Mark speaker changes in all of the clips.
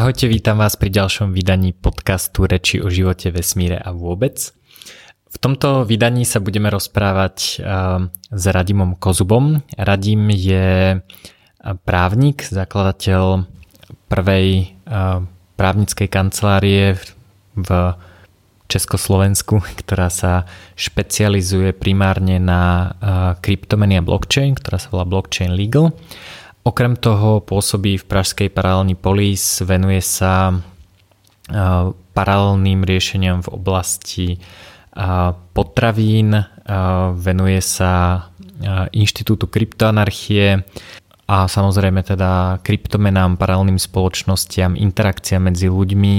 Speaker 1: Ahojte, vítam vás pri ďalšom vydaní podcastu Reči o živote, vesmíre a vôbec. V tomto vydaní sa budeme rozprávať uh, s Radimom Kozubom. Radim je eh, právnik, zakladateľ prvej uh, právnickej kancelárie v Československu, ktorá sa špecializuje primárne na uh, kryptomeny a blockchain, ktorá sa volá Blockchain Legal. Okrem toho pôsobí v Pražskej paralelní polis, venuje sa paralelným riešeniam v oblasti potravín, venuje sa Inštitútu kryptoanarchie a samozrejme teda kryptomenám, paralelným spoločnostiam, interakcia medzi ľuďmi,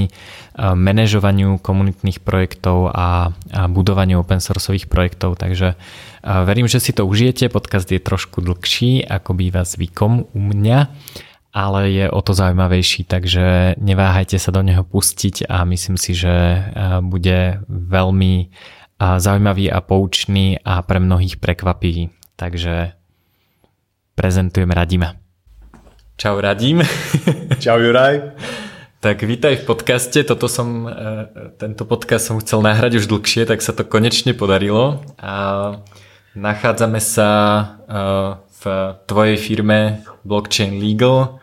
Speaker 1: manažovaniu komunitných projektov a, budovaniu open sourceových projektov. Takže verím, že si to užijete. Podcast je trošku dlhší, ako býva zvykom u mňa, ale je o to zaujímavejší, takže neváhajte sa do neho pustiť a myslím si, že e, bude veľmi zaujímavý a poučný a pre mnohých prekvapivý. Takže prezentujem Radima. Čau Radim.
Speaker 2: Čau Juraj.
Speaker 1: Tak vítaj v podcaste, toto som, e, tento podcast som chcel nahrať už dlhšie, tak sa to konečne podarilo a nachádzame sa e, v tvojej firme Blockchain Legal.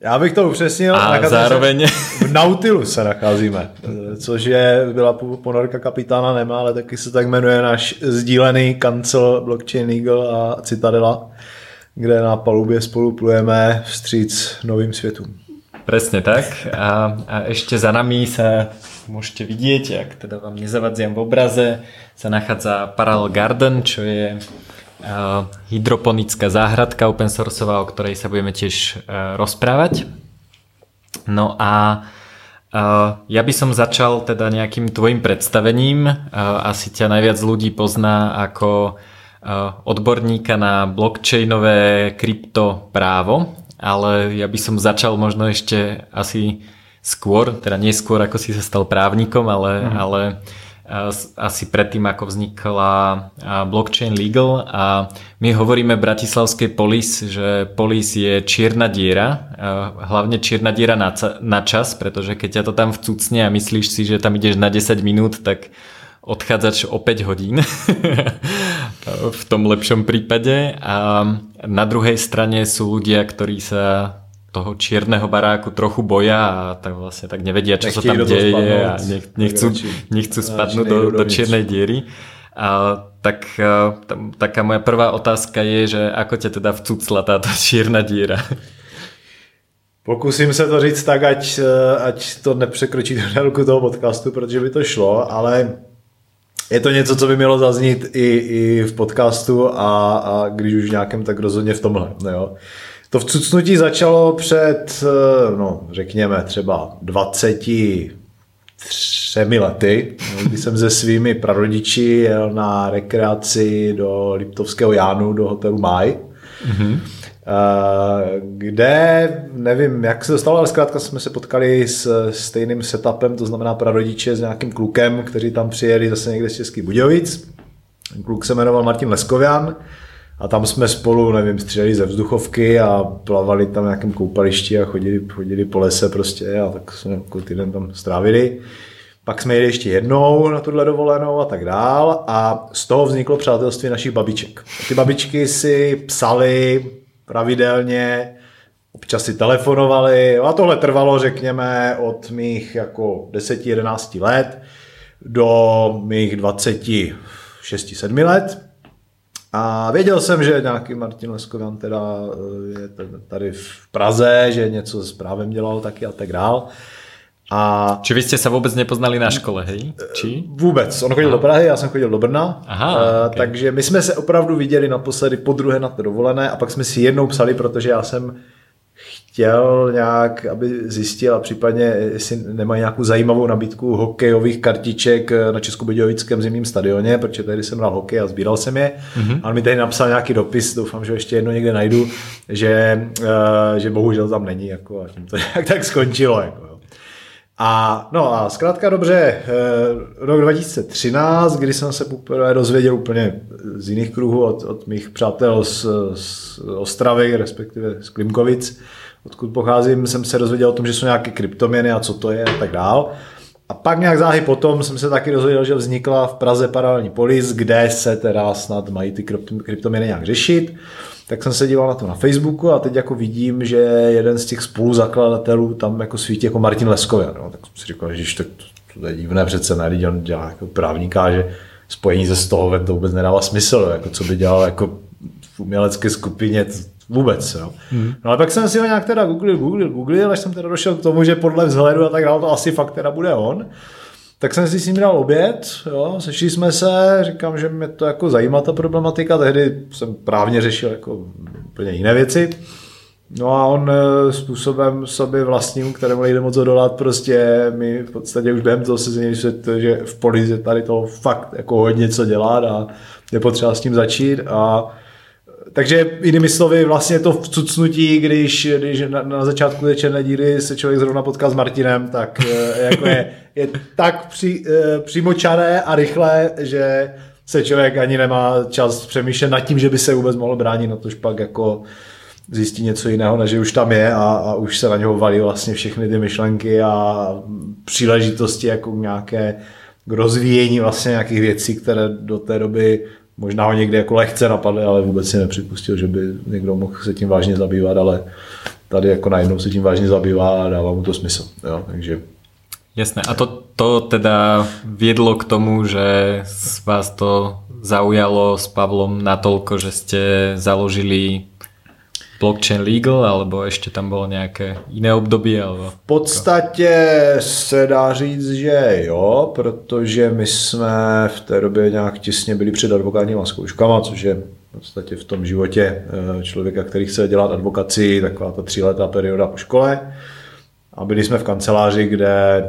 Speaker 2: Já bych to upřesnil.
Speaker 1: A zároveň...
Speaker 2: V Nautilus se nacházíme, což je, byla ponorka kapitána Nema, ale taky se tak jmenuje náš sdílený kancel Blockchain Legal a Citadela kde na palubě spolu plujeme vstříc novým světům.
Speaker 1: Presne tak. A, a ešte za nami sa môžete vidieť, ak teda vám nezavadziam v obraze, sa nachádza Parallel Garden, čo je uh, hydroponická záhradka open sourceová, o ktorej sa budeme tiež uh, rozprávať. No a uh, ja by som začal teda nejakým tvojim predstavením. Uh, asi ťa najviac ľudí pozná ako odborníka na blockchainové krypto právo, ale ja by som začal možno ešte asi skôr, teda nie skôr ako si sa stal právnikom, ale, mm. ale asi predtým, ako vznikla blockchain legal. A my hovoríme v Bratislavskej polis, že polis je čierna diera, hlavne čierna diera na, na čas, pretože keď ťa to tam vcucne a myslíš si, že tam ideš na 10 minút, tak odchádzaš o 5 hodín. V tom lepšom prípade. A na druhej strane sú ľudia, ktorí sa toho čierneho baráku trochu boja a tak vlastne tak nevedia, čo sa tam deje a nech, nechcú, nechcú spadnúť do, do čiernej diery. A tak tam, taká moja prvá otázka je, že ako ťa teda vcucla táto čierna diera?
Speaker 2: Pokusím se to říct tak, ať, ať to nepřekročí do délku toho podcastu, protože by to šlo, ale je to něco, co by mělo zaznít i, i v podcastu a, a když už nějakém, tak rozhodně v tomhle. Jo. To vcucnutí začalo před, eh, no, řekněme, třeba 23 lety, kdy jsem se svými prarodiči jel na rekreaci do Liptovského Jánu, do hotelu Maj. Mm-hmm. Eh, kde, nevím, jak se to stalo, ale zkrátka jsme se potkali s stejným setupem, to znamená prarodiče s nějakým klukem, kteří tam přijeli zase někde z Českých Budějovic. Kluk se jmenoval Martin Leskovian a tam jsme spolu, nevím, stříleli ze vzduchovky a plavali tam na nějakém koupališti a chodili, chodili po lese prostě a tak jsme jako týden tam strávili. Pak jsme jeli ještě jednou na tuhle dovolenou a tak dál a z toho vzniklo přátelství našich babiček. Ty babičky si psali pravidelně, občas si telefonovali a tohle trvalo, řekněme, od mých jako 10-11 let do mých 26-7 let. A věděl jsem, že nějaký Martin Leskovian teda eh, je tady v Praze, že něco s právem dělal taky a tak dál.
Speaker 1: A... Či vy jste se vůbec nepoznali na škole, hej? Či?
Speaker 2: Vůbec. On chodil Aha. do Prahy, já jsem chodil do Brna. Aha, uh, okay. Takže my jsme se opravdu viděli naposledy po druhé na to dovolené a pak jsme si jednou psali, protože já jsem chtěl nějak, aby zjistil a případně, jestli nemají nějakou zajímavou nabídku hokejových kartiček na Českobudějovickém zimním stadioně, protože tady jsem hrál hokej a sbíral jsem je. Mm-hmm. A on mi tady napsal nějaký dopis, doufám, že ještě jedno někde najdu, že, že bohužel tam není. Jako, a tím to nějak tak skončilo. Jako. A no a zkrátka dobře, eh, rok 2013, kdy jsem se poprvé dozvěděl úplně z jiných kruhů od, od mých přátel z, z Ostravy, respektive z Klimkovic, odkud pocházím, jsem se dozvěděl o tom, že jsou nějaké kryptoměny a co to je a tak dál. A pak nějak záhy potom jsem se taky dozvěděl, že vznikla v Praze paralelní polis, kde se teda snad mají ty kryptoměny nějak řešit. Tak jsem se díval na to na Facebooku a teď jako vidím, že jeden z těch spoluzakladatelů tam jako svítí jako Martin Leskověr. No. Tak jsem si říkal, že to, to, je divné přece, ne, on dělá jako právníka, že spojení se z toho to vůbec nedává smysl, jako co by dělal jako v umělecké skupině, to, vůbec. Jo. Hmm. No ale pak jsem si ho nějak teda googlil, googlil, googlil, až jsem teda došel k tomu, že podle vzhledu a tak dále to asi fakt teda bude on. Tak jsem si s ním dal oběd, jo, sešli jsme se, říkám, že mě to jako zajímá ta problematika, tehdy jsem právně řešil jako úplně jiné věci. No a on e, způsobem sobě vlastním, kterému nejde moc odolat, prostě mi v podstatě už během toho sezení, že, že v polizi tady to fakt jako hodně co dělat a je potřeba s tím začít a takže jinými slovy, vlastně to vcucnutí, když, když na, na začátku té černé díry se člověk zrovna potká s Martinem, tak eh, jako je, je tak při, eh, přímočaré a rychlé, že se člověk ani nemá čas přemýšlet nad tím, že by se vůbec mohl bránit, na tož pak jako zjistí něco jiného, než už tam je a, a už se na něho valí vlastně všechny ty myšlenky a příležitosti jako nějaké k rozvíjení vlastně nějakých věcí, které do té doby Možná ho někdy jako lehce napadly, ale vůbec si nepřipustil, že by někdo mohl se tím vážně zabývat, ale tady jako najednou se tím vážně zabývá a dává mu to smysl. Jo? Takže
Speaker 1: Jasné. A to, to teda viedlo k tomu, že vás to zaujalo s Pavlom natoľko, že ste založili blockchain legal, alebo ještě tam bylo nějaké jiné období? Alebo...
Speaker 2: V podstatě se dá říct, že jo, protože my jsme v té době nějak těsně byli před advokátníma zkouškama, což je v podstatě v tom životě eh, člověka, který chce dělat advokaci, taková ta tříletá perioda po škole. A byli jsme v kanceláři, kde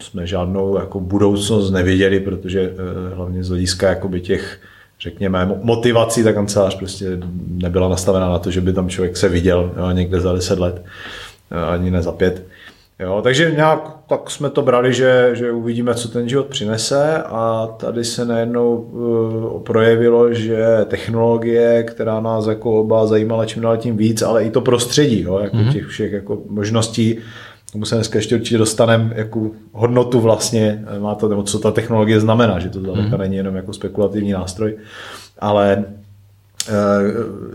Speaker 2: jsme žádnou jako budoucnost neviděli, protože eh, hlavně z hlediska jakoby těch řekněme, motivací ta kancelář prostě nebyla nastavená na to, že by tam člověk se viděl jo, někde za 10 let, ani ne za pět. Jo, takže nějak tak jsme to brali, že, že uvidíme, co ten život přinese a tady se najednou uh, projevilo, že technologie, která nás jako oba zajímala čím dál tím víc, ale i to prostředí, jo, jako mm-hmm. těch všech jako možností, tomu se dneska ještě určitě dostaneme, jakou hodnotu vlastně má to, nebo co ta technologie znamená, že to zdaleka mm-hmm. není jenom jako spekulativní nástroj, ale eh,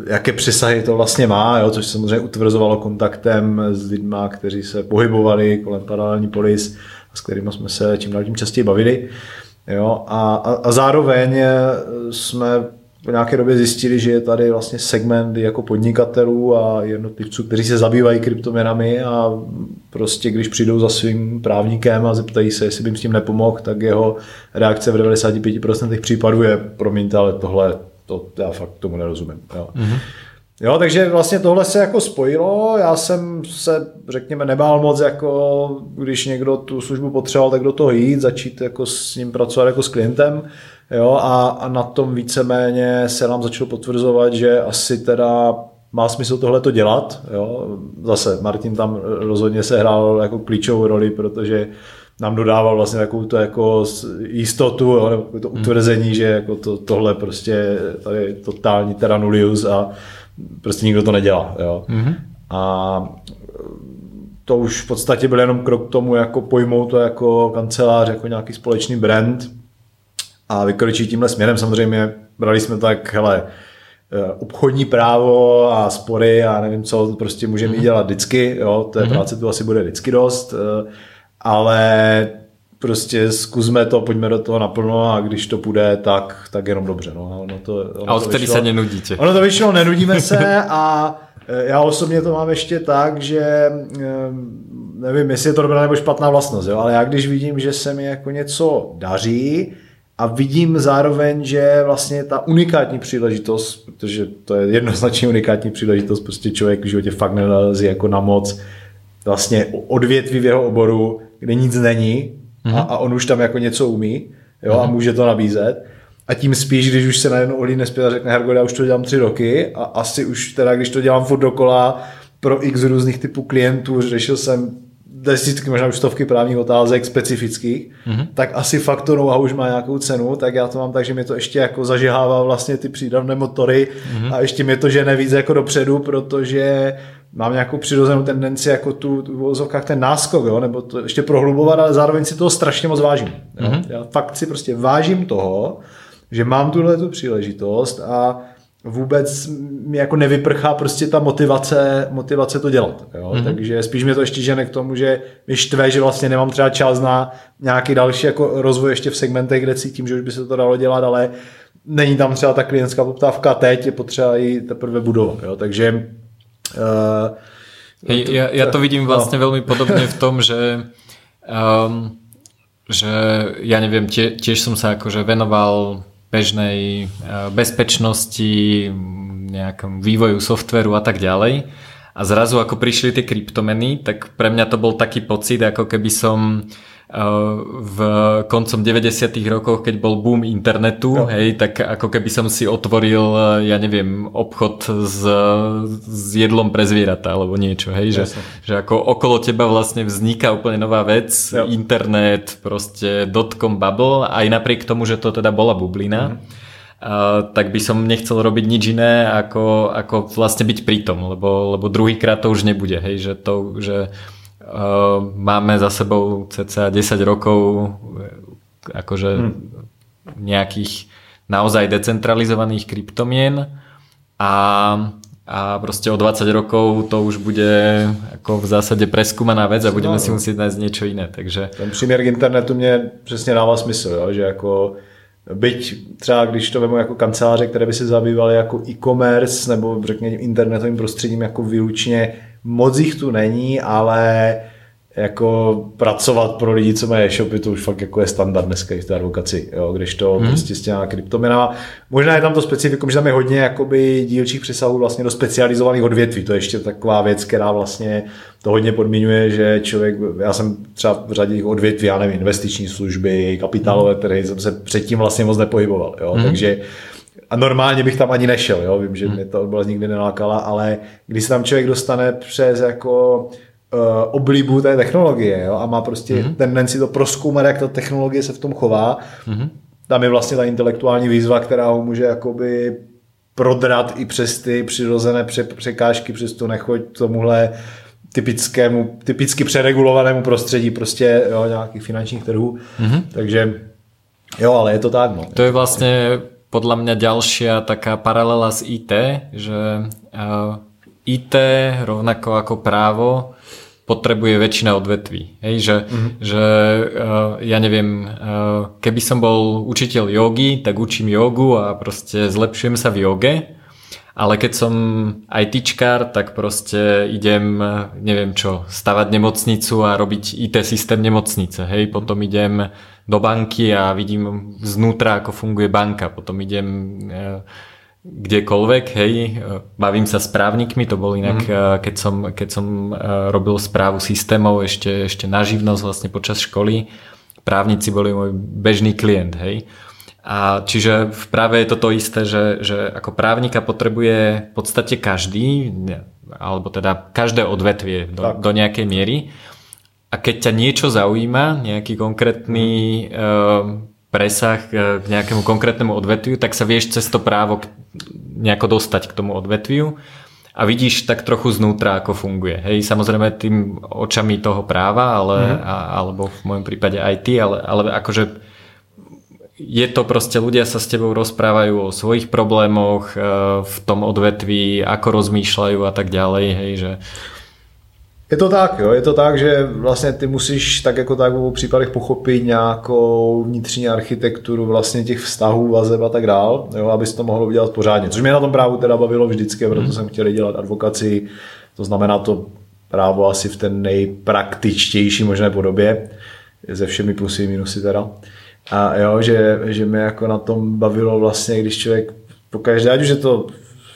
Speaker 2: jaké přesahy to vlastně má, jo, což samozřejmě utvrzovalo kontaktem s lidmi, kteří se pohybovali kolem paralelní polis s kterými jsme se čím dál tím častěji bavili. Jo, a, a, a zároveň jsme po nějaké době zjistili, že je tady vlastně segment jako podnikatelů a jednotlivců, kteří se zabývají kryptoměnami a prostě když přijdou za svým právníkem a zeptají se, jestli by jim s tím nepomohl, tak jeho reakce v 95% případů je, promiňte, ale tohle, to já fakt tomu nerozumím. Jo. Mm-hmm. Jo, takže vlastně tohle se jako spojilo, já jsem se, řekněme, nebál moc, jako když někdo tu službu potřeboval, tak do toho jít, začít jako s ním pracovat jako s klientem, Jo, a, a na tom víceméně se nám začalo potvrzovat, že asi teda má smysl tohle to dělat. Jo. Zase Martin tam rozhodně se hrál jako klíčovou roli, protože nám dodával vlastně takovou to jako jistotu, jo, nebo to hmm. utvrzení, že jako to, tohle prostě tady je totální teranulius a prostě nikdo to nedělá. Jo. Mm-hmm. A to už v podstatě byl jenom krok k tomu, jako pojmout to jako kancelář, jako nějaký společný brand, a vykročí tímhle směrem. Samozřejmě brali jsme tak, hele, eh, obchodní právo a spory a nevím co, prostě můžeme mm-hmm. dělat vždycky, jo, té mm-hmm. práce tu asi bude vždycky dost, eh, ale prostě zkusme to, pojďme do toho naplno a když to půjde, tak, tak jenom dobře. No. Ono to,
Speaker 1: ono a od tedy se nenudíte.
Speaker 2: Ono to vyšlo, nenudíme se a eh, já osobně to mám ještě tak, že nevím, jestli je to dobrá nebo špatná vlastnost, jo, ale já když vidím, že se mi jako něco daří, a vidím zároveň, že vlastně ta unikátní příležitost, protože to je jednoznačně unikátní příležitost, prostě člověk v životě fakt nenalezí jako na moc vlastně odvětví v jeho oboru, kde nic není mm-hmm. a, a on už tam jako něco umí jo, mm-hmm. a mhm. může to nabízet. A tím spíš, když už se najednou ohlídne zpět a řekne, Hergo, já už to dělám tři roky a asi už teda, když to dělám furt dokola pro x různých typů klientů, řešil jsem desítky, možná už stovky právních otázek specifických, mm-hmm. tak asi fakt to know už má nějakou cenu, tak já to mám tak, že mě to ještě jako zažihává vlastně ty přídavné motory mm-hmm. a ještě mě to žene víc jako dopředu, protože mám nějakou přirozenou tendenci jako tu, tu v ozovkách ten náskok, jo, nebo to ještě prohlubovat, ale zároveň si toho strašně moc vážím. Jo. Mm-hmm. Já fakt si prostě vážím toho, že mám tuhle tu příležitost a vůbec mi jako nevyprchá prostě ta motivace, motivace to dělat. Jo? Mm-hmm. Takže spíš mě to ještě žene k tomu, že mi štve, že vlastně nemám třeba čas na nějaký další jako rozvoj ještě v segmentech, kde cítím, že už by se to dalo dělat, ale není tam třeba ta klientská poptávka teď, je potřeba ji teprve budovat. Jo? Takže
Speaker 1: uh, Hej, to, ja, ja to vidím no. vlastne no. veľmi podobne v tom, že um, že ja neviem, tie, tiež som sa akože venoval bežnej eh, bezpečnosti, nejakom vývoju softveru a tak ďalej. A zrazu ako prišli tie kryptomeny, tak pre mňa to bol taký pocit, ako keby som v koncom 90 rokoch, keď bol boom internetu, no. hej, tak ako keby som si otvoril, ja neviem, obchod s, s jedlom pre zvieratá alebo niečo, hej, že, že ako okolo teba vlastne vzniká úplne nová vec, jo. internet, proste dotcom bubble, aj napriek tomu, že to teda bola bublina, mm. Uh, tak by som nechcel robiť nič iné, ako, ako vlastne byť pritom, lebo, lebo druhýkrát to už nebude, hej, že to, že Ehm, máme za sebou cca 10 rokov akože hmm. nejakých naozaj decentralizovaných kryptomien a, a proste o 20 rokov to už bude ako v zásade preskúmaná vec a budeme no, si musieť nájsť niečo iné. Takže...
Speaker 2: Ten příměr k internetu mě přesně dává smysl, jo? že jako byť třeba když to vemu jako kanceláře, které by se zabývaly jako e-commerce nebo řekněme internetovým prostředím jako výlučně moc jich tu není, ale jako pracovat pro lidi, co mají e-shopy, to už fakt jako je standard dneska i v té advokaci, jo, když to hmm. prostě s těma kryptoměnama. Možná je tam to specifikum, že tam je hodně jakoby dílčích přesahů vlastně do specializovaných odvětví. To je ještě taková věc, která vlastně to hodně podmiňuje, že člověk, já jsem třeba v řadě odvětví, já nevím, investiční služby, kapitálové hmm. trhy, jsem se předtím vlastně moc nepohyboval, jo, hmm. takže a normálně bych tam ani nešel, jo? vím, že hmm. mě to oblast nikdy nelákala, ale když se tam člověk dostane přes jako uh, oblíbu té technologie jo? a má prostě hmm tendenci to proskoumat, jak ta technologie se v tom chová, hmm tam je vlastně ta intelektuální výzva, která ho může jakoby prodrat i přes ty přirozené překážky, přes to nechoď tomuhle typickému, typicky přeregulovanému prostředí prostě jo, nějakých finančních trhů. Mm-hmm. Takže jo, ale je to tak. No.
Speaker 1: To je vlastně podľa mňa ďalšia taká paralela z IT, že uh, IT rovnako ako právo potrebuje väčšina odvetví. Hej, že, mm-hmm. že uh, ja neviem, uh, keby som bol učiteľ jogy, tak učím jogu a proste zlepšujem sa v joge, ale keď som ITčkár, tak proste idem, neviem čo, stavať nemocnicu a robiť IT systém nemocnice. Hej, potom idem do banky a vidím znútra, ako funguje banka. Potom idem e, kdekoľvek, hej, e, bavím sa s právnikmi, to bol inak, mm. keď, som, keď som robil správu systémov ešte, ešte na živnosť vlastne počas školy, právnici boli môj bežný klient, hej. A čiže v práve je to to isté, že, že ako právnika potrebuje v podstate každý, alebo teda každé odvetvie do, do nejakej miery, a keď ťa niečo zaujíma, nejaký konkrétny uh, presah uh, k nejakému konkrétnemu odvetviu, tak sa vieš cez to právo nejako dostať k tomu odvetviu a vidíš tak trochu znútra, ako funguje. Hej, samozrejme tým očami toho práva, ale, mm. a, alebo v mojom prípade IT, ale, ale akože je to proste, ľudia sa s tebou rozprávajú o svojich problémoch uh, v tom odvetví, ako rozmýšľajú a tak ďalej, hej, že
Speaker 2: je to tak, jo, je to tak, že vlastně ty musíš tak jako tak v obou případech pochopit nějakou vnitřní architekturu vlastně těch vztahů, vazeb a tak dál, jo, abys to mohlo udělat pořádně. Což mě na tom právu teda bavilo vždycky, proto hmm. jsem chtěl dělat advokaci, to znamená to právo asi v ten nejpraktičtější možné podobě, se všemi plusy a minusy teda. A jo, že, že mě jako na tom bavilo vlastně, když člověk pokaždé, ať už je to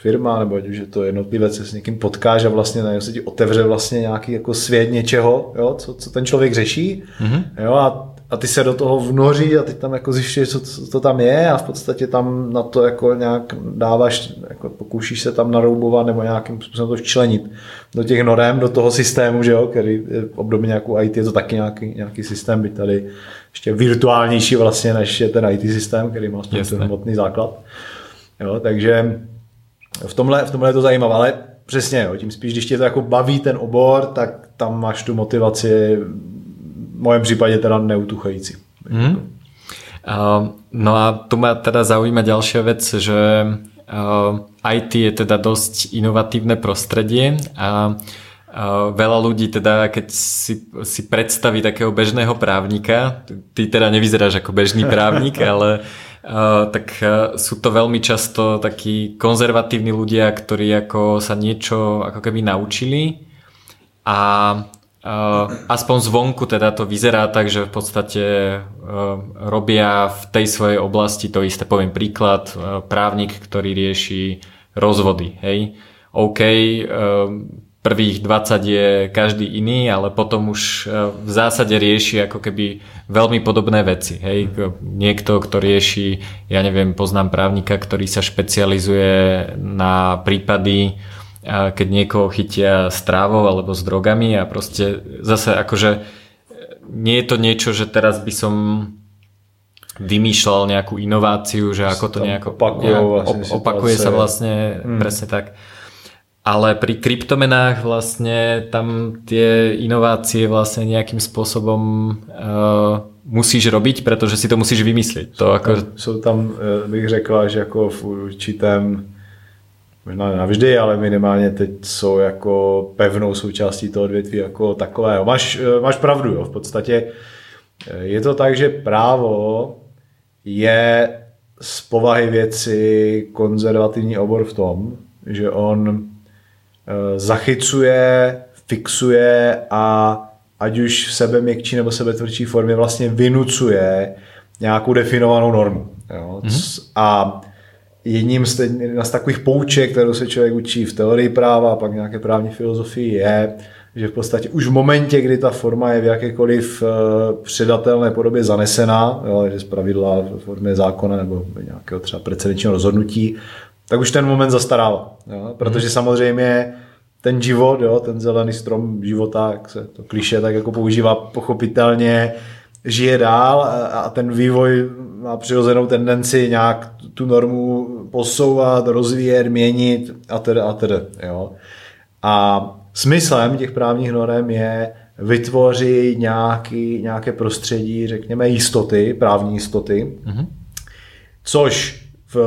Speaker 2: firma, nebo ať už je to jednotlivec, se s někým potkáš a vlastně na se ti otevře vlastně nějaký jako svět něčeho, jo, co, co ten člověk řeší. Mm-hmm. Jo, a a ty se do toho vnoří a ty tam jako zjišťuješ, co, co to tam je a v podstatě tam na to jako nějak dáváš, jako pokoušíš se tam naroubovat nebo nějakým způsobem to včlenit do těch norem, do toho systému, že jo, který je obdobně nějakou IT, je to taky nějaký, nějaký systém, by tady ještě virtuálnější vlastně, než je ten IT systém, který má ten hmotný základ. Jo, takže v tomhle, v tomhle je to zajímavé, ale přesně, jo, tím spíš, když tě to jako baví ten obor, tak tam máš tu motivaci mojem případě teda neutuchající. Hmm.
Speaker 1: Uh, no a tu ma teda zaujíma ďalšia vec, že uh, IT je teda dosť inovatívne prostredie a Uh, veľa ľudí teda, keď si, si predstaví takého bežného právnika, ty teda nevyzeráš ako bežný právnik, ale uh, tak uh, sú to veľmi často takí konzervatívni ľudia, ktorí ako sa niečo ako keby naučili a aspoň zvonku teda to vyzerá tak, že v podstate uh, robia v tej svojej oblasti to isté. Poviem príklad, uh, právnik, ktorý rieši rozvody. Hej. OK, prvých 20 je každý iný, ale potom už v zásade rieši ako keby veľmi podobné veci. Hej. Niekto, kto rieši, ja neviem, poznám právnika, ktorý sa špecializuje na prípady keď niekoho chytia s trávou alebo s drogami a proste zase akože nie je to niečo, že teraz by som vymýšľal nejakú inováciu, že ako to nejako
Speaker 2: vlastne
Speaker 1: opakuje sa vlastne hmm. presne tak. Ale pri kryptomenách vlastne tam tie inovácie vlastne nejakým spôsobom uh, musíš robiť, pretože si to musíš vymyslieť. To ako...
Speaker 2: Jsou tam, e, bych řekla, že jako v určitém možná navždy, ale minimálně teď jsou jako pevnou součástí toho odvětví jako takové. Máš, eh, máš pravdu, jo. v podstatě eh, je to tak, že právo je z povahy věci konzervativní obor v tom, že on eh, zachycuje, fixuje a ať už v sebe měkčí nebo sebe tvrdší formě vlastně vynucuje nějakou definovanou normu. Jo? Mm-hmm. A jedním z, z takových pouček, kterou se člověk učí v teorii práva a pak nějaké právní filozofii je, že v podstatě už v momentě, kdy ta forma je v jakékoliv eh, předatelné podobě zanesená, jo, že z pravidla v formě zákona nebo nějakého třeba precedenčního rozhodnutí, tak už ten moment zastarává. Jo, protože hmm. samozřejmě ten život, jo, ten zelený strom života, jak se to kliše tak jako používá pochopitelně, žije dál a ten vývoj má přirozenou tendenci nějak tu normu posouvat, rozvíjet, měnit a tedy a tedy. Jo. A smyslem těch právních norm je vytvořit nějaký, nějaké prostředí, řekněme, jistoty, právní jistoty, mm-hmm. což v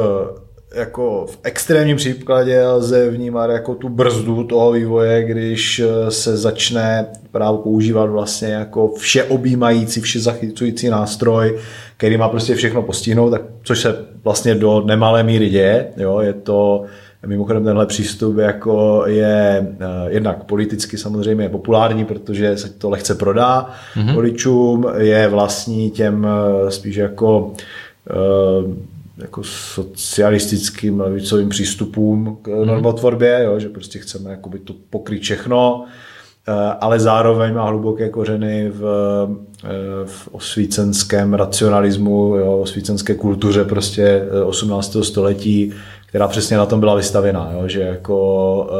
Speaker 2: jako v extrémním příkladě lze vnímat jako tu brzdu toho vývoje, když eh, se začne právo používat vlastně jako všeobjímající, vše zachycující nástroj, který má prostě všechno postihnout, tak, což se vlastně do nemalé míry děje. Jo, je to Mimochodem tenhle přístup jako je uh, jednak politicky samozřejmě populární, protože se to lehce prodá mm-hmm. voličům, je vlastní těm uh, spíš jako jako socialistickým levicovým přístupům k mhm. normotvorbě, jo, že prostě chceme jakoby to pokryt všechno, eh, ale zároveň má hluboké kořeny v, eh, v osvícenském racionalismu, jo, osvícenské kultuře prostě 18. Eh, století, která přesně na tom byla vystavěná, jo, že jako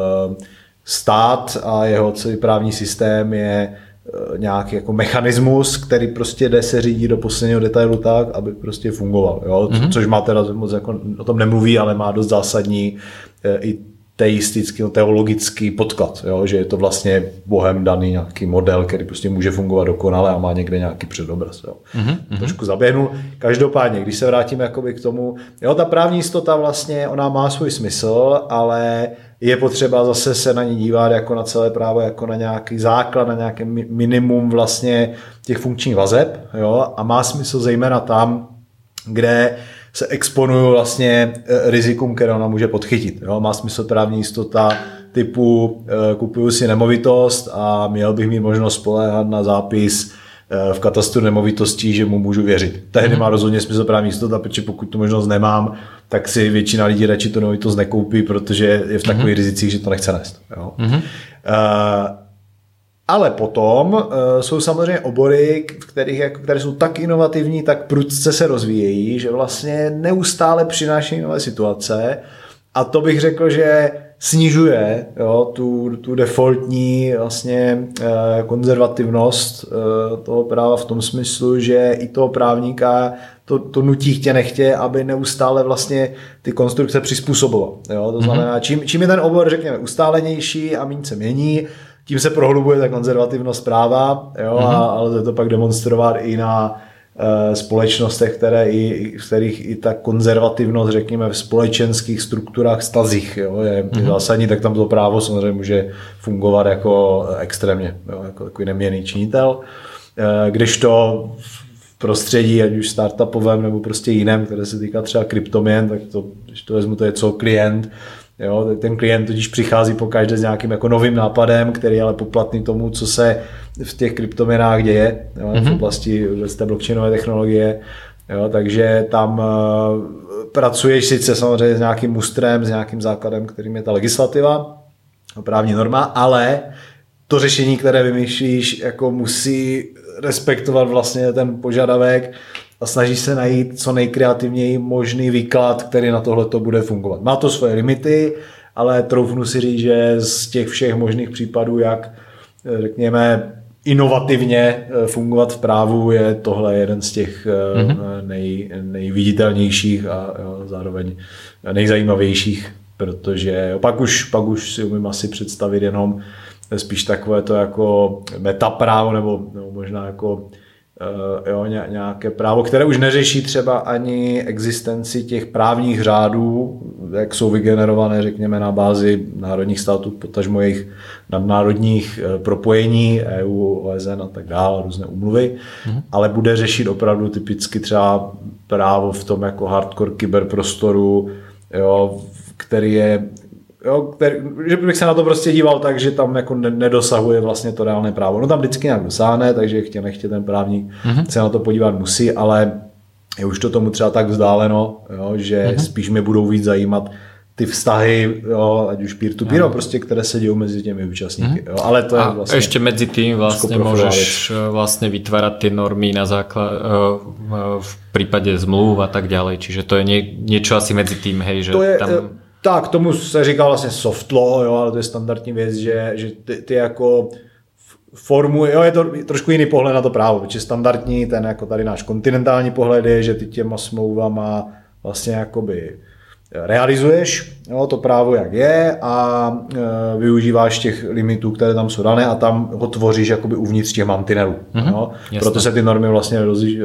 Speaker 2: stát a jeho celý právní systém je nějaký jako mechanismus, který prostě jde se řídí do posledního detailu tak, aby prostě fungoval. Jo? Mm-hmm. Což má teda moc jako, o tom nemluví, ale má dost zásadní eh, i teistický, no, teologický podklad, jo? že je to vlastně bohem daný nějaký model, který prostě může fungovat dokonale a má někde nějaký předobraz. Jo? Mm-hmm. Trošku zaběhnu. Každopádně, když se vrátíme jakoby k tomu, jo, ta právní jistota vlastně, ona má svůj smysl, ale je potřeba zase se na ní dívat jako na celé právo, jako na nějaký základ, na nějaké minimum vlastně těch funkčních vazeb jo? a má smysl zejména tam, kde se exponují vlastně e, rizikum, které ona může podchytit. Jo? Má smysl právní jistota typu e, kupuju si nemovitost a měl bych mít možnost spoléhat na zápis v katastru nemovitostí, že mu můžu věřit. Tehdy mm-hmm. má rozhodně smysl právní jistota, protože pokud tu možnost nemám, tak si většina lidí radši to nemovitost nekoupí, protože je v takových mm-hmm. rizicích, že to nechce nést. Jo? Mm-hmm. Uh, ale potom uh, jsou samozřejmě obory, v kterých, jako, které jsou tak inovativní, tak prudce se rozvíjejí, že vlastně neustále přinášejí nové situace. A to bych řekl, že snižuje jo, tu, tu defaultní vlastně eh, konzervativnost eh, toho práva v tom smyslu, že i toho právníka to, to nutí chtě nechtě, aby neustále vlastně ty konstrukce přizpůsoboval. Jo? To mhm. znamená, čím, čím je ten obor, řekněme, ustálenější a méně se mění, tím se prohlubuje ta konzervativnost práva, jo, mm-hmm. a, ale to, to pak demonstrovat i na e, společnostech, které i, v kterých i ta konzervativnost, řekněme, v společenských strukturách, stazích jo, je, mm-hmm. zásadní, tak tam to právo samozřejmě může fungovat jako extrémně, jo, jako takový neměný činitel. E, když to v prostředí, ať už startupovém nebo prostě jiném, které se týká třeba kryptoměn, tak to, když to vezmu, to je co klient, Jo, ten klient totiž přichází po každé s nějakým jako novým nápadem, který je ale poplatný tomu, co se v těch kryptoměnách děje jo, mm-hmm. v mhm. oblasti z té blockchainové technologie. Jo, takže tam uh, pracuješ sice samozřejmě s nějakým mustrem, s nějakým základem, kterým je ta legislativa, právní norma, ale to řešení, které vymýšlíš, jako musí respektovat vlastně ten požadavek a snaží se najít co nejkreativněji možný výklad, který na tohle to bude fungovat. Má to svoje limity, ale troufnu si říct, že z těch všech možných případů, jak řekněme inovativně eh, fungovat v právu, je tohle jeden z těch mm-hmm. nej, nejviditelnějších a zároveň nejzajímavějších, protože pak už, pak už si umím asi představit jenom spíš takové to jako metaprávo nebo, nebo možná jako Eh, jo, nějaké právo, které už neřeší třeba ani existenci těch právních řádů, jak jsou vygenerované, řekněme, na bázi národních států, potažmo jejich nadnárodních eh, propojení, EU, OSN a tak dále, různé umluvy, mm. ale bude řešit opravdu typicky třeba právo v tom jako hardcore kyberprostoru, jo, který je Jo, který, že bych se na to prostě díval tak, že tam jako nedosahuje vlastně to reálné právo. No tam vždycky nějak dosáhne, takže chtě nechtě ten právník mm-hmm. se na to podívat musí, ale je už to tomu třeba tak vzdáleno, jo, že mm-hmm. spíš mě budou víc zajímat ty vztahy, jo, ať už peer-to-peer, no. prostě, které se dějí mezi těmi účastníky. Mm. Jo, ale to je
Speaker 1: a
Speaker 2: vlastně
Speaker 1: ještě mezi tím vlastně můžeš eh, vlastně vytvárat ty normy na základ, eh, v případě zmluv a tak dále, čiže to je nie, něco asi mezi tím, hej, že
Speaker 2: to je,
Speaker 1: tam...
Speaker 2: Tak, tomu se říká vlastně soft law, jo, ale to je standardní věc, že, že ty, ty jako formu, jo, je to trošku jiný pohled na to právo, protože standardní, ten jako tady náš kontinentální pohled je, že ty těma smlouvama vlastně jakoby realizuješ jo, to právo, jak je a e, využíváš těch limitů, které tam jsou dané a tam ho tvoříš jakoby uvnitř těch mantinelů. Mm-hmm, jo. Proto se ty normy vlastně rozliš, e,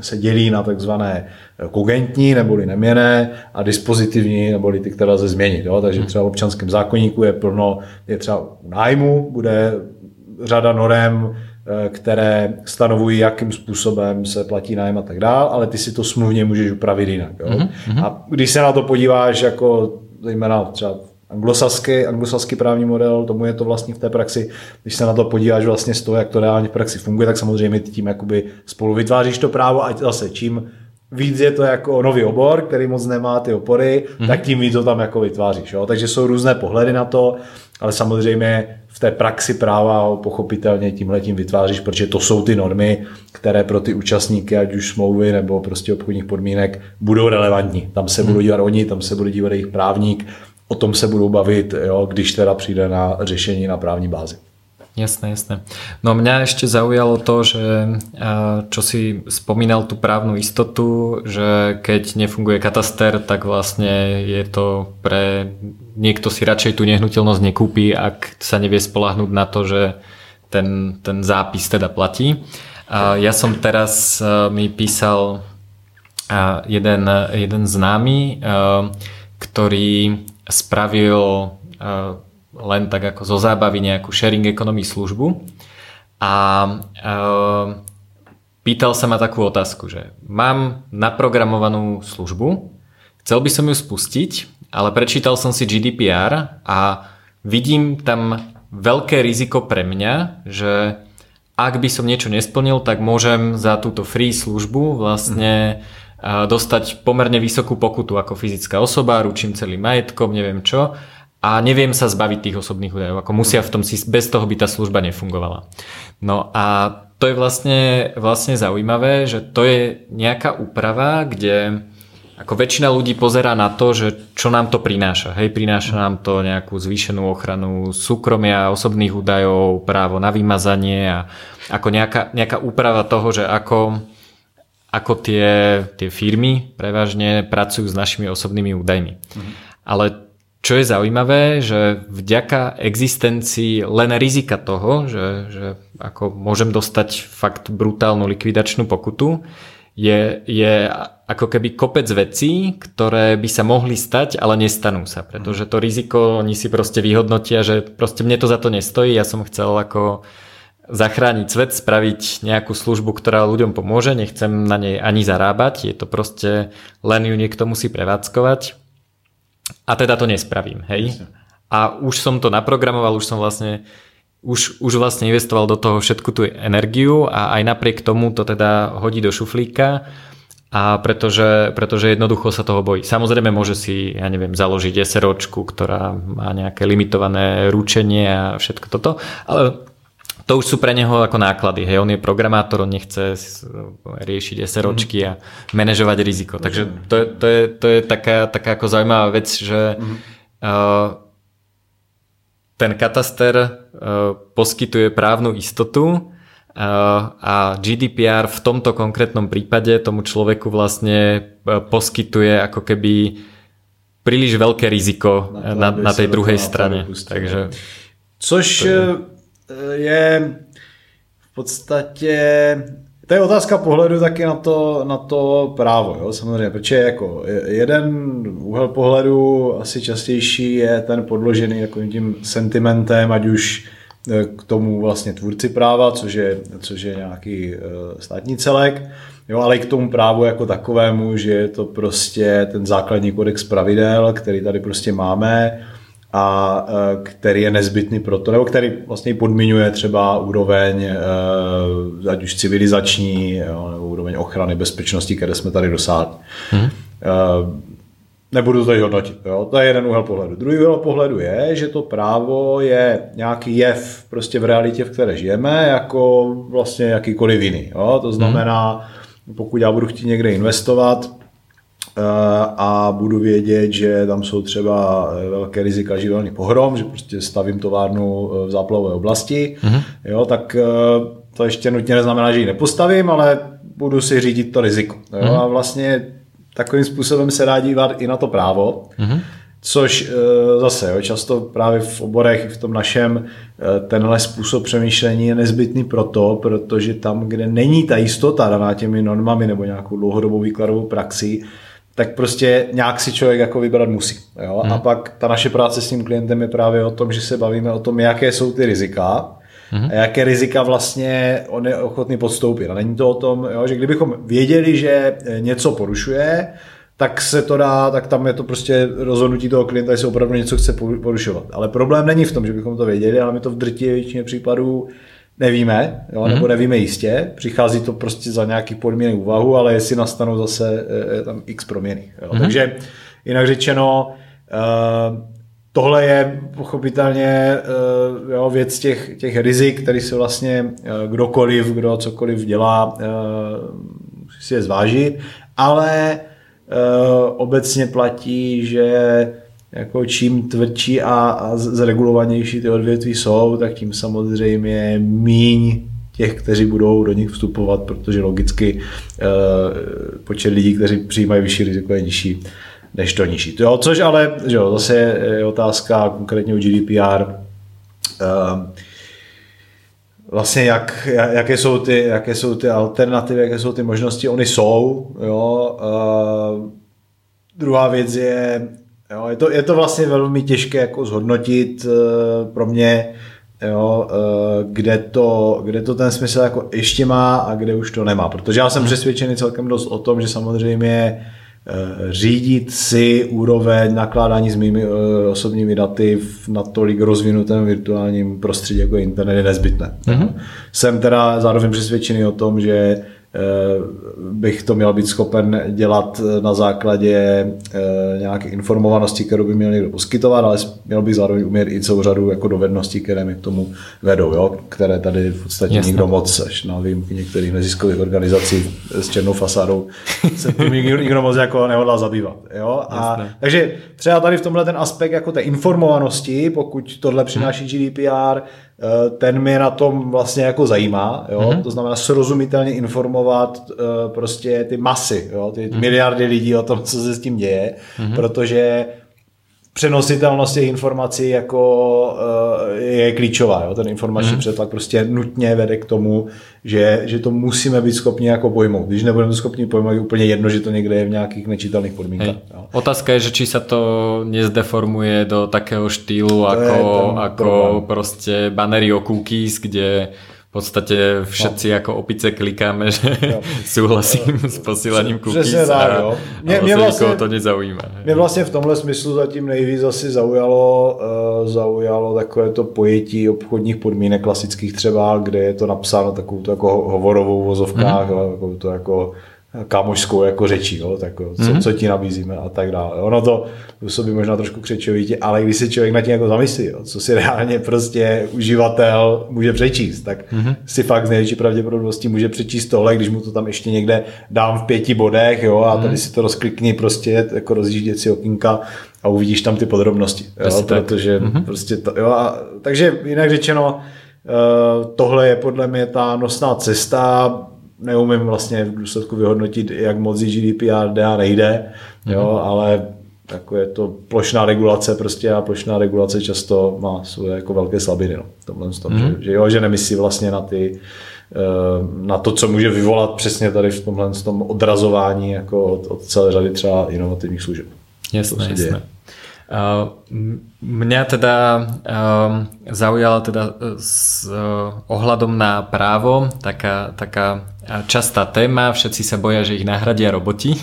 Speaker 2: se dělí na takzvané kogentní neboli neměné a dispozitivní neboli ty, které lze změnit. Jo. Takže mhm. třeba v občanském zákonníku je plno, je třeba u nájmu, bude řada norem, které stanovují, jakým způsobem se platí nájem a tak dál, ale ty si to smluvně můžeš upravit jinak. Jo? Mm-hmm. A když se na to podíváš jako zejména třeba anglosaský, anglosaský právní model, tomu je to vlastně v té praxi, když se na to podíváš vlastně z toho, jak to reálně v praxi funguje, tak samozřejmě tím jakoby spolu vytváříš to právo a zase čím víc je to jako nový obor, který moc nemá ty opory, mm-hmm. tak tím víc to tam jako vytváříš. Jo? Takže jsou různé pohledy na to, ale samozřejmě v té praxi práva ho pochopitelně tímhle tím vytváříš, protože to jsou ty normy, které pro ty účastníky, ať už smlouvy nebo prostě obchodních podmínek, budou relevantní. Tam se hmm. budou dívat oni, tam se bude dívat jejich právník, o tom se budou bavit, jo, když teda přijde na řešení na právní bázi.
Speaker 1: Jasné, jasné. No mňa ešte zaujalo to, že čo si spomínal tú právnu istotu, že keď nefunguje kataster, tak vlastne je to pre... Niekto si radšej tú nehnuteľnosť nekúpi, ak sa nevie spolahnúť na to, že ten, ten zápis teda platí. Ja som teraz mi písal jeden, jeden známy, ktorý spravil len tak ako zo zábavy nejakú sharing economy službu. A e, pýtal sa ma takú otázku, že mám naprogramovanú službu, chcel by som ju spustiť, ale prečítal som si GDPR a vidím tam veľké riziko pre mňa, že ak by som niečo nesplnil, tak môžem za túto free službu vlastne dostať pomerne vysokú pokutu ako fyzická osoba, ručím celým majetkom, neviem čo a neviem sa zbaviť tých osobných údajov. Ako musia v tom bez toho by tá služba nefungovala. No a to je vlastne, vlastne zaujímavé, že to je nejaká úprava, kde ako väčšina ľudí pozera na to, že čo nám to prináša. Hej, prináša nám to nejakú zvýšenú ochranu súkromia, osobných údajov, právo na vymazanie a ako nejaká, nejaká úprava toho, že ako, ako tie, tie firmy prevažne pracujú s našimi osobnými údajmi. Mhm. Ale čo je zaujímavé, že vďaka existencii len rizika toho, že, že ako môžem dostať fakt brutálnu likvidačnú pokutu, je, je ako keby kopec vecí, ktoré by sa mohli stať, ale nestanú sa. Pretože to riziko oni si proste vyhodnotia, že proste mne to za to nestojí. Ja som chcel ako zachrániť svet, spraviť nejakú službu, ktorá ľuďom pomôže, nechcem na nej ani zarábať, je to proste len ju niekto musí prevádzkovať a teda to nespravím, hej. A už som to naprogramoval, už som vlastne už, už vlastne investoval do toho všetku tú energiu a aj napriek tomu to teda hodí do šuflíka a pretože, pretože jednoducho sa toho bojí. Samozrejme môže si, ja neviem, založiť SROčku, ktorá má nejaké limitované ručenie a všetko toto, ale to už sú pre neho ako náklady. Hej, on je programátor, on nechce riešiť SROčky a manažovať riziko. Takže to je, to je, to je taká, taká ako zaujímavá vec, že uh, ten kataster uh, poskytuje právnu istotu uh, a GDPR v tomto konkrétnom prípade tomu človeku vlastne poskytuje ako keby príliš veľké riziko na, na, na tej druhej strane. Takže,
Speaker 2: Což je v podstatě to je otázka pohledu taky na to, na to právo, jo, samozřejmě, protože jako jeden úhel pohledu asi častější je ten podložený jako tím sentimentem, ať už e, k tomu vlastně tvůrci práva, což je, což je nějaký uh, státní celek, jo, ale i k tomu právu jako takovému, že je to prostě ten základní kodex pravidel, který tady prostě máme, a e, který je nezbytný pro to, nebo který vlastně podmiňuje třeba úroveň, e, ať už civilizační, nebo úroveň ochrany bezpečnosti, které jsme tady dosáhli. Hmm. Nebudu to tady hodnotit. Jo? To je jeden úhel pohledu. Druhý úhel pohledu je, že to právo je nějaký jev prostě v realitě, v které žijeme, jako vlastně jakýkoliv jiný. Jo? To znamená, pokud já budu chtít někde investovat, a budu vědět, že tam jsou třeba eh, velké rizika živelných pohrom, že prostě stavím továrnu eh, v záplavové oblasti, mm-hmm. jo, tak to ještě nutně neznamená, že ji nepostavím, ale budu si řídit to riziko. Jo, mm-hmm. A vlastně takovým způsobem se dá dívat i na to právo, mm-hmm. což zase jo, často právě v oborech, v tom našem, tenhle způsob přemýšlení je nezbytný proto, protože tam, kde není ta jistota daná těmi normami nebo nějakou dlouhodobou výkladovou praxi, tak prostě nějak si člověk jako vybrat musí. Jo? Hmm. A pak ta naše práce s tím klientem je právě o tom, že se bavíme o tom, jaké jsou ty rizika hmm. a jaké rizika vlastně on je ochotný podstoupit. A není to o tom, jo, že kdybychom věděli, že něco porušuje, tak se to dá, tak tam je to prostě rozhodnutí toho klienta, jestli opravdu něco chce porušovat. Ale problém není v tom, že bychom to věděli, ale my to v drtě většině případů nevíme, jo, nebo mhm. nevíme jistě, přichází to prostě za nějaký podmínek úvahu, ale jestli nastanou zase e, tam x proměny. Jo. Mm. Takže jinak řečeno, e, tohle je pochopitelně e, jo, věc těch, těch rizik, který se vlastně kdokoliv, kdo cokoliv dělá, musí si je zvážit, ale obecně platí, že jako čím tvrdší a, a zregulovanější ty odvětví jsou, tak tím samozřejmě míň těch, kteří budou do nich vstupovat, protože logicky e, počet lidí, kteří přijímají vyšší riziko, je nižší než to nižší. Jo, což ale že jo, zase je otázka konkrétně u GDPR. Eh, vlastně jak, jaké, jsou ty, jaké jsou ty alternativy, jaké jsou ty možnosti, oni jsou. Jo. E, druhá věc je, Jo, je, to, je to vlastně velmi těžké jako zhodnotit uh, pro mě, jo, uh, kde, to, kde to ten smysl jako ještě má a kde už to nemá. Protože já jsem přesvědčený celkem dost o tom, že samozřejmě řídit si úroveň nakládání s mými osobními daty v natolik rozvinutém virtuálním prostředí, jako internet, je nezbytné. Mm-hmm. Jsem teda zároveň přesvědčený o tom, že Eh, bych to měl být schopen dělat na základě eh, nějaké informovanosti, kterou by měl někdo poskytovat, ale měl bych zároveň umět i celou řadu jako dovedností, které mi k tomu vedou, jo? které tady v podstatě Jasne. nikdo moc, až na výjimky některých neziskových organizací s černou fasádou, se tím nikdo, nikdo moc jako nehodlá zabývat. Jo? A, takže třeba tady v tomhle ten aspekt jako té informovanosti, pokud tohle přináší GDPR, Eh, ten mě na tom vlastně jako zajímá, jo? Mm-hmm. to znamená srozumitelně informovat uh, prostě ty masy, jo? ty mm-hmm. miliardy lidí o tom, co se s tím děje, mm-hmm. protože přenositelnost těch informací jako uh, je klíčová. Jo? Ten informační mm. přetlak prostě nutně vede k tomu, že, že to musíme být schopni jako pojmout. Když nebudeme schopni pojmout, je úplně jedno, že to někde je v nějakých nečitelných podmínkách.
Speaker 1: Jo? Otázka je, že či se to nezdeformuje do takého štýlu to jako, jako prostě banery o cookies, kde v podstatě všetci no. jako opice klikáme, že jo. souhlasím s posíláním cookies tak, jo. Mě, a mě vlastně, to nezaujíma.
Speaker 2: Mě vlastně v tomhle smyslu zatím nejvíc asi zaujalo, uh, zaujalo takové to pojetí obchodních podmínek klasických třeba, kde je to napsáno takovou to jako hovorovou vozovkách, mm-hmm. jako to jako kámošskou jako řečí, jo, tak co, mm-hmm. co ti nabízíme a tak dále. Ono to působí možná trošku křečovitě, ale když si člověk na tím jako zamyslí, jo, co si reálně prostě uživatel může přečíst, tak mm-hmm. si fakt z největší pravděpodobností může přečíst tohle, když mu to tam ještě někde dám v pěti bodech, jo, a tady mm-hmm. si to rozklikni prostě, jako rozjíždět si okýnka a uvidíš tam ty podrobnosti, jo, protože mm-hmm. prostě to, jo, a, takže jinak řečeno, Uh, tohle je podle mě ta nosná cesta, neumím vlastně v důsledku vyhodnotit, jak moc GDPR jde a nejde, mm-hmm. jo, ale jako je to plošná regulace prostě a plošná regulace často má svoje jako velké slabiny. No, tomhle tom, mm-hmm. že, že, jo, že nemyslí vlastně na ty eh, na to, co může vyvolat přesně tady v tomhle tom odrazování jako od, od celé řady třeba inovativních služeb.
Speaker 1: Jasné, jasné. Uh, mňa teda uh, zaujala teda s ohľadom na právo taká, taká častá téma, všetci sa boja, že ich nahradia roboti.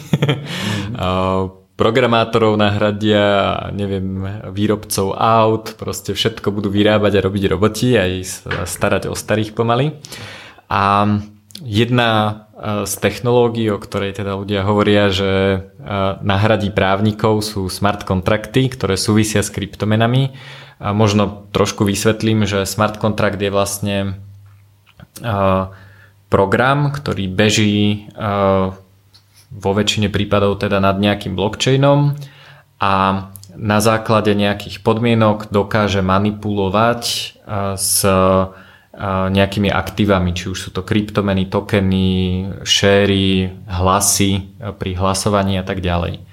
Speaker 1: Mm. Programátorov nahradia, neviem, výrobcov aut, proste všetko budú vyrábať a robiť roboti, aj starať o starých pomaly. A jedna z technológií, o ktorej teda ľudia hovoria, že nahradí právnikov sú smart kontrakty, ktoré súvisia s kryptomenami. A možno trošku vysvetlím, že smart kontrakt je vlastne program, ktorý beží vo väčšine prípadov teda nad nejakým blockchainom a na základe nejakých podmienok dokáže manipulovať s nejakými aktívami, či už sú to kryptomeny, tokeny, šéry, hlasy pri hlasovaní a tak ďalej.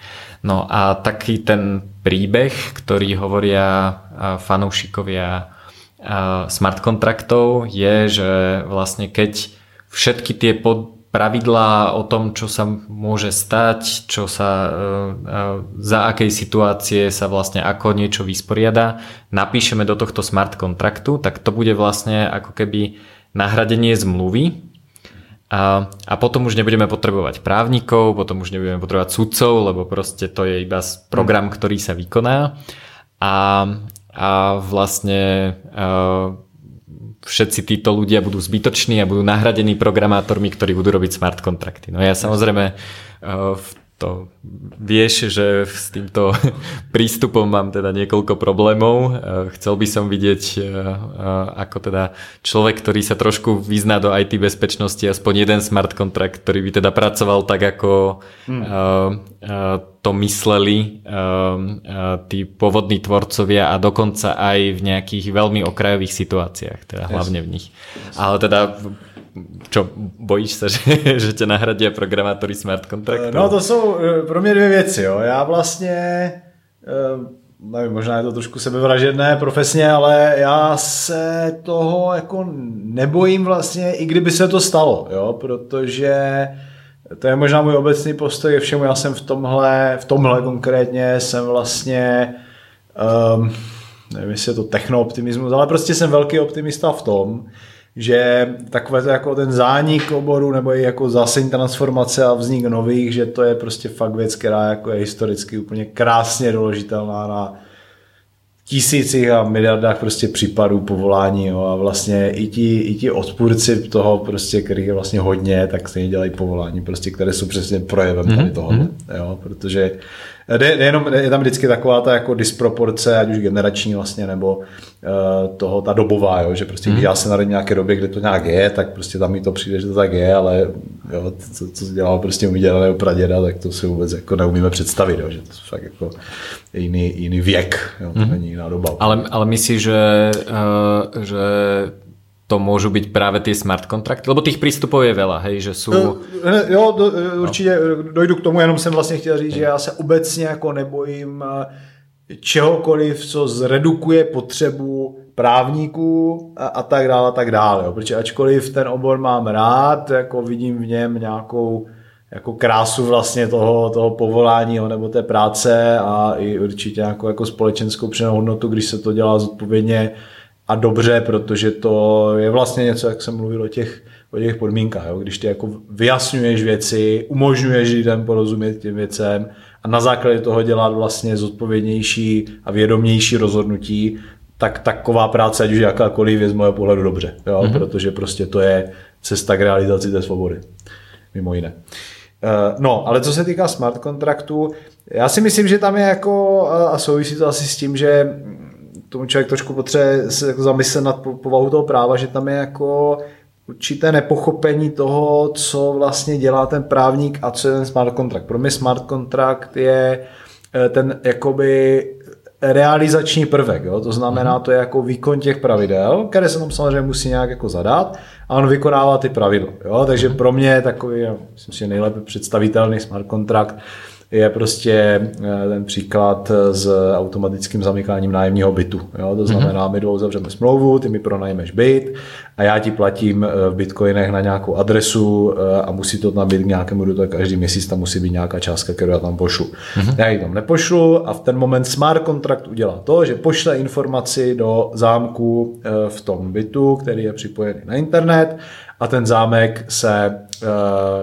Speaker 1: No a taký ten príbeh, ktorý hovoria fanúšikovia smart kontraktov je, že vlastne keď všetky tie pod, pravidlá o tom, čo sa môže stať, čo sa, e, e, za akej situácie sa vlastne ako niečo vysporiada, napíšeme do tohto smart kontraktu, tak to bude vlastne ako keby nahradenie zmluvy. A, a potom už nebudeme potrebovať právnikov, potom už nebudeme potrebovať sudcov, lebo proste to je iba program, ktorý sa vykoná. A, a vlastne uh, všetci títo ľudia budú zbytoční a budú nahradení programátormi, ktorí budú robiť smart kontrakty. No ja samozrejme uh, v to vieš, že s týmto prístupom mám teda niekoľko problémov. Eh, chcel by som vidieť eh, ako teda človek, ktorý sa trošku vyzná do IT bezpečnosti, aspoň jeden smart kontrakt, ktorý by teda pracoval tak, ako hmm. to mysleli tí pôvodní tvorcovia a dokonca aj v nejakých veľmi okrajových situáciách, teda hlavne v nich. Ale teda čo, bojíš se, že, že tě nahradí programátory smart contractu?
Speaker 2: No to jsou eh, pro mě dvě věci. Jo. Já vlastně, eh, nevím, možná je to trošku sebevražedné profesně, ale já se toho jako nebojím vlastně, i kdyby se to stalo, jo, protože to je možná můj obecný postoj všemu. Já jsem v tomhle, v tomhle konkrétně jsem vlastně um, nevím, jestli je to technooptimismus, ale prostě jsem velký optimista v tom, že takové to jako ten zánik oboru nebo i jako zásadní transformace a vznik nových, že to je prostě fakt věc, která jako je historicky úplně krásně doložitelná na tisících a miliardách prostě případů povolání jo, a vlastně i ti, i ti odpůrci toho prostě, který je vlastně hodně, tak stejně dělají povolání prostě, které jsou přesně projevem tady mhm, toho, mm-hmm. jo, protože Jde, jenom, je tam vždycky taková ta jako disproporce, ať už generační vlastně, nebo uh, toho, ta dobová, jo, že prostě když mhm. já se narodím nějaké době, kde to nějak je, tak prostě tam mi to přijde, že to tak je, ale jo, co, co dělal prostě můj děda nebo praděda, tak to si vůbec jako neumíme představit, jo, že to je fakt jako jiný, jiný věk, jo, to mm. není jiná doba.
Speaker 1: Ale, ale myslíš, že, uh, že to môžu byť práve tie smart kontrakty? Lebo tých prístupov je veľa, hej, že sú... No,
Speaker 2: jo, do, určitě dojdu k tomu, jenom jsem vlastně chtěl říct, že já se obecně jako nebojím eh, čehokoliv, co zredukuje potřebu právníků a, a tak dále, a tak dále. Jo. Protože ačkoliv ten obor mám rád, jako vidím v něm nějakou jako krásu vlastně toho, toho povolání nebo té práce a i určitě nějakou jako společenskou přidanou hodnotu, když se to dělá zodpovědně a dobře, protože to je vlastně něco, jak jsem mluvil o těch, o těch podmínkách. Jo? Když ty jako vyjasňuješ věci, umožňuješ lidem porozumět těm věcem a na základě toho dělat vlastně zodpovědnější a vědomější rozhodnutí, tak taková práce, ať už jakákoliv, je z mého pohledu dobře. Jo? Mm-hmm. Protože prostě to je cesta k realizaci té svobody. Mimo jiné. Eh, no, ale co se týká smart kontraktu, já si myslím, že tam je jako, a souvisí to asi s tím, že tomu člověk trošku potřebuje se jako zamyslet nad povahu toho práva, že tam je jako určité nepochopení toho, co vlastně dělá ten právník a co je ten smart contract. Pro mě smart contract je eh, ten jakoby realizační prvek, jo? to znamená, mhm. to je jako výkon těch pravidel, které se tam samozřejmě musí nějak jako zadat a on vykonává ty pravidla. Jo? Takže mhm. pro mě je takový, myslím si, nejlépe představitelný smart contract je prostě eh, ten příklad s automatickým zamykáním nájemního bytu. Jo? To znamená, my dvou zavřeme smlouvu, ty mi pronajmeš byt a já ti platím eh, v bitcoinech na nějakou adresu eh, a musí to tam být k nějakému datu, každý měsíc tam musí být nějaká částka, kterou já tam pošlu. Mm-hmm. Já ji tam nepošlu a v ten moment smart kontrakt udělá to, že pošle informaci do zámku v tom bytu, který je připojený na internet a ten zámek se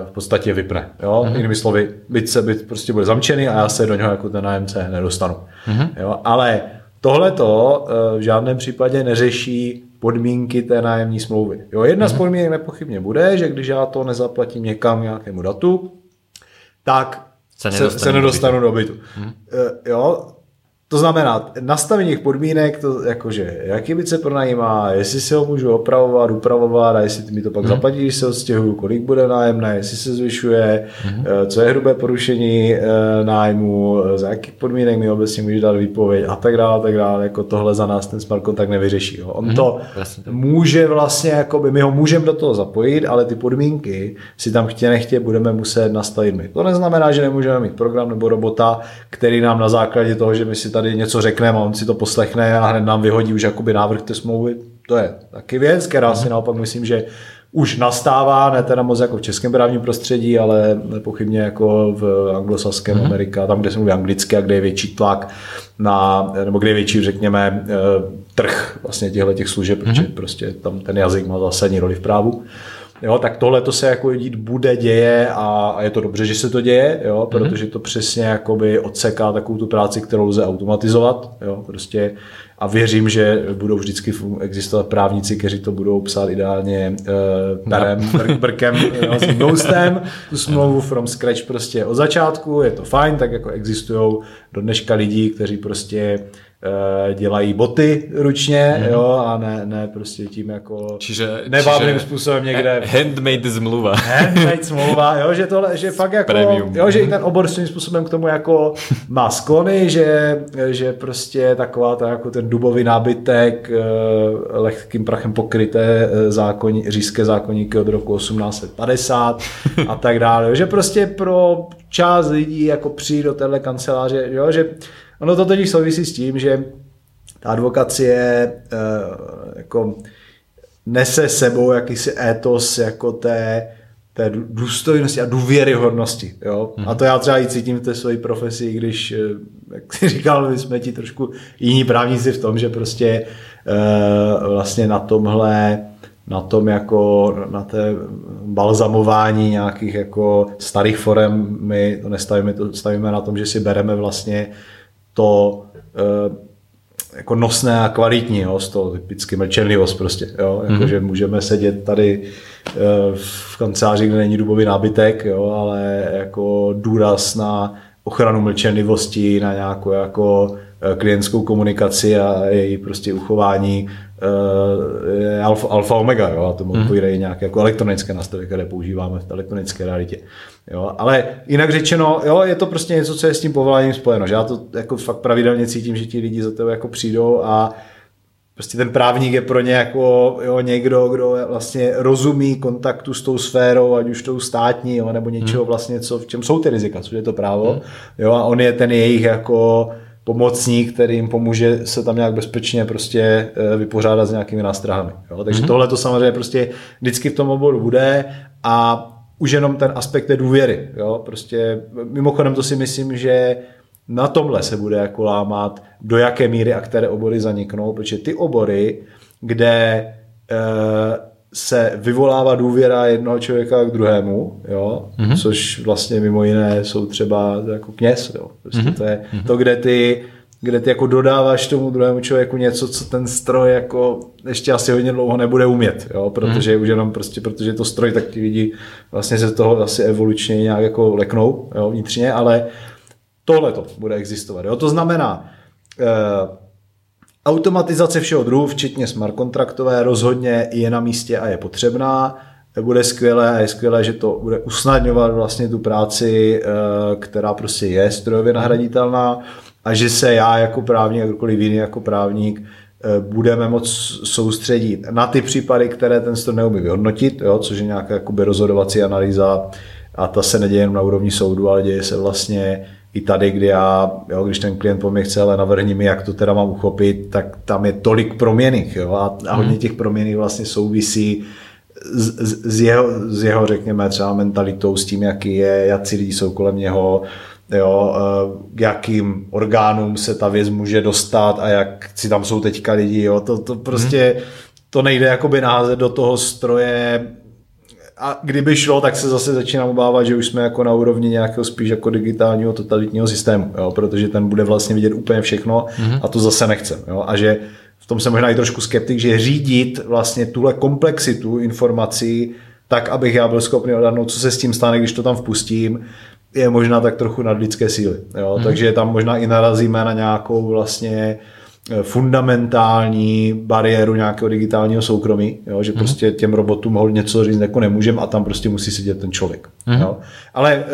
Speaker 2: v podstatě vypne. Jo? Mm-hmm. Jinými slovy, byt se byt prostě bude zamčený a já se do něho jako ten nájemce nedostanu. Mm-hmm. Jo? Ale tohle to uh, v žádném případě neřeší podmínky té nájemní smlouvy. Jo? Jedna mm-hmm. z mhm. podmínek nepochybně bude, že když já to nezaplatím někam nějakému datu, tak se nedostanu, se, se nedostanu do bytu. Do bytu. Mm-hmm. Uh, jo? To znamená, nastavení těch podmínek, to jakože, jaký byt se pronajímá, jestli si ho můžu opravovat, upravovat a jestli mi to pak hmm. zaplatí, když se odstěhuju, kolik bude nájemné, jestli se zvyšuje, hmm. co je hrubé porušení eh, nájmu, za jakých podmínek mi obecně může dát výpověď a tak dále, a tak dále. Jako tohle za nás ten smart kontakt nevyřeší. Jo. On hmm. to může vlastně, jakoby, my ho můžeme do toho zapojit, ale ty podmínky si tam chtě nechtě budeme muset nastavit my. To neznamená, že nemůžeme mít program nebo robota, který nám na základě toho, že my si tady něco řekneme a on si to poslechne a hned nám vyhodí už jakoby návrh té smlouvy. To je taky věc, která si naopak myslím, že už nastává, ne teda moc jako v českém právním prostředí, ale nepochybně jako v anglosaském mm-hmm. Amerika, tam, kde se mluví anglicky a kde je větší tlak na, nebo kde je větší, řekněme, eh, trh vlastně těchto těch služeb, mm-hmm. protože prostě tam ten jazyk má zásadní roli v právu. Jo, tak tohle to se jako dít bude, děje a, a je to dobře, že se to děje, jo, mm-hmm. protože to přesně jakoby odseká takovou tu práci, kterou lze automatizovat. Jo, prostě a věřím, že budou vždycky existovat právníci, kteří to budou psát ideálně uh, perem, br- brkem, jo, s ghostem, tu smlouvu from scratch prostě od začátku, je to fajn, tak jako existují do dneška lidi, kteří prostě dělají boty ručně, mm. jo, a ne, ne prostě tím jako čiže, nevábným čiže způsobem někde.
Speaker 1: Handmade zmluva.
Speaker 2: Handmade smlouva, jo, že tohle, že fakt jako, Premium. jo, že i ten obor svým způsobem k tomu jako má sklony, že, že prostě taková ta jako ten dubový nábytek, eh, lehkým prachem pokryté eh, zákonní, říšské zákonníky od roku 1850 a tak dále, že prostě pro část lidí jako přijít do téhle kanceláře, jo, že Ono to totiž souvisí s tím, že ta advokacie uh, jako nese sebou jakýsi étos jako té, té důstojnosti a důvěryhodnosti. Jo? Mm. A to já třeba i cítím v té své profesi, když, eh, jak jsi říkal, my jsme ti trošku jiní právníci v tom, že prostě uh, vlastně na tomhle na tom jako, na té balzamování nějakých jako starých forem, my to nestavíme, to stavíme na tom, že si bereme vlastně to e, jako nosné a kvalitní, jo, z toho typicky mlčenlivost prostě, jo, jako, mm-hmm. že můžeme sedět tady e, v kanceláři, kde není dubový nábytek, jo, ale jako důraz na ochranu mlčenlivosti, na nějakou jako Eh, klientskou komunikaci a její prostě uchování eh, je alfa, alfa omega, jo, a tomu odpovídají mm. nějaké jako elektronické nastavy, které používáme v elektronické realitě. Jo. Ale jinak řečeno, jo, je to prostě něco, co je s tím povoláním spojeno. Že já to jako fakt pravidelně cítím, že ti lidi za tebe jako přijdou a prostě ten právník je pro ně jako jo, někdo, kdo vlastně rozumí kontaktu s tou sférou, ať už tou státní, jo, nebo něčeho hmm. vlastně, co, v čem jsou ty rizika, což je to právo. Hmm. Jo, a on je ten jejich jako pomocník, který jim pomůže se tam nějak bezpečně prostě eh, vypořádat s nějakými nástrahami. Jo? Takže mm-hmm. tohle to samozřejmě prostě vždycky v tom oboru bude a už jenom ten aspekt té důvěry. Jo? Prostě mimochodem to si myslím, že na tomhle se bude jako lámat, do jaké míry a které obory zaniknou, protože ty obory, kde e, se vyvolává důvěra jednoho člověka k druhému, jo? Mm-hmm. což vlastně mimo jiné jsou třeba jako kněz. Jo? Prostě mm-hmm. To je mm-hmm. to, kde ty, kde ty jako dodáváš tomu druhému člověku něco, co ten stroj jako ještě asi hodně dlouho nebude umět, jo? protože mm-hmm. už jenom prostě, protože je to stroj, tak ti lidi vlastně se toho asi evolučně nějak jako leknou jo? vnitřně, ale tohle to bude existovat. Jo? To znamená, eh, Automatizace všeho druhu, včetně smart kontraktové, rozhodně je na místě a je potřebná. Bude skvělé a je skvělé, že to bude usnadňovat vlastně tu práci, eh, která prostě je strojově nahraditelná a že se já jako právník, kdokoliv jiný jako právník, eh, budeme moc soustředit na ty případy, které ten stroj neumí vyhodnotit, jo, což je nějaká jakoby rozhodovací analýza a ta se neděje jen na úrovni soudu, ale děje se vlastně i tady, kdy já, jo, když ten klient po mě chce, ale navrhni mi, jak to teda mám uchopit, tak tam je tolik proměných jo, a, a hodně mhm. těch proměných vlastně souvisí z, z, z, jeho, z jeho, řekněme, třeba mentalitou, s tím, jaký je, jak lidi jsou kolem něho, jo, eh, k jakým orgánům se ta věc může dostat a jak si tam jsou teďka lidi, jo, to, to prostě, hmm. to nejde jakoby naházet do toho stroje a kdyby šlo, tak se zase začínám obávat, že už jsme jako na úrovni nějakého spíš jako digitálního totalitního systému, jo, protože ten bude vlastně vidět úplně všechno mm-hmm. a to zase nechce. Jo, a že v tom jsem možná i trošku skeptik, že řídit vlastně tuhle komplexitu informací tak, abych já byl schopný odhadnout, co se s tím stane, když to tam vpustím, je možná tak trochu nad lidské síly. Jo? Mm-hmm. Takže tam možná i narazíme na nějakou vlastně Eh, fundamentální bariéru nějakého digitálního soukromí, jo, že mm-hmm. prostě těm robotům mohl něco říct, jako nemůžem a tam prostě musí sedět ten člověk. Mm-hmm. Jo. Ale eh,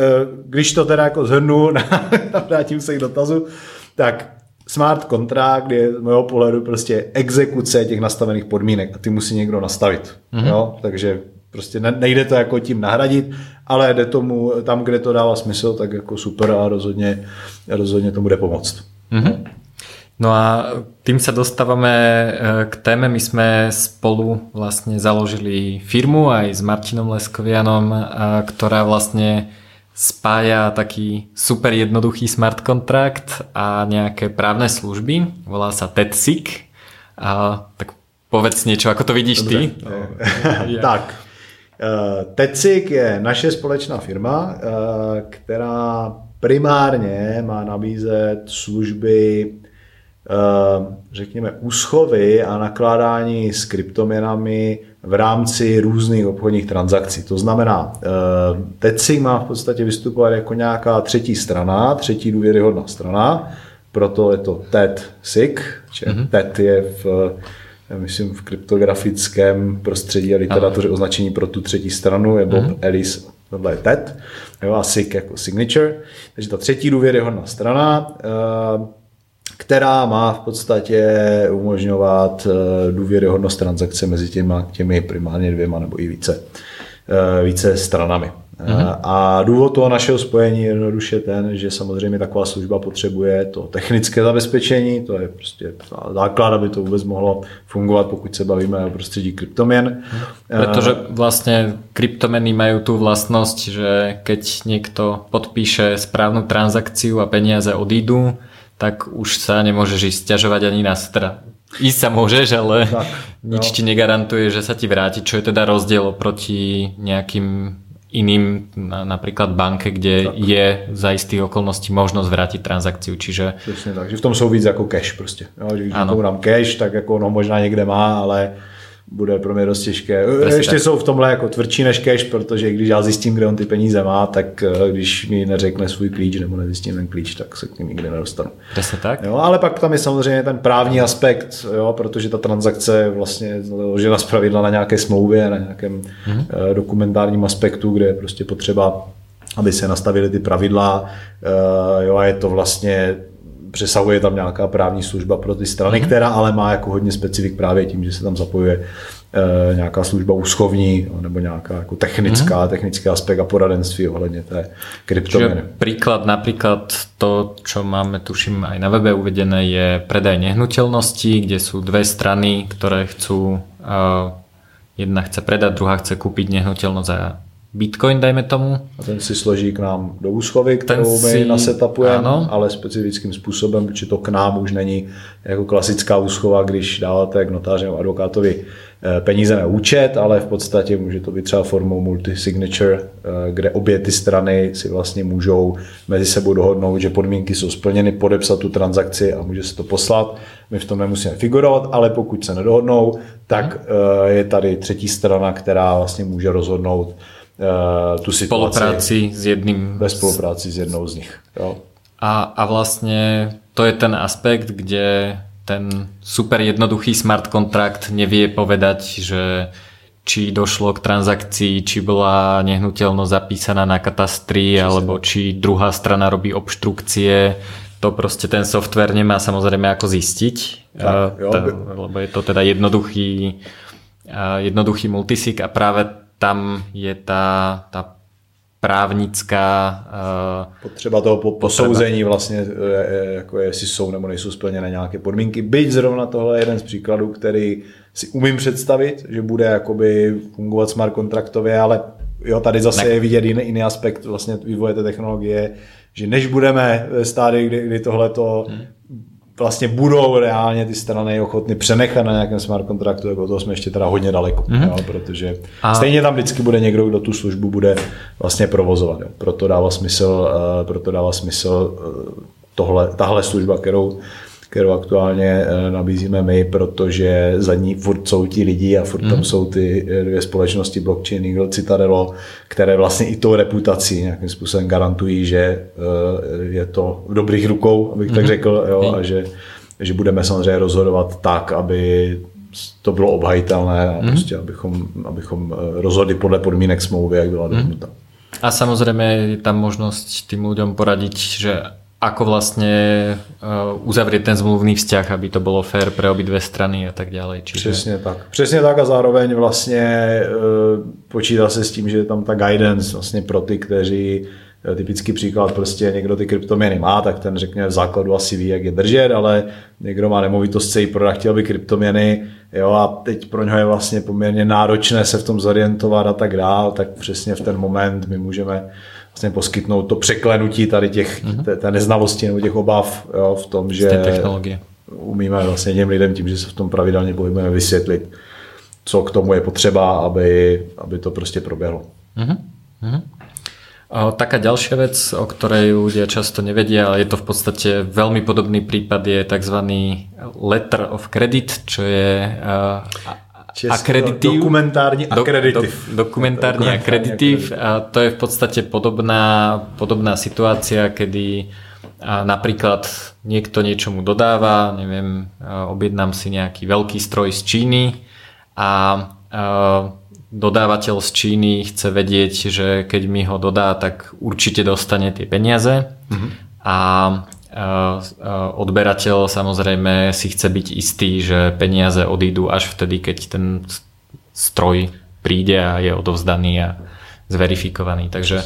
Speaker 2: když to teda jako zhrnu, vrátím se k dotazu, tak smart contract je z mého pohledu prostě exekuce těch nastavených podmínek a ty musí někdo nastavit. Mm-hmm. Jo? Takže prostě nejde to jako tím nahradit, ale jde tomu, tam, kde to dává smysl, tak jako super a rozhodně, rozhodně to bude pomoct. Mm-hmm.
Speaker 1: No a tým sa dostávame e, k téme. My sme spolu vlastne založili firmu aj s Martinom Leskovianom, e, ktorá vlastne spája taký super jednoduchý smart kontrakt a nejaké právne služby. Volá sa TEDSIC. A, tak povedz niečo, ako to vidíš Dobře. ty.
Speaker 2: tak, e, TEDSIC je naše společná firma, která primárně má nabízet služby Eh, řekněme, úschovy a nakládání s kryptoměnami v rámci různých obchodních transakcí. To znamená, eh, TECI má v podstatě vystupovat jako nějaká třetí strana, třetí důvěryhodná strana, proto je to TED SIG, mm-hmm. TED je v myslím v kryptografickém prostředí a literatuře označení pro tu třetí stranu je Bob mm-hmm. Ellis, tohle je TED, jo, a SIG jako signature, takže ta třetí důvěryhodná strana, uh, která má v podstatě umožňovat eh, důvěryhodnost transakce mezi těma, těmi primárně dvěma nebo i více, eh, více stranami. Mm-hmm. A důvod toho našeho spojení je jednoduše ten, že samozřejmě taková služba potřebuje to technické zabezpečení, to je prostě základ, aby to vůbec mohlo fungovat, pokud se bavíme o prostředí kryptoměn.
Speaker 1: Protože vlastně kryptomeny mají tu vlastnost, že keď někdo podpíše správnou transakci a peníze odídu, tak už sa nemôžeš ísť ťažovať ani na teda ísť sa môžeš, ale tak, nič no. ti negarantuje, že sa ti vráti, čo je teda rozdiel oproti nejakým iným, napríklad banke, kde tak. je za istých okolností možnosť vrátiť transakciu, čiže...
Speaker 2: Přesně tak, že v tom jsou víc jako cash prostě. Jo, když dám cash, tak jako no možná někde má, ale bude pro mě dost těžké. Presně Ještě tak. jsou v tomhle jako tvrdší než cash, protože když já zjistím, kde on ty peníze má, tak eh, když mi neřekne svůj klíč nebo nezjistím ten klíč, tak se k ním nikdy nedostanu.
Speaker 1: Přesně tak.
Speaker 2: Jo, ale pak tam je samozřejmě ten právní aspekt, jo, protože ta transakce je vlastně založena pravidla na nějaké smlouvě, na nějakém mm-hmm. dokumentárním aspektu, kde je prostě potřeba aby se nastavily ty pravidla jo, a je to vlastně přesahuje tam nějaká právní služba pro ty strany, mm-hmm. která ale má jako hodně specifik právě tím, že se tam zapojuje e, nějaká služba úschovní nebo nějaká jako technická, mm-hmm. technický aspekt a poradenství ohledně té kryptoměny.
Speaker 1: Příklad například to, čo máme tuším aj na webe uvedené, je predaj nehnuteľností, kde jsou dvě strany, které chcú, e, jedna chce predat, druhá chce koupit nehnuteľnosť za Bitcoin, dajme tomu.
Speaker 2: A ten si složí k nám do úschovy, kterou ten my si... nasetapujeme, ale specifickým způsobem, protože to k nám už není jako klasická úschova, když dáváte k notáři nebo advokátovi eh, peníze na účet, ale v podstatě může to být třeba formou multi-signature, eh, kde obě ty strany si vlastně můžou mezi sebou dohodnout, že podmínky jsou splněny, podepsat tu transakci a může se to poslat. My v tom nemusíme figurovat, ale pokud se nedohodnou, tak eh, je tady třetí strana, která vlastně může rozhodnout, tu situaci.
Speaker 1: Spolupráci s jedným.
Speaker 2: Ve spolupráci s jednou z nich. Jo.
Speaker 1: A, a vlastně to je ten aspekt, kde ten super jednoduchý smart kontrakt nevie povedať, že či došlo k transakcii, či bola nehnuteľnosť zapísaná na katastri, alebo či druhá strana robí obštrukcie. To prostě ten software nemá samozrejme ako zistiť, tak, jo. lebo je to teda jednoduchý, jednoduchý multisig a práve tam je ta, ta právnická
Speaker 2: uh, potřeba toho po, posouzení vlastně, jako jestli jsou nebo nejsou splněné nějaké podmínky. Byť zrovna tohle je jeden z příkladů, který si umím představit, že bude jakoby fungovat smart kontraktově, ale jo, tady zase ne. je vidět jiný, jiný aspekt vlastně vývoje té technologie, že než budeme ve stádii, kdy, kdy tohle to hmm vlastně budou reálně ty strany ochotny přenechat na nějakém smart kontraktu, jako toho jsme ještě teda hodně daleko, mm-hmm. jo, protože a... stejně tam vždycky bude někdo, kdo tu službu bude vlastně provozovat. Jo. Proto dává smysl, uh, proto dává smysl uh, tohle, tahle služba, kterou kterou aktuálně eh, nabízíme my, protože za ní furt jsou ti lidi a furt mm. tam mhm. jsou ty eh, dvě společnosti blockchain, Eagle, Citadelo, které vlastně i tou reputací nějakým způsobem garantují, že eh, je to v dobrých rukou, abych mm. tak mhm. řekl, jo, a že, že budeme samozřejmě rozhodovat tak, aby to bylo obhajitelné a mm. prostě abychom, abychom rozhodli podle podmínek smlouvy, jak byla dohodnuta.
Speaker 1: A samozřejmě je tam možnost tým lidem poradit, že ako vlastne uh, uzavrieť ten zmluvný vzťah, aby to bylo fair pre obidve strany a tak ďalej.
Speaker 2: Čiže... Přesně tak. Přesně tak a zároveň vlastně uh, počítá se s tím, že je tam ta guidance vlastně pro ty, kteří eh, typický příklad, prostě někdo ty kryptoměny má, tak ten řekne v základu asi ví, jak je držet, ale někdo má nemovitost, chce jí prodat, chtěl by kryptoměny, jo, a teď pro něho je vlastně poměrně náročné se v tom zorientovat a tak dál, tak přesně v ten moment my můžeme vlastně poskytnout to překlenutí tady těch, mm-hmm. té, té neznalosti nebo těch obav jo, v tom, že technologie. umíme vlastně těm lidem tím, že se v tom pravidelně pohybujeme vysvětlit, co k tomu je potřeba, aby, aby to prostě proběhlo. Mm-hmm.
Speaker 1: Mm-hmm. Taká ďalšia vec, o ktorej ľudia často nevedia, ale je to v podstate veľmi podobný prípad, je tzv. letter of credit, čo je
Speaker 2: akreditiv. Dokumentární akreditiv.
Speaker 1: Do, do, dokumentární akreditiv a to je v podstate podobná, podobná situácia, kedy a napríklad niekto niečomu dodáva, neviem, objednám si nejaký veľký stroj z Číny a, a dodávateľ z Číny chce vedieť, že keď mi ho dodá, tak určite dostane tie peniaze mm-hmm. a odberateľ samozrejme si chce byť istý, že peniaze odídu až vtedy, keď ten stroj príde a je odovzdaný a zverifikovaný. Takže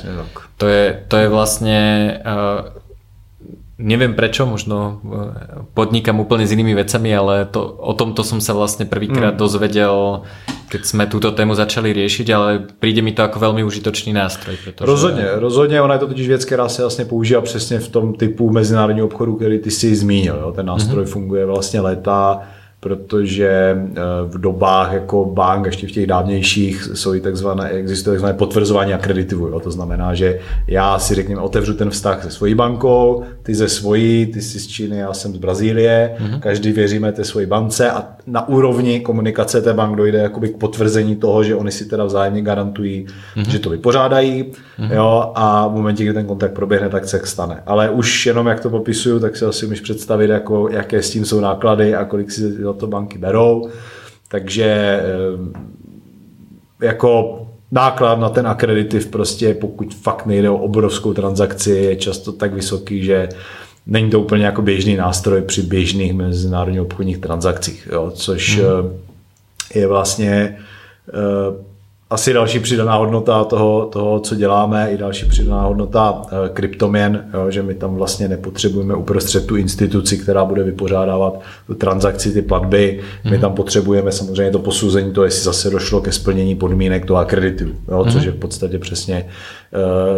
Speaker 1: to je, to je vlastne neviem prečo, možno podnikam úplne s inými vecami, ale to, o tomto som sa vlastne prvýkrát mm. dozvedel keď jsme tuto tému začali řešit, ale přijde mi to jako velmi užitočný nástroj. Protože...
Speaker 2: Rozhodně, rozhodně, ona je to totiž věc, která se vlastně používá přesně v tom typu mezinárodního obchodu, který ty si zmínil. Jo? Ten nástroj mm-hmm. funguje vlastně léta, protože eh, v dobách jako bank, ještě v těch dávnějších, jsou i takzvané, existuje takzvané potvrzování akreditivu. Jo? To znamená, že já si řekněme, otevřu ten vztah se svojí bankou, ty ze svojí, ty jsi z Číny, já jsem z Brazílie, mm-hmm. každý věříme té svojí bance a na úrovni komunikace té bank dojde jakoby k potvrzení toho, že oni si teda vzájemně garantují, mm-hmm. že to vypořádají mm-hmm. jo? a v momentě, kdy ten kontakt proběhne, tak se stane. Ale už jenom jak to popisuju, tak si asi můžeš představit, jako, jaké s tím jsou náklady a kolik si za to banky berou. Takže eh, jako náklad na ten akreditiv prostě, pokud fakt nejde o obrovskou transakci, je často tak vysoký, že není to úplně jako běžný nástroj při běžných mezinárodních obchodních transakcích, jo, což hmm. je vlastně eh, asi další přidaná hodnota toho, toho, co děláme, i další přidaná hodnota e, kryptoměn, jo, že my tam vlastně nepotřebujeme uprostřed tu instituci, která bude vypořádávat tu transakci, ty platby. My mm. tam potřebujeme samozřejmě to posouzení to, jestli zase došlo ke splnění podmínek toho akreditivu, jo, mm. což je v podstatě přesně,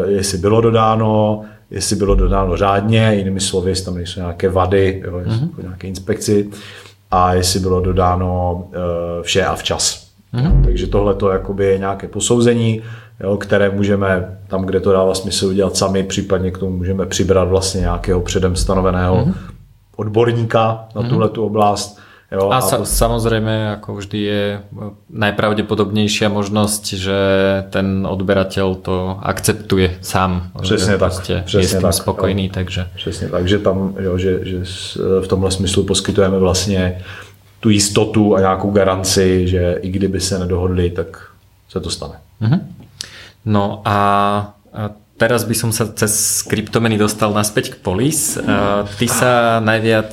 Speaker 2: uh, jestli bylo dodáno, jestli bylo dodáno řádně, jinými slovy, jestli tam nejsou nějaké vady, jo, mm. nějaké inspekci a jestli bylo dodáno uh, vše a včas. Mm-hmm. Takže tohle to je nějaké posouzení, jo, které můžeme tam, kde to dává smysl udělat sami, případně k tomu můžeme přibrat vlastně nějakého předem stanoveného mm-hmm. odborníka na mm-hmm. tuhle tu oblast.
Speaker 1: Jo, a, a sa, to... samozrejme, ako vždy je najpravdepodobnejšia možnosť, že ten odberateľ to akceptuje sám.
Speaker 2: Přesně tak.
Speaker 1: Přesně je s tím tak, spokojný,
Speaker 2: jo.
Speaker 1: takže...
Speaker 2: Přesně tak, že tam, jo, že, že v tomhle smyslu poskytujeme vlastně tu jistotu a nějakou garanci, že i kdyby se nedohodli, tak se to stane. Mm-hmm.
Speaker 1: No a, a teraz by som sa cez kryptomeny dostal naspäť k Polis. Ty sa najviac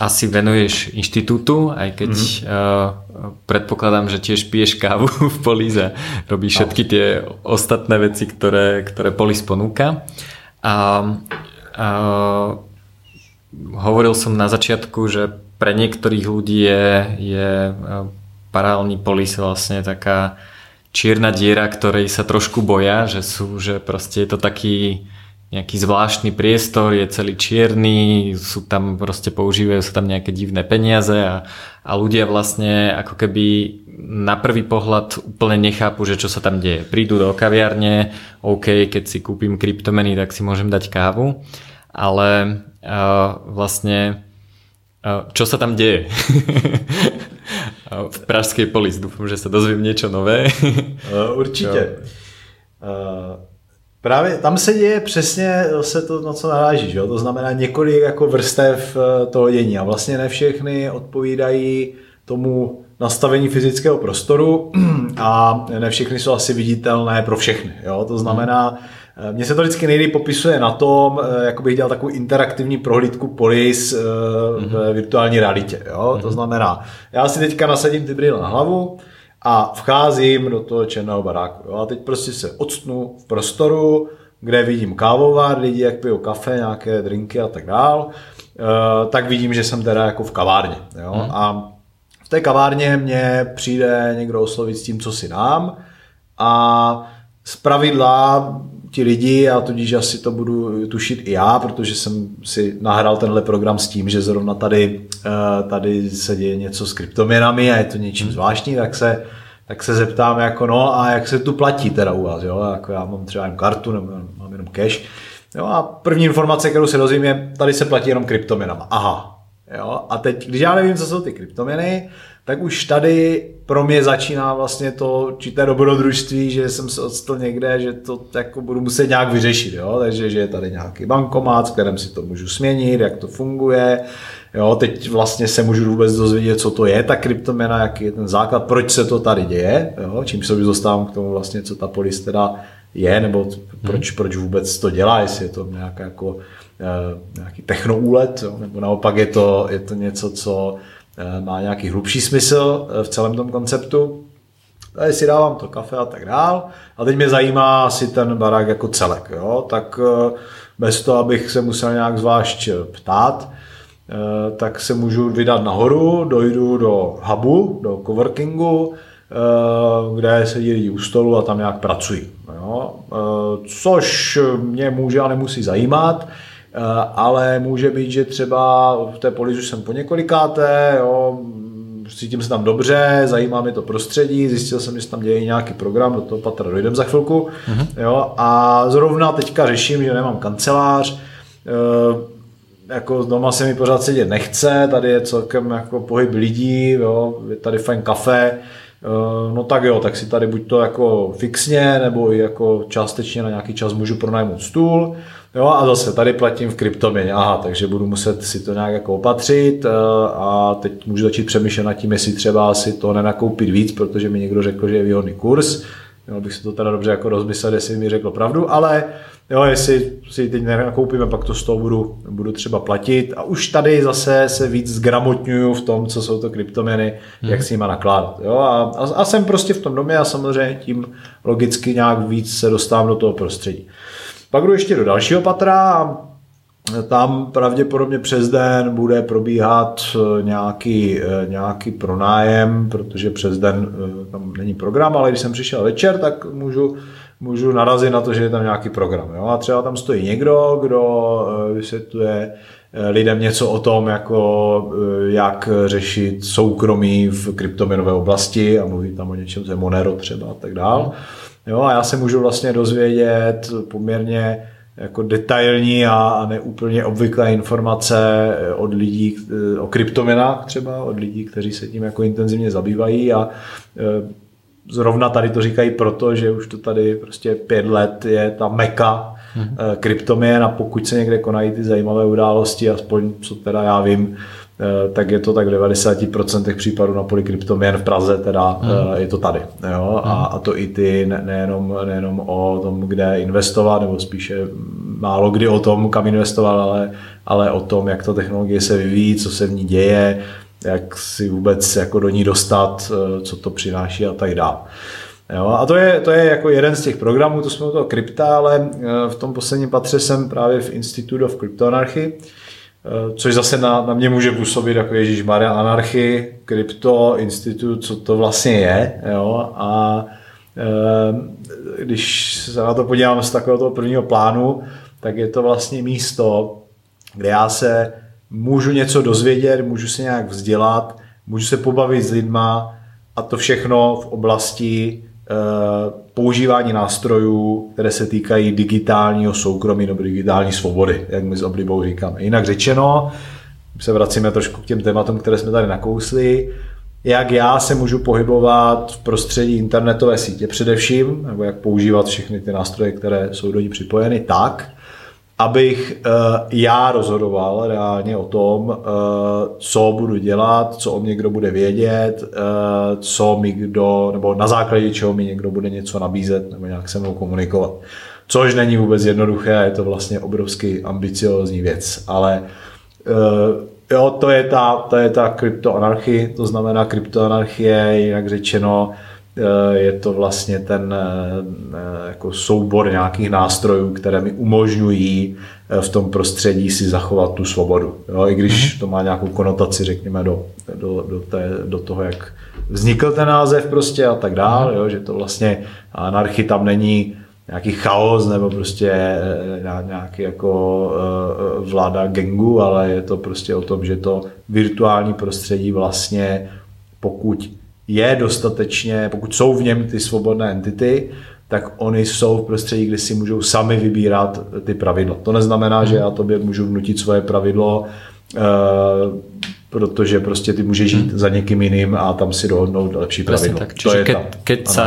Speaker 1: asi venuješ inštitútu, aj keď mm-hmm. predpokladám, že tiež piješ kávu v Polis a robíš všetky tie ostatné veci, ktoré, ktoré Polis ponúka. A, a hovoril som na začiatku, že pre niektorých ľudí je, je e, paralelní polis vlastne taká čierna diera, ktorej sa trošku boja, že sú, že proste je to taký nejaký zvláštny priestor, je celý čierny, sú tam proste používajú sa tam nejaké divné peniaze a, a ľudia vlastne ako keby na prvý pohľad úplne nechápu, že čo sa tam deje. Prídu do kaviarne, OK, keď si kúpim kryptomeny, tak si môžem dať kávu, ale uh, vlastne čo sa tam deje? v Pražskej polis. Dúfam, že sa dozvím niečo nové.
Speaker 2: Určitě. Právě tam se děje přesně se to, na co naráží. Že? To znamená několik jako vrstev e, toho dění a vlastně ne všechny odpovídají tomu nastavení fyzického prostoru a ne všechny jsou asi viditelné pro všechny. Jo? To znamená, Eh, mně se to vždycky nejlíp popisuje na tom, eh, jako bych dělal takovou interaktivní prohlídku polis mm-hmm. v virtuální realitě. Jo? To znamená, já si teďka nasadím ty brýle na hlavu a vcházím do toho černého baráku. Jo? A teď prostě se odstnu v prostoru, kde vidím kávovar, lidi jak pijou kafe, nějaké drinky a tak dál, tak vidím, že jsem teda jako v kavárně. Jo? Mm. A v té kavárně mě přijde někdo oslovit s tím, co si dám a z pravidla ti lidi a tudíž asi to budu tušit i já, protože jsem si nahrál tenhle program s tím, že zrovna tady, eh, tady se děje něco s kryptoměnami a je to něčím hmm. zvláštní, tak se, tak se zeptám jako no a jak se tu platí teda u vás, jo? Jako já mám třeba jen kartu nebo mám jenom cash. Jo, a první informace, kterou se dozvím, je, tady se platí jenom kryptoměnama. Aha. Jo, a teď, když já nevím, co jsou ty kryptoměny, tak už tady pro mě začíná vlastně to určité dobrodružství, že jsem se odstl někde, že to jako budu muset nějak vyřešit, jo? takže že je tady nějaký bankomat, s kterým si to můžu směnit, jak to funguje, jo? teď vlastně se můžu vůbec dozvědět, co to je ta kryptoměna, jaký je ten základ, proč se to tady děje, jo? čím se dostávám k tomu vlastně, co ta polis teda je, nebo proč, hmm. proč vůbec to dělá, jestli je to nějaká jako, eh, nějaký technoúlet, jo? nebo naopak je to, je to něco, co má nějaký hlubší smysl eh, v celém tom konceptu. Tady si dávám to kafe a tak dál. A teď mě zajímá si ten barák jako celek. Jo? Tak eh, bez toho, abych se musel nějak zvlášť ptát, tak se můžu vydat nahoru, dojdu do hubu, do coworkingu, kde sedí lidi u stolu a tam nějak pracují. Jo? Což mě může a nemusí zajímat, ale může být, že třeba v té polizu jsem po několikáté, jo, cítím se tam dobře, zajímá mě to prostředí, zjistil jsem, že se tam děje nějaký program, do toho patra dojdem za chvilku. Mm-hmm. Jo, a zrovna teďka řeším, že nemám kancelář, e, jako doma se mi pořád sedět nechce, tady je celkem jako pohyb lidí, jo, je tady fajn kafe, e, no tak jo, tak si tady buď to jako fixně, nebo i jako částečně na nějaký čas můžu pronajmout stůl, Jo, a zase tady platím v kryptoměně, aha, takže budu muset si to nějak jako opatřit eh, a teď můžu začít přemýšlet nad tím, jestli třeba si to nenakoupit víc, protože mi někdo řekl, že je výhodný kurz. Měl bych si to teda dobře jako rozmyslet, jestli mi řekl pravdu, ale jo, jestli si teď nenakoupíme, pak to z toho budu, budu třeba platit a už tady zase se víc zgramotňuju v tom, co jsou to kryptoměny, hmm. jak s nima nakládat. Jo, a, a, a, jsem prostě v tom domě a samozřejmě tím logicky nějak víc se dostávám do toho prostředí. Pak jdu ještě do dalšího patra a tam pravděpodobně přes den bude probíhat eh, nějaký, eh, nějaký pronájem, protože přes den eh, tam není program, ale když jsem přišel večer, tak můžu, můžu narazit na to, že je tam nějaký program. Jo? A třeba tam stojí někdo, kdo vysvětluje lidem něco o tom, jako jak řešit soukromí v kryptoměnové oblasti a mluví tam o něčem, je Monero třeba a tak dále. Jo, a já se můžu vlastně dozvědět poměrně jako detailní a neúplně obvyklé informace od lidí o kryptoměnách třeba, od lidí, kteří se tím jako intenzivně zabývají a e, zrovna tady to říkají proto, že už to tady prostě pět let je ta meka hmm. kryptoměn a pokud se někde konají ty zajímavé události, aspoň co teda já vím, Eh, tak je to tak v 90% případů na poli kryptoměn v Praze, teda mm. je to tady. Jo? A, hmm. a to i ty ne, nejenom, nejenom o tom, kde investovat, nebo spíše málo kdy o tom, kam investovat, ale, ale o tom, jak ta technologie se vyvíjí, co se v ní děje, jak si vůbec jako do ní dostat, eh, co to přináší a tak dále. Jo, a to je, to je jako jeden z těch programů, to jsme u toho krypta, ale v tom posledním patře jsem právě v Institute of Cryptoanarchy, Eh, což zase na, na mě může působit jako Ježíš Maria Anarchy, krypto, institut, co to vlastně je. Jo? A e, když se na to podívám z takového toho prvního plánu, tak je to vlastně místo, kde já se můžu něco dozvědět, můžu se nějak vzdělat, můžu se pobavit s lidma a to všechno v oblasti Eh, používání nástrojů, které se týkají digitálního soukromí nebo digitální svobody, jak my s oblibou říkáme. Jinak řečeno, se vracíme trošku k těm tématům, které jsme tady nakousli, jak já se můžu pohybovat v prostředí internetové sítě především, nebo jak používat všechny ty nástroje, které jsou do ní připojeny tak, abych uh, já rozhodoval reálně o tom, uh, co budu dělat, co o mě kdo bude vědět, uh, co mi kdo, nebo na základě čeho mi někdo bude něco nabízet nebo nějak se mnou komunikovat. Což není vůbec jednoduché je to vlastně obrovsky ambiciozní věc, ale jo, to je ta, to je ta kryptoanarchie, to znamená kryptoanarchie, jinak řečeno, Eh, je to vlastně ten eh, eh, jako soubor nějakých nástrojů, které mi umožňují v tom prostředí si zachovat tu svobodu. Jo, I když mm-hmm. to má nějakou konotaci, řekněme, do, do, do, té, do toho, jak vznikl ten název prostě a tak dále, mm-hmm. jo, že to vlastně anarchy tam není nějaký chaos nebo prostě nějaký jako vláda gengu, ale je to prostě o tom, že to virtuální prostředí vlastně pokud je dostatečně, pokud jsou v něm ty svobodné entity, tak oni jsou v prostředí, kde si můžou sami vybírat ty pravidla. To neznamená, že já tobě můžu vnutit svoje pravidlo, eh, protože prostě ty můžeš žít za někým jiným a tam si dohodnout lepší pravidlo.
Speaker 1: tak. Čiže to je keď, keď sa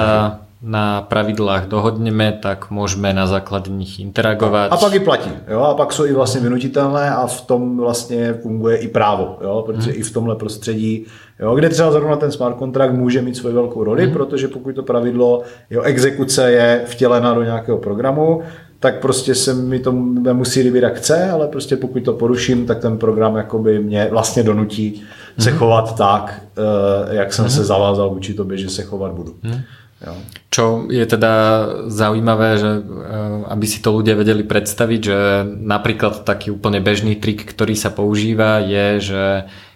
Speaker 1: na pravidlách dohodneme, tak můžeme na základě nich interagovat.
Speaker 2: A pak i platí. Jo? A pak jsou i vlastně vynutitelné a v tom vlastně funguje i právo. Jo? Protože hmm. i v tomhle prostředí, jo? kde třeba zrovna ten smart contract může mít svoji velkou roli, hmm. protože pokud to pravidlo, jeho exekuce je vtělena do nějakého programu, tak prostě se mi to nemusí líbit jak chce, ale prostě pokud to poruším, tak ten program jakoby mě vlastně donutí se hmm. chovat tak, eh, jak jsem hmm. se zavázal vůči tobě, že se chovat budu. Hmm.
Speaker 1: Čo je teda zaujímavé, že eh, aby si to ľudia vedeli predstaviť, že napríklad taký úplne bežný trik, ktorý sa používa je, že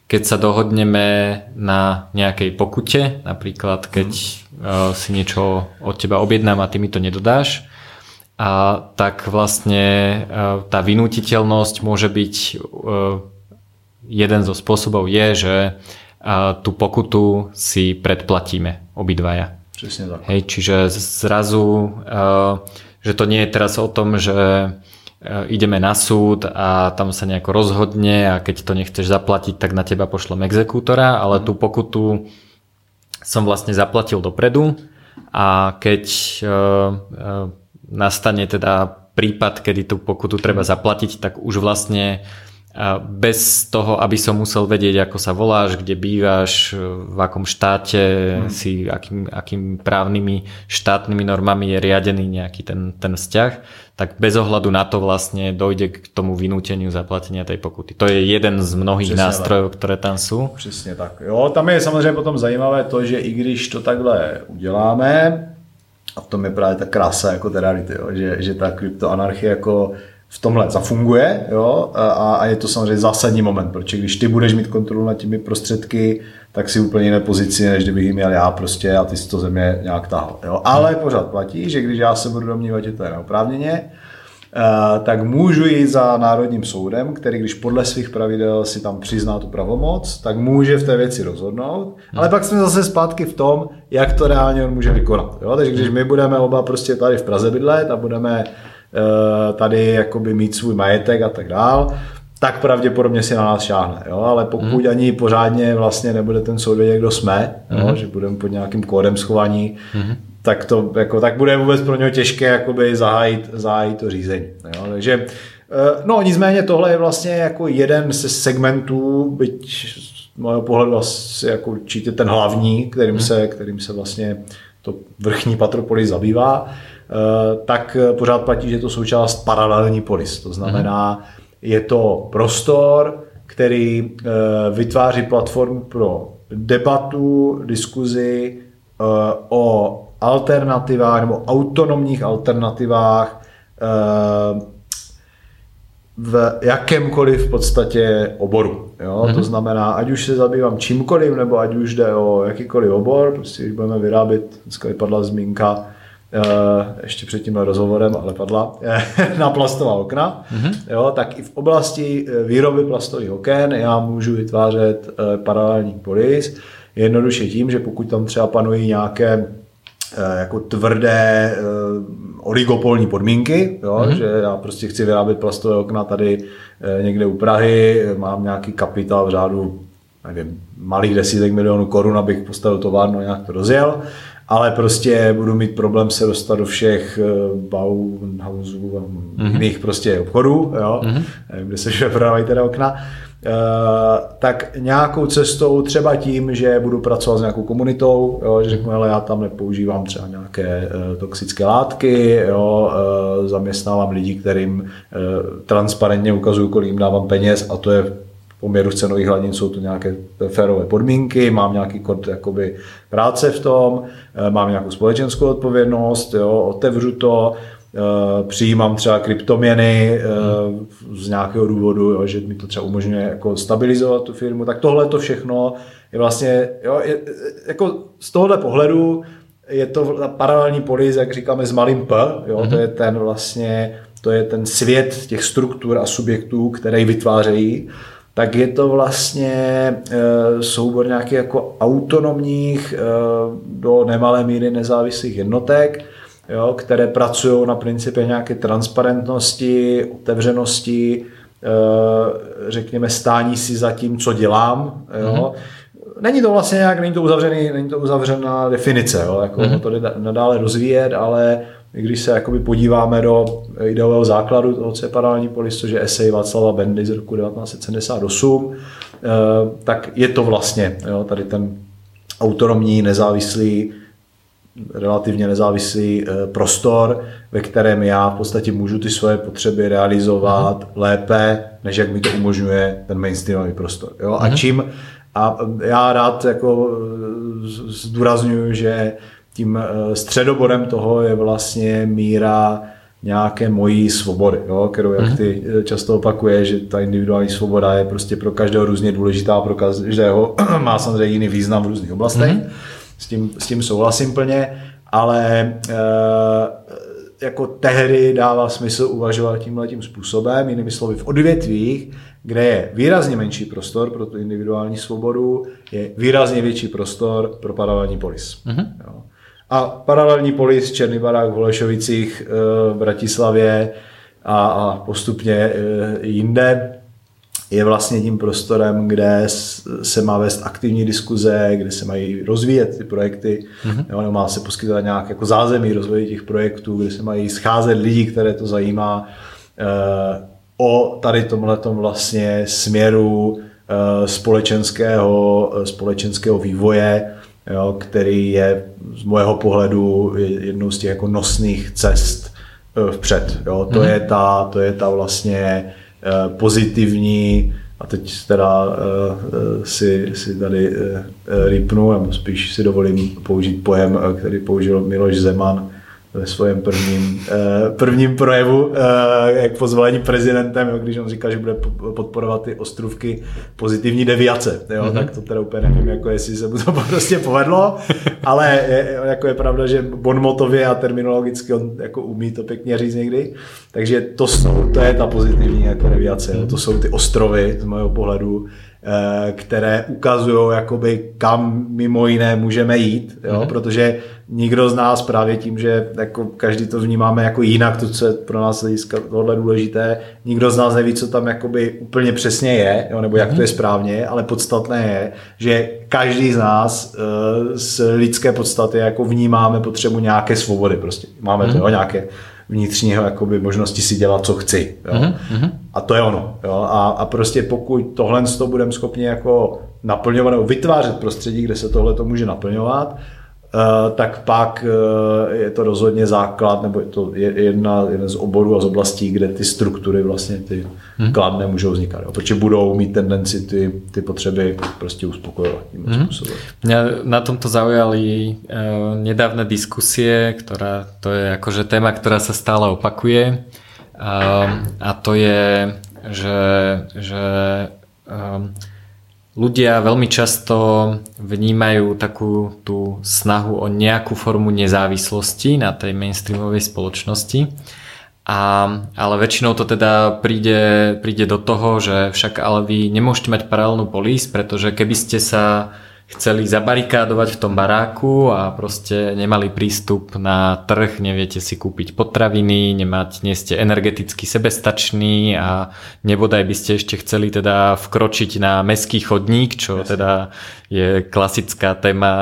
Speaker 1: keď sa dohodneme na nejakej pokute, napríklad keď hmm. si niečo od teba objednám a ty mi to nedodáš, a tak vlastne tá vynutiteľnosť môže byť jeden zo spôsobov je, že tú pokutu si predplatíme obidvaja.
Speaker 2: Přesně tak.
Speaker 1: Hej, čiže zrazu, že to nie je teraz o tom, že ideme na súd a tam sa nejako rozhodne a keď to nechceš zaplatiť, tak na teba pošlem exekútora, ale tú pokutu som vlastne zaplatil dopredu a keď nastane teda prípad, kedy tú pokutu treba zaplatiť, tak už vlastne bez toho, aby som musel vedieť, ako sa voláš, kde bývaš, v akom štáte hmm. si, akým, akým právnymi štátnymi normami je riadený nejaký ten, ten vzťah, tak bez ohľadu na to vlastne dojde k tomu vynúteniu zaplatenia tej pokuty. To je jeden z mnohých Přesně nástrojů, tak. které tam jsou.
Speaker 2: Přesně tak. Jo, tam je samozřejmě potom zajímavé to, že i když to takhle uděláme, a v tom je právě ta krása jako té reality, jo, že, že ta kryptoanarchie jako v tomhle zafunguje jo? A, a je to samozřejmě zásadní moment, protože když ty budeš mít kontrolu nad těmi prostředky, tak si úplně jiné pozici, než kdybych jim měl já prostě a ty si to země nějak tahal. Jo? Ale pořád platí, že když já se budu domnívat, že to je neoprávněně, Uh, tak můžu jít za Národním soudem, který když podle svých pravidel si tam přizná tu pravomoc, tak může v té věci rozhodnout, hmm. ale pak jsme zase zpátky v tom, jak to reálně on může vykonat. Jo? Takže když my budeme oba prostě tady v Praze bydlet a budeme Eh, tady jakoby mít svůj majetek a tak dál, tak pravděpodobně si na nás šáhne. Jo? Ale pokud mm. ani pořádně vlastně nebude ten soud vědět, kdo jsme, mm. jo? Mhm. že budeme pod nějakým kódem schovaní, mm. tak, to, jako, tak bude vůbec pro něho těžké jakoby zahájit, zahájit to řízení. Jo? Takže eh, No nicméně tohle je vlastně jako jeden ze segmentů, byť z mého pohledu asi jako určitě ten hlavní, kterým, mm. se, kterým se vlastně to vrchní patropolis zabývá. Eh, tak pořád platí, že je to součást paralelní polis. To znamená, je to prostor, který eh, vytváří platformu pro debatu, diskuzi eh, o alternativách nebo autonomních alternativách v jakémkoliv v podstatě oboru. Jo? Mm-hmm. To znamená, ať už se zabývám čímkoliv, nebo ať už jde o jakýkoliv obor, prostě když budeme vyrábět, dneska vypadla zmínka Eh, ještě před tímhle rozhovorem, ale padla, na plastová okna, mm-hmm. jo, tak i v oblasti eh, výroby plastových oken já můžu vytvářet eh, paralelní polis, jednoduše tím, že pokud tam třeba panují nějaké jako tvrdé oligopolní podmínky, jo, mm-hmm. že já prostě chci vyrábět plastové okna tady někde u Prahy, mám nějaký kapitál v řádu nevím, malých desítek milionů korun, abych postavil továrnu a nějak to rozjel, ale prostě budu mít problém se dostat do všech eh, Bauhausů a mm-hmm. jiných prostě obchodů, jo, mm-hmm. kde se prodávají teda okna, Uh, tak nějakou cestou, třeba tím, že budu pracovat s nějakou komunitou, jo, že řeknu, ale já tam nepoužívám třeba nějaké uh, toxické látky, jo, zaměstnávám lidi, kterým transparentně ukazuju, kolik jim dávám peněz a to je poměru cenových hladin jsou to nějaké férové podmínky, mám nějaký kod jakoby práce v tom, eh, mám nějakou společenskou odpovědnost, jo, otevřu to, eh, přijímám třeba kryptoměny hmm. z nějakého důvodu, jo, že mi to třeba umožňuje jako stabilizovat tu firmu, tak tohle to všechno je vlastně, jo, je, jako z tohohle pohledu je to paralelní polis, jak říkáme, s malým P, jo, mm-hmm. to je ten vlastně, to je ten svět těch struktur a subjektů, které vytvářejí tak je to vlastně e, soubor nějakých jako autonomních e, do nemalé míry nezávislých jednotek, jo, které pracují na principě nějaké transparentnosti, otevřenosti, e, řekněme stání si za tím, co dělám. Jo. Mm-hmm. Není to vlastně nějak, není to, uzavřený, není to uzavřená definice, jo, jako mm-hmm. to jde nadále rozvíjet, ale když se jakoby podíváme do ideového základu toho, co je paralelní polis, což je esej Václava Bendy z roku 1978, eh, tak je to vlastně jo, tady ten autonomní, nezávislý, relativně nezávislý eh, prostor, ve kterém já v podstatě můžu ty svoje potřeby realizovat mm. lépe, než jak mi to umožňuje ten mainstreamový prostor. Jo? A mhm. čím a já rád jako eh, zdůraznuju, že tím eh, středobodem toho je vlastně míra nějaké mojí svobody, jo, kterou, jak mhm. ty eh, často opakuje, že ta individuální svoboda je prostě pro každého různě důležitá, pro každého má samozřejmě jiný význam v různých oblastech. Mm-hmm. S, tím, s tím souhlasím plně, ale e, jako tehdy dává smysl uvažovat tímhle tím způsobem, jinými slovy v odvětvích, kde je výrazně menší prostor pro tu individuální svobodu, je výrazně větší prostor pro paralelní polis. Mm-hmm. Jo. A paralelní polis, Černý barák v Holešovicích, v Bratislavě a, a postupně jinde je vlastně tím prostorem, kde se má vést aktivní diskuze, kde se mají rozvíjet ty projekty, mm-hmm. jo, má se poskytovat nějak jako zázemí rozvoje těch projektů, kde se mají scházet lidi, které to zajímá eh, o tady tomhletom vlastně směru eh, společenského, eh, společenského vývoje, jo, který je z mého pohledu jednou z těch jako nosných cest eh, vpřed. Jo. To, mm-hmm. je ta, to je ta vlastně Eh, pozitivní, a teď teda uh, si, si tady uh, rýpnu, nebo spíš si dovolím použít pojem, který použil Miloš Zeman, ve svém prvním, uh, prvním projevu, uh, jak pozvolení prezidentem, jo, když on říkal, že bude podporovat ty ostrovky pozitivní deviace, jo, mm-hmm. tak to teda úplně nevím, jako jestli se mu to prostě povedlo, ale je, jako je pravda, že bonmotově a terminologicky on jako umí to pěkně říct někdy, takže to, jsou, to je ta pozitivní jako deviace, jo, to jsou ty ostrovy z mého pohledu, Eh, které ukazují, jakoby, kam mimo jiné můžeme jít, jo? Mm-hmm. protože nikdo z nás právě tím, že jako každý to vnímáme jako jinak, to, co je pro nás hlediska tohle důležité, nikdo z nás neví, co tam jakoby úplně přesně je, jo? nebo jak mm-hmm. to je mhm. správně, ale podstatné je, že každý z nás uh, z lidské podstaty jako vnímáme potřebu nějaké svobody, prostě máme mm-hmm. to, jo? nějaké vnitřního jakoby možnosti si dělat, co chci. Jo? Mm-hmm. A to je ono. Jo? A, a prostě pokud tohle to budeme schopni jako naplňovat nebo vytvářet prostředí, kde se tohle to může naplňovat, tak pak eh, je to rozhodně základ, nebo je to jedna, jeden z oborů a z oblastí, kde ty struktury vlastně ty hmm. kladné můžou vznikat. Jo? Protože budou mít tendenci ty, ty potřeby prostě uspokojovat tím hmm. způsobem.
Speaker 1: Mě na tomto zaujali uh, nedávné diskusie, která to je jakože téma, která se stále opakuje. Uh, a to je, že, že um, ľudia veľmi často vnímajú takú tú snahu o nejakú formu nezávislosti na tej mainstreamovej spoločnosti. A, ale väčšinou to teda príde, príde do toho, že však ale vy nemôžete mať paralelnú polis, pretože keby ste sa chceli zabarikádovať v tom baráku a proste nemali prístup na trh, neviete si kúpiť potraviny, nemať, nie ste energeticky sebestační a nebodaj by ste ešte chceli teda vkročiť na meský chodník, čo yes. teda je klasická téma,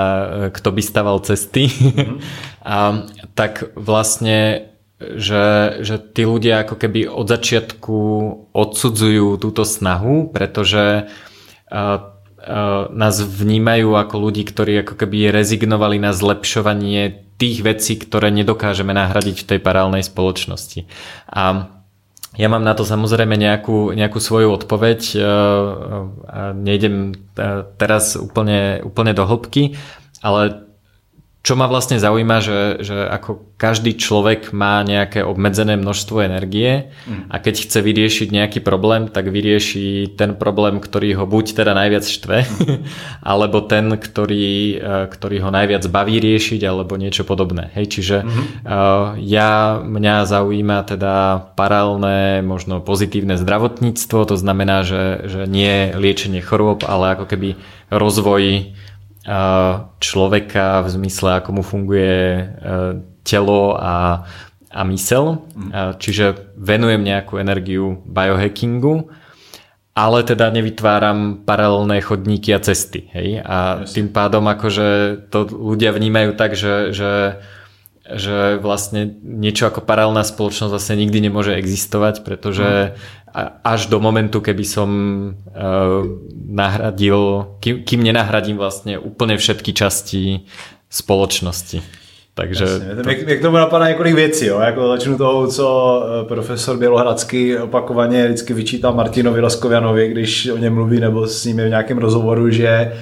Speaker 1: kto by staval cesty. Mm-hmm. a, tak vlastne že, že tí ľudia ako keby od začiatku odsudzujú túto snahu, pretože Eh, nás vnímajú ako ľudí, ktorí ako keby rezignovali na zlepšovanie tých vecí, ktoré nedokážeme nahradiť v tej parálnej spoločnosti. A ja mám na to samozrejme nejakú, nejakú svoju odpoveď. Eh, nejdem eh, teraz úplne, úplne do hĺbky, ale čo ma vlastne zaujíma, že, že ako každý človek má nejaké obmedzené množstvo energie mm. a keď chce vyriešiť nejaký problém, tak vyrieši ten problém, ktorý ho buď teda najviac štve, mm. alebo ten, ktorý, e, ktorý ho najviac baví riešiť, alebo niečo podobné. Hej, čiže mm. uh, ja, mňa zaujíma teda paralelné, možno pozitívne zdravotníctvo, to znamená, že, že nie liečenie chorôb, ale ako keby rozvoj človeka v zmysle, ako mu funguje e, telo a, a mysel. Mm. Čiže venujem nejakú energiu biohackingu, ale teda nevytváram paralelné chodníky a cesty. Hej? A yes. tým pádom akože to ľudia vnímajú tak, že, že že vlastne niečo ako paralelná spoločnosť vlastne nikdy nemôže existovať, pretože mm. až do momentu, keby som uh, nahradil, kým, kým nenahradím vlastne úplne všetky časti spoločnosti. Takže
Speaker 2: Jasně. To... Mě, k tomu napadá několik věcí. Jo. Jako začnu toho, co eh, profesor Bělohradský opakovaně vždycky vyčítal Martinovi Laskovianovi, když o něm mluví nebo s ním je v nějakém rozhovoru, že jo,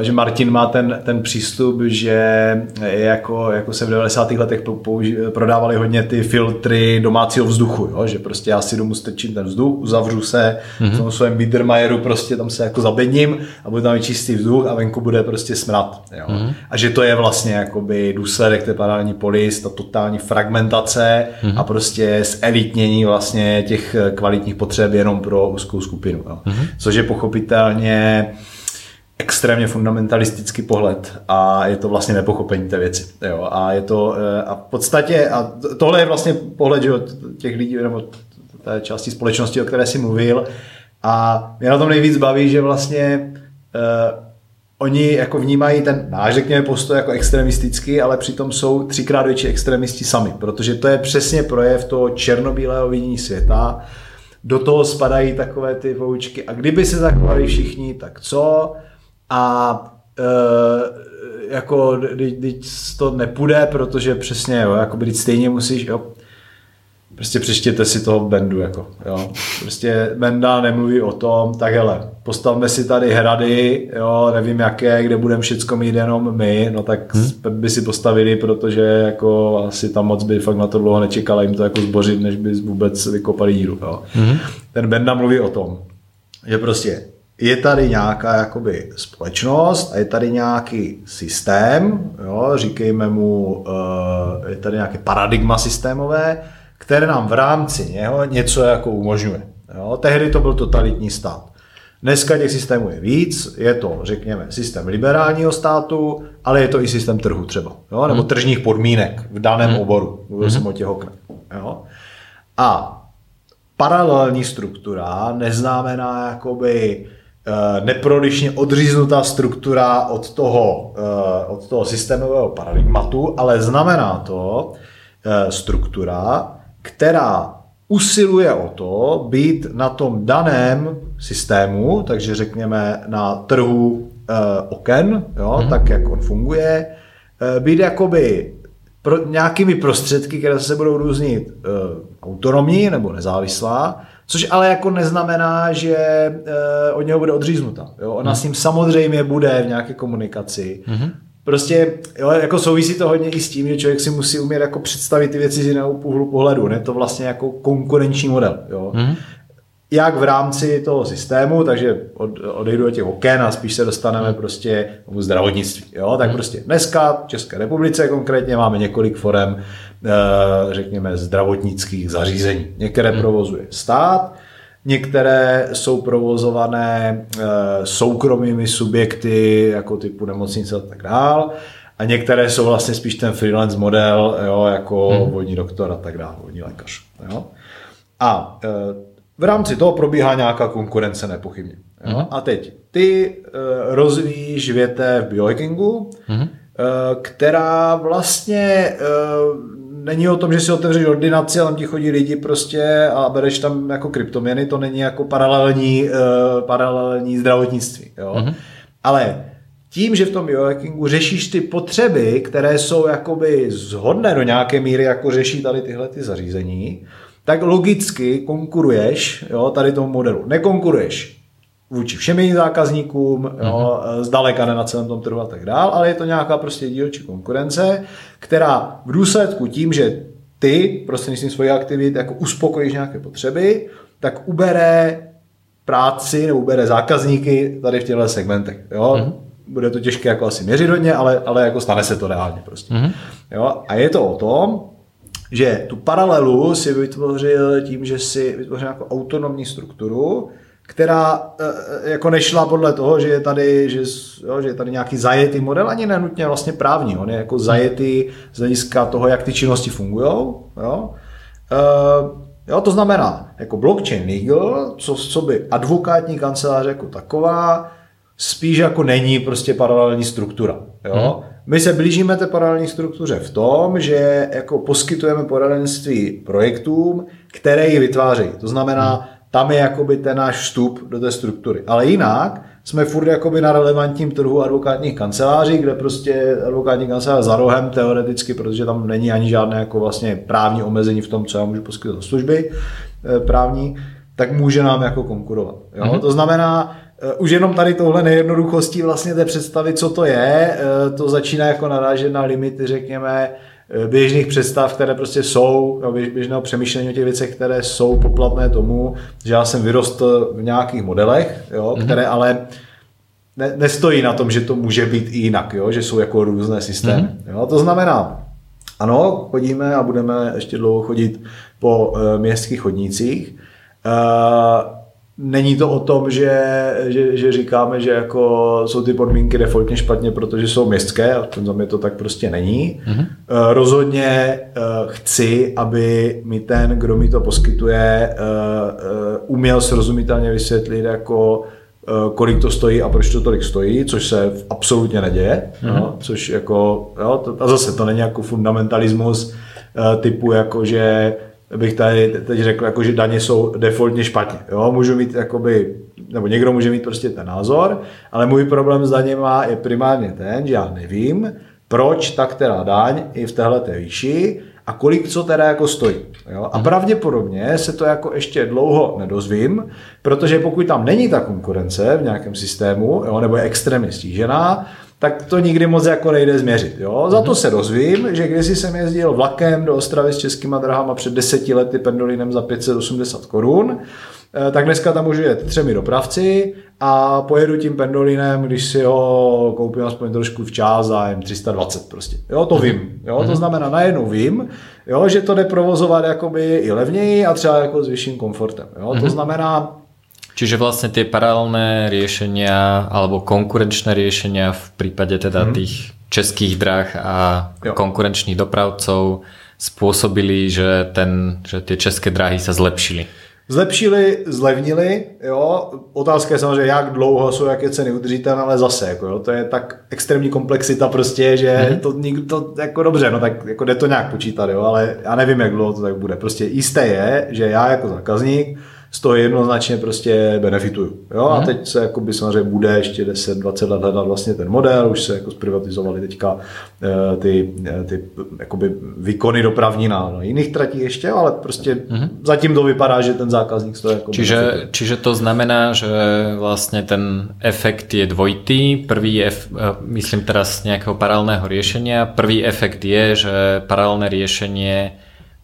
Speaker 2: že Martin má ten, ten přístup, že jako, jako se v 90. letech použi, prodávali hodně ty filtry domácího vzduchu, jo, že prostě já si domů strčím ten vzduch, uzavřu se mm-hmm. v tom svém Biedermajeru, prostě tam se jako zabedním a bude tam čistý vzduch a venku bude prostě smrad. Jo. Mm-hmm. A že to je vlastně jakoby důsledek té paralelní polis, ta totální fragmentace mm-hmm. a prostě zelitnění vlastně těch kvalitních potřeb jenom pro úzkou skupinu. Jo. Mm-hmm. Což je pochopitelně extrémně fundamentalistický pohled a je to vlastně nepochopení té věci. Jo, a je to eh, a v podstatě, a tohle je vlastně pohled že, těch lidí, nebo té části společnosti, o které jsi mluvil a mě na tom nejvíc baví, že vlastně uh, oni jako vnímají ten náš, řekněme, postoj jako extremistický, ale přitom jsou třikrát větší extremisti sami, protože to je přesně projev toho černobílého vidění světa, do toho spadají takové ty poučky a kdyby se zachovali všichni, tak co? A e, jako, když to nepůjde, protože přesně, jo, jako být stejně musíš, jo, prostě přečtěte si toho Bendu, jako, jo. Prostě Benda nemluví o tom, tak hele, postavme si tady hrady, jo, nevím jaké, kde budeme všecko mít jenom my, no tak hmm. by si postavili, protože jako asi tam moc by fakt na to dlouho nečekala jim to jako zbořit, než by vůbec vykopali díru, jo. Hmm. Ten Benda mluví o tom, že prostě je tady nějaká jakoby společnost a je tady nějaký systém, jo, říkejme mu, eh, je tady nějaké paradigma systémové, které nám v rámci něho něco jako umožňuje. Jo. Tehdy to byl totalitní stát. Dneska těch systémů je víc, je to, řekněme, systém liberálního státu, ale je to i systém trhu třeba, jo? nebo hmm. tržních podmínek v daném hmm. oboru. Mluvil hmm. jsem o těch oknech. Jo? A paralelní struktura neznamená jakoby neprodyšně odříznutá struktura od toho, eh, od toho systémového paradigmatu, ale znamená to eh, struktura, která usiluje o to být na tom daném systému, takže řekněme na trhu oken, jo, mm-hmm. tak jak on funguje, být jakoby pro, nějakými prostředky, které se budou různit autonomní nebo nezávislá, Což ale jako neznamená, že e, od něho bude odříznuta. Jo? Ona hmm. s ním samozřejmě bude v nějaké komunikaci. Hmm. Prostě jo, jako souvisí to hodně i s tím, že člověk si musí umět jako představit ty věci z jiného úhlu pohledu. Ne to vlastně jako konkurenční model. Jo? Hmm. Jak v rámci toho systému, takže od, odejdu do těch oken a spíš se dostaneme hmm. prostě k zdravotnictví. Jo? Tak hmm. prostě dneska v České republice konkrétně máme několik forem řekněme, zdravotnických zařízení. Některé hmm. provozuje stát, některé jsou provozované eh, soukromými subjekty, jako typu nemocnice a tak dál. A některé jsou vlastně spíš ten freelance model, jo, jako hmm. vodní doktor a tak dále, vodní lékař. Jo. A eh, v rámci toho probíhá nějaká konkurence nepochybně. Jo. Hmm. A teď ty rozvíjíš větev biohackingu, hmm. která vlastně není o tom, že si otevřeš ordinaci a tam ti chodí lidi prostě a bereš tam jako kryptoměny, to není jako paralelní, uh, paralelní zdravotnictví. Jo? Mm-hmm. Ale tím, že v tom biohackingu řešíš ty potřeby, které jsou jakoby zhodné do nějaké míry, jako řeší tady tyhle ty zařízení, tak logicky konkuruješ jo, tady tomu modelu. Nekonkuruješ vůči všem jiným zákazníkům, mm-hmm. jo, mhm. zdaleka ne na celém tom trhu a tak dál, ale je to nějaká prostě dílčí konkurence, která v důsledku tím, že ty prostřednictvím svých aktivit jako uspokojíš nějaké potřeby, tak ubere práci nebo ubere zákazníky tady v těchto segmentech. Jo? Mm-hmm. Bude to těžké jako asi měřit hodně, ale, ale jako stane se to reálně prostě. Mm-hmm. Jo? A je to o tom, že tu paralelu si vytvořil tím, že si vytvořil nějakou autonomní strukturu, která e, e, jako nešla podle toho, že je tady, že, jo, že je tady nějaký zajetý model, ani nenutně vlastně právní, on je jako zajetý z hlediska toho, jak ty činnosti fungují. Jo. E, jo, to znamená, jako blockchain legal, co, co by advokátní kancelář jako taková, spíš jako není prostě paralelní struktura. Jo. Hmm. My se blížíme té paralelní struktuře v tom, že jako poskytujeme poradenství projektům, které ji vytvářejí. To znamená, hmm tam je jakoby ten náš vstup do té struktury. Ale jinak jsme furt jakoby na relevantním trhu advokátních kanceláří, kde prostě advokátní kancelář za rohem teoreticky, protože tam není ani žádné jako vlastně právní omezení v tom, co já můžu poskytovat služby eh, právní, tak může nám jako konkurovat. Jo? Mm-hmm. To znamená, už jenom tady touhle nejednoduchostí vlastně té představy, co to je, to začíná jako narážet na limity, řekněme, běžných představ, které prostě jsou, běžného přemýšlení o těch věcech, které jsou poplatné tomu, že já jsem vyrostl v nějakých modelech, jo, mm-hmm. které ale ne, nestojí na tom, že to může být i jinak, jo, že jsou jako různé systémy. Mm-hmm. Jo. To znamená, ano, chodíme a budeme ještě dlouho chodit po uh, městských chodnících. Uh, není to o tom, že, že, že říkáme, že jako jsou ty podmínky defaultně špatně, protože jsou městské, a za mě to tak prostě není. Mm-hmm. Rozhodně chci, aby mi ten, kdo mi to poskytuje, uměl srozumitelně vysvětlit jako kolik to stojí a proč to tolik stojí, což se absolutně neděje, mm-hmm. no, což jako, jo, to, a zase to není jako fundamentalismus typu jako, že bych tady teď řekl, jako, že daně jsou defaultně špatně. Jo? Můžu mít, jakoby, nebo někdo může mít prostě ten názor, ale můj problém s daněma je primárně ten, že já nevím, proč ta která daň je v téhle výši a kolik co teda jako stojí. Jo? A mhm. pravděpodobně se to jako ještě dlouho nedozvím, protože pokud tam není ta konkurence v nějakém systému, jo, nebo je extrémně stížená, tak to nikdy moc jako nejde změřit. Jo? Za to se dozvím, že když jsem jezdil vlakem do Ostravy s českýma drahama před deseti lety pendolinem za 580 korun, eh, tak dneska tam můžu jet třemi dopravci a pojedu tím pendolinem, když si ho koupím aspoň trošku včas za 320 prostě. Jo, to vím. Jo, to mhm. znamená, najednou vím, jo, že to jde provozovat jakoby i levněji a třeba jako s vyšším komfortem. Jo, to mhm. znamená,
Speaker 1: Čiže vlastne tie paralelné riešenia alebo konkurenčné riešenia v prípade teda hmm. tých českých drah a jo. konkurenčných dopravcov spôsobili, že, ten, že tie české dráhy sa zlepšili.
Speaker 2: Zlepšili, zlevnili, jo. Otázka je samozřejmě, jak dlouho jsou, jaké ceny udržitelné, ale zase, jako, jo, to je tak extrémní komplexita prostě, že mm-hmm. to nikdo, jako dobře, no tak jako jde to nějak počítat, jo, ale já nevím, jak dlouho to tak bude. Prostě jisté je, že já jako zákazník z toho jednoznačně prostě benefituju. Jo? A mhm. teď se jako by samozřejmě bude ještě 10-20 let hledat vlastně ten model, už se jako zprivatizovali teďka eh, ty, eh, ty jakoby výkony dopravní na, na jiných tratích ještě, ale prostě mm-hmm. zatím to vypadá, že ten zákazník z toho jako
Speaker 1: čiže, čiže to znamená, že vlastně ten efekt je dvojitý. Prvý je, eh, myslím teraz nějakého paralelného riešenia, prvý efekt je, že paralelné riešenie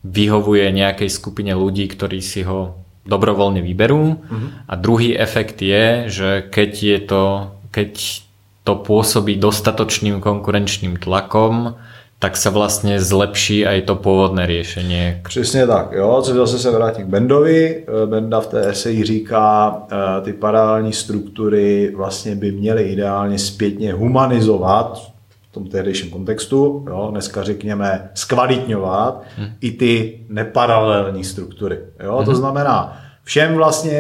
Speaker 1: vyhovuje nejakej skupine ľudí, ktorí si ho dobrovoľne vyberú. Uh-huh. A druhý efekt je, že keď je to, keď to pôsobí dostatočným konkurenčným tlakom, tak se vlastně zlepší aj to původné řešení.
Speaker 2: Přesně tak, jo, co zase se vrátím k Bendovi. Eh, Benda v té eseji říká, eh, ty paralelní struktury vlastně by měly ideálně zpětně humanizovat tom tehdejším kontextu, jo, dneska řekněme skvalitňovat hmm. i ty neparalelní struktury. Jo, hmm. To znamená, všem vlastně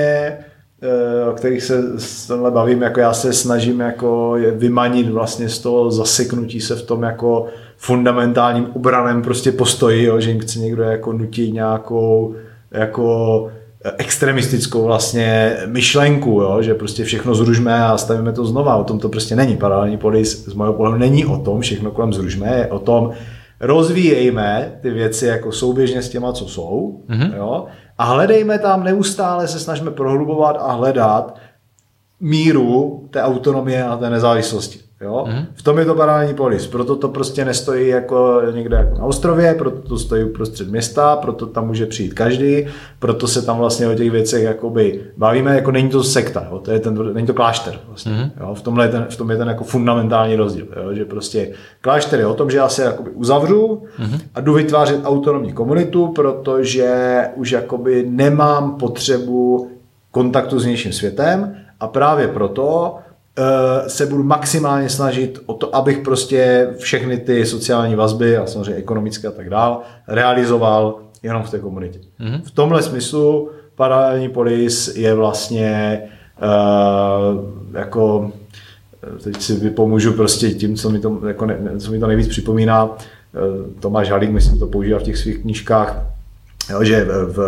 Speaker 2: eh, o kterých se tenhle bavím, jako já se snažím jako je vymanit vlastně z toho zaseknutí se v tom jako fundamentálním obraném prostě postoji, jo, že jim chce někdo jako nutit nějakou jako extremistickou vlastně myšlenku, jo, že prostě všechno zružme a stavíme to znova. O tom to prostě není. Paralelní polis z mého pohledu není o tom, všechno kolem zružme, je o tom, rozvíjejme ty věci jako souběžně s těma, co jsou, mm-hmm. jo, a hledejme tam, neustále se snažíme prohlubovat a hledat míru té autonomie a té nezávislosti. Jo? Mm. V tom je to paralelní polis, proto to prostě nestojí jako někde jako na ostrově, proto to stojí uprostřed města, proto tam může přijít každý, proto se tam vlastně o těch věcech jakoby bavíme, jako není to sekta, jo? To je ten, není to klášter. Vlastně, mm. jo? V, tomhle je ten, v tom je ten jako fundamentální rozdíl, jo? že prostě klášter je o tom, že já se jakoby uzavřu mm. a jdu vytvářet autonomní komunitu, protože už jakoby nemám potřebu kontaktu s vnějším světem a právě proto se budu maximálně snažit o to, abych prostě všechny ty sociální vazby a samozřejmě ekonomické a tak dál realizoval jenom v té komunitě. Mm-hmm. V tomhle smyslu paralelní polis je vlastně uh, jako teď si vypomůžu prostě tím, co mi to, jako ne, co mi to nejvíc připomíná. Uh, Tomáš Halík, myslím, to používá v těch svých knížkách, jo, že v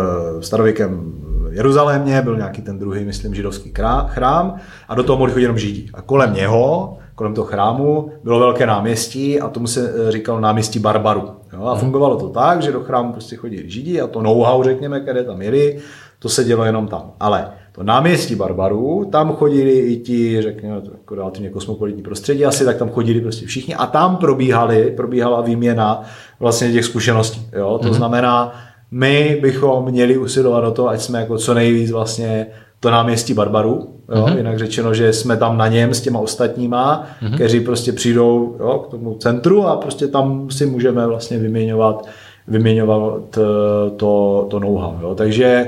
Speaker 2: starověkém Jeruzalémě byl nějaký ten druhý, myslím, židovský chrám a do toho mohli chodit jenom židi. A kolem něho, kolem toho chrámu, bylo velké náměstí a tomu se eh, říkalo náměstí Barbaru. Jo? A fungovalo to tak, že do chrámu prostě chodili židi a to know-how, řekněme, které tam jeli, to se dělo jenom tam. Ale to náměstí Barbarů, tam chodili i ti, řekněme, to jako relativně kosmopolitní prostředí asi, tak tam chodili prostě všichni a tam probíhaly, probíhala výměna vlastně těch zkušeností. Jo? To mm-hmm. znamená, my bychom měli usilovat o to, ať jsme jako co nejvíc vlastně to náměstí Barbarů, jo? Mm-hmm. jinak řečeno, že jsme tam na něm s těma ostatníma, mm-hmm. kteří prostě přijdou jo, k tomu centru a prostě tam si můžeme vlastně vyměňovat, vyměňovat eh, to, to know-how. Jo? Takže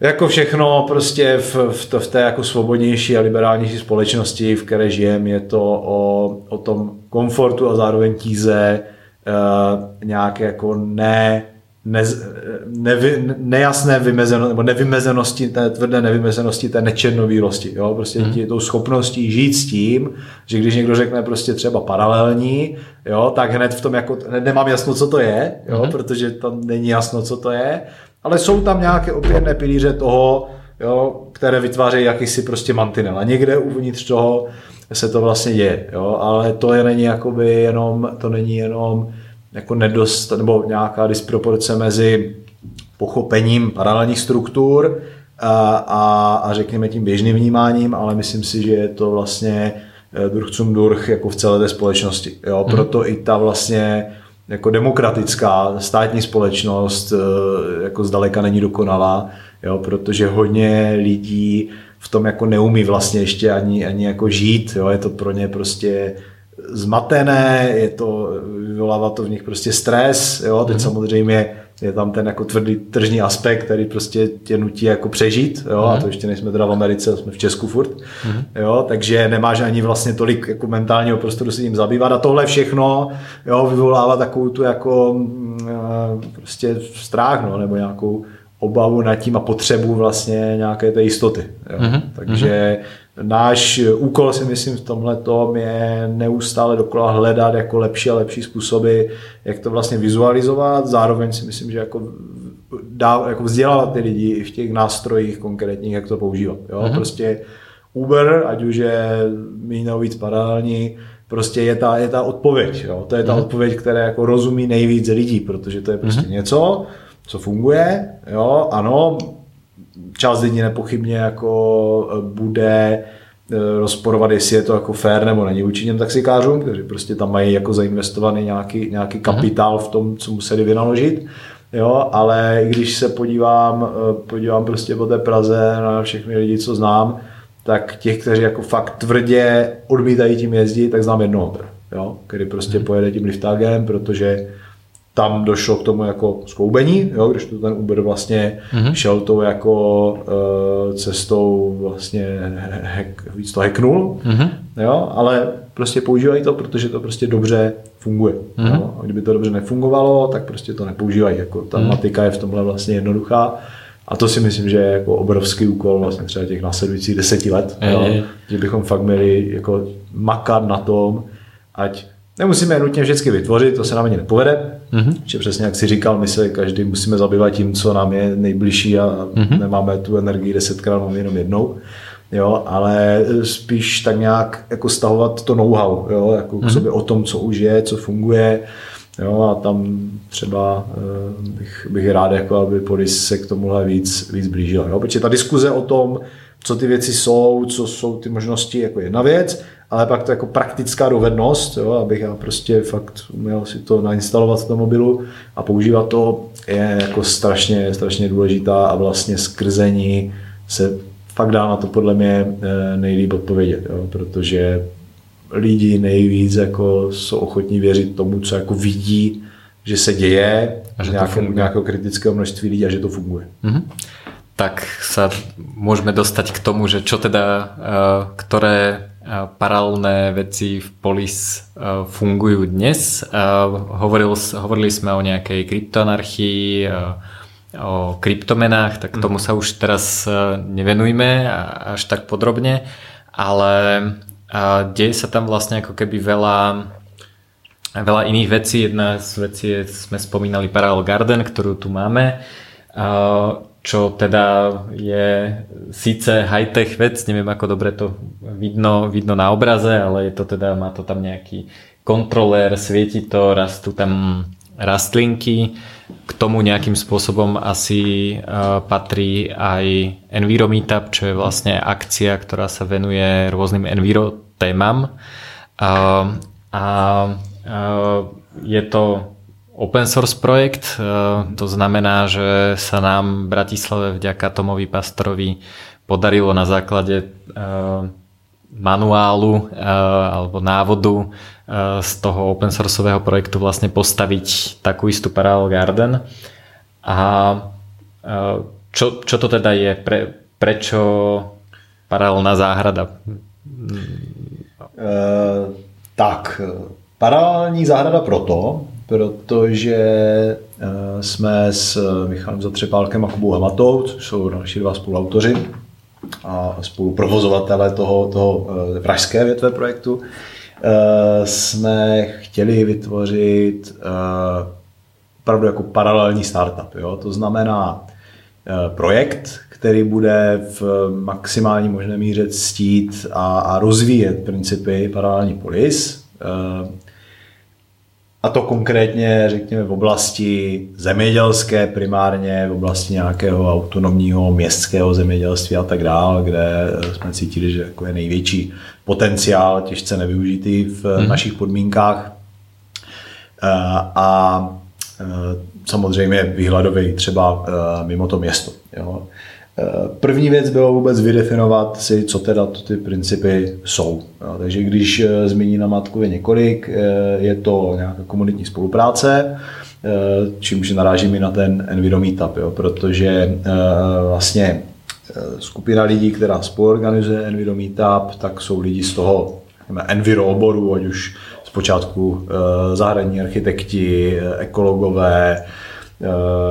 Speaker 2: jako všechno prostě v, v, to, v té jako svobodnější a liberálnější společnosti, v které žijeme, je to o, o tom komfortu a zároveň tíze uh, nějaké jako ne ne, nevy, nejasné vymezeno, nebo nevymezenosti, té tvrdé nevymezenosti, té nečernovílosti. Jo? Prostě mm. tí, tou schopností žít s tím, že když někdo řekne prostě třeba paralelní, jo, tak hned v tom jako, hned nemám jasno, co to je, jo? Mm. protože tam není jasno, co to je, ale jsou tam nějaké opěrné pilíře toho, jo, které vytvářejí jakýsi prostě mantinel. A někde uvnitř toho se to vlastně děje, jo? ale to je není jakoby jenom, to není jenom jako nedost, nebo nějaká disproporce mezi pochopením paralelních struktur a, a, a řekněme tím běžným vnímáním, ale myslím si, že je to vlastně eh, durch zum durch jako v celé té společnosti. Jo? Mhm. Proto i ta vlastně jako demokratická státní společnost eh, jako zdaleka není dokonalá, jo? protože hodně lidí v tom jako neumí vlastně ještě ani, ani jako žít, jo? je to pro ně prostě zmatené, je to, vyvolává to v nich prostě stres, jo, teď mm-hmm. samozřejmě je tam ten jako tvrdý tržní aspekt, který prostě tě nutí jako přežít, jo, mm-hmm. a to ještě nejsme teda v Americe, jsme v Česku furt, mm-hmm. jo, takže nemáš ani vlastně tolik jako mentálního prostoru se tím zabývat a tohle všechno, jo, vyvolává takovou tu jako mm, prostě strach, no, nebo nějakou obavu nad tím a potřebu vlastně nějaké té jistoty. Jo. Mm-hmm. Takže náš úkol si myslím v tomhle tom je neustále dokola hledat jako lepší a lepší způsoby, jak to vlastně vizualizovat. Zároveň si myslím, že jako dá, jako vzdělávat ty lidi i v těch nástrojích konkrétních, jak to používat. Jo? Mm-hmm. Prostě Uber, ať už je méně víc paralelní, prostě je ta, je ta odpověď. Jo? To je ta mm-hmm. odpověď, která jako rozumí nejvíc lidí, protože to je prostě mm-hmm. něco, co funguje. Jo? Ano, část lidí nepochybně jako e, bude e, rozporovat, jestli je to jako fair nebo není vůči těm taxikářům, kteří prostě tam mají jako zainvestovaný nějaký, nějaký mhm. kapitál v tom, co museli vynaložit. Jo, ale když se podívám, e, podívám prostě po té Praze na všechny lidi, co znám, tak těch, kteří jako fakt tvrdě odmítají tím jezdit, tak znám jednoho, jo, který prostě hmm. pojede tím liftágem, protože tam došlo k tomu jako skloubení, jo, když to ten Uber vlastně mm-hmm. šel tou jako uh, cestou vlastně hack, víc to hacknul, mm-hmm. jo, ale prostě používají to, protože to prostě dobře funguje. Mm-hmm. Jo. A kdyby to dobře nefungovalo, tak prostě to nepoužívají. Jako ta mm-hmm. matika je v tomhle vlastně jednoduchá. A to si myslím, že je jako obrovský úkol vlastně třeba těch následujících deseti let, je, jo, je. že bychom fakt měli jako makat na tom, ať Nemusíme je nutně vždycky vytvořit, to se nám ani nepovede. Mm-hmm. Že přesně jak si říkal, my se každý musíme zabývat tím, co nám je nejbližší a mm-hmm. nemáme tu energii desetkrát, máme jenom jednou. Jo, ale spíš tak nějak jako stahovat to know-how, jo, jako mm-hmm. k mhm. sobě o tom, co už je, co funguje. Jo, a tam třeba uh, bych, bych rád, jako aby Podis se k tomuhle víc, víc blížila. Jo? Protože ta diskuze o tom, co ty věci jsou, co jsou ty možnosti, jako jedna věc, ale pak to jako praktická dovednost, jo, abych já prostě fakt uměl si to nainstalovat v mobilu a používat to, je jako strašně, strašně důležitá a vlastně skrze ní se fakt dá na to podle mě eh, nejlíp odpovědět, jo, protože lidi nejvíc jako jsou ochotní věřit tomu, co jako vidí, že se děje, a že nějakého, nějakého kritického množství lidí a že to funguje. Mm-hmm
Speaker 1: tak sa môžeme dostať k tomu, že čo teda, uh, ktoré paralelné veci v Polis fungujú dnes. Hovoril, hovorili sme o nejakej kryptoanarchii, o kryptomenách, tak tomu sa už teraz nevenujme až tak podrobne, ale deje sa tam vlastne ako keby veľa veľa iných vecí. Jedna z vecí je, sme spomínali Parallel Garden, ktorú tu máme čo teda je síce high-tech vec, neviem ako dobre to vidno, vidno na obraze, ale je to teda, má to tam nejaký kontrolér, svieti to, rastú tam rastlinky. K tomu nejakým spôsobom asi patrí aj Enviro Meetup, čo je vlastne akcia, ktorá sa venuje rôznym enviro témam. A je to open source projekt, to znamená, že sa nám v Bratislave vďaka Tomovi Pastorovi podarilo na základe manuálu alebo návodu z toho open sourceového projektu vlastne postaviť takú istú Parallel Garden. A čo, čo to teda je? Pre, prečo paralelná záhrada?
Speaker 2: E, tak, paralelní záhrada proto, protože e, jsme s Michalem Zatřepálkem a Kubou Hamatou, což jsou další dva spoluautoři, a spoluprovozovatele toho, toho eh, pražské větve projektu, eh, jsme chtěli vytvořit eh, opravdu jako paralelní startup. Jo? To znamená projekt, který bude v maximální možné míře ctít a, a rozvíjet principy paralelní polis, a to konkrétně, řekněme, v oblasti zemědělské primárně, v oblasti nějakého autonomního městského zemědělství a tak dále, kde jsme cítili, že jako je největší potenciál, těžce nevyužitý v hmm. našich podmínkách. Eh, a eh, samozřejmě výhledový třeba eh, mimo to město. Jo. První věc bylo vůbec vydefinovat si, co teda to ty principy jsou. Takže když eh, zmíní na matku je několik, eh, je to nějaká komunitní spolupráce, eh, čímž narážíme na ten Enviro Meetup, jo, protože vlastně skupina lidí, která spoluorganizuje Enviro Meetup, tak jsou lidi z toho Enviro oboru, ať už zpočátku zahradní architekti, ekologové, Eh,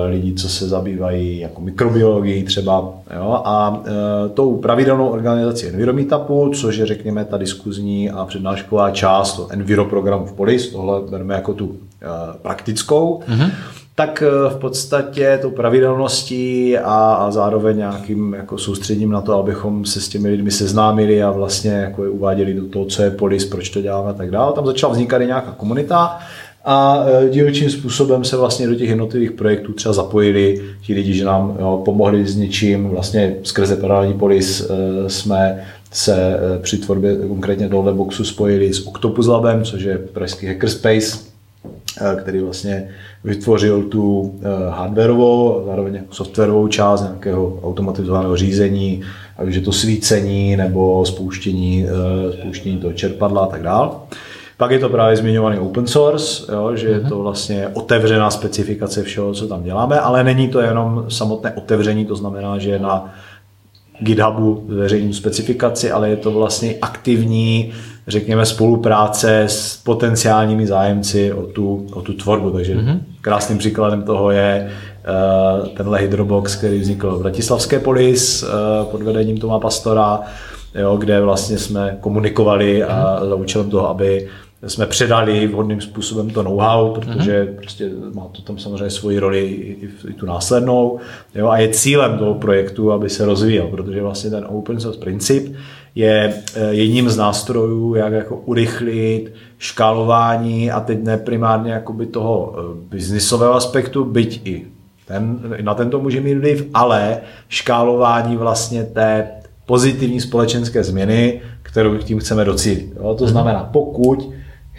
Speaker 2: lidí, co se zabývají jako mikrobiologií třeba. Jo? A e, tou pravidelnou organizací Enviro Meetupu, což je řekněme ta diskuzní a přednášková část to Enviro programu v Polis, tohle bereme jako tu e, praktickou, mm-hmm. tak e, v podstatě tou pravidelností a, a zároveň nějakým jako soustředím na to, abychom se s těmi lidmi seznámili a vlastně jako je uváděli do toho, co je Polis, proč to děláme a tak dále. Tam začala vznikat i nějaká komunita, a e, dílčím způsobem se vlastně do těch jednotlivých projektů třeba zapojili ti lidi, že nám jo, pomohli s něčím, vlastně skrze Paralelní polis e, jsme se e, při tvorbě konkrétně tohle boxu spojili s Octopus Labem, což je pražský hackerspace, který vlastně vytvořil tu hardwareovou, zároveň jako softwarovou část nějakého automatizovaného řízení, je to svícení nebo spouštění, spouštění toho čerpadla a tak dále. Pak je to právě zmiňovaný open source, jo, že je to mhm. vlastně otevřená specifikace všeho, co tam děláme, ale není to jenom samotné otevření, to znamená, že na GitHubu zveřejním specifikaci, ale je to vlastně aktivní, řekněme, spolupráce s potenciálními zájemci o tu, o tu tvorbu. Takže mm-hmm. krásným příkladem toho je uh, tenhle Hydrobox, který vznikl v Bratislavské polis uh, pod vedením Toma Pastora, jo, kde vlastně jsme komunikovali a za účelem toho, aby jsme předali vhodným způsobem to know-how, protože mm-hmm. prostě má to tam samozřejmě svoji roli i, i tu následnou. Jo, a je cílem toho projektu, aby se rozvíjel, protože vlastně ten open source princip je eh, jedním z nástrojů, jak jako urychlit škálování a teď ne primárně jakoby toho eh, biznisového aspektu, byť i ten, na tento může mít vliv, ale škálování vlastně té pozitivní společenské změny, kterou tím chceme docílit. Jo, to mhm. znamená, pokud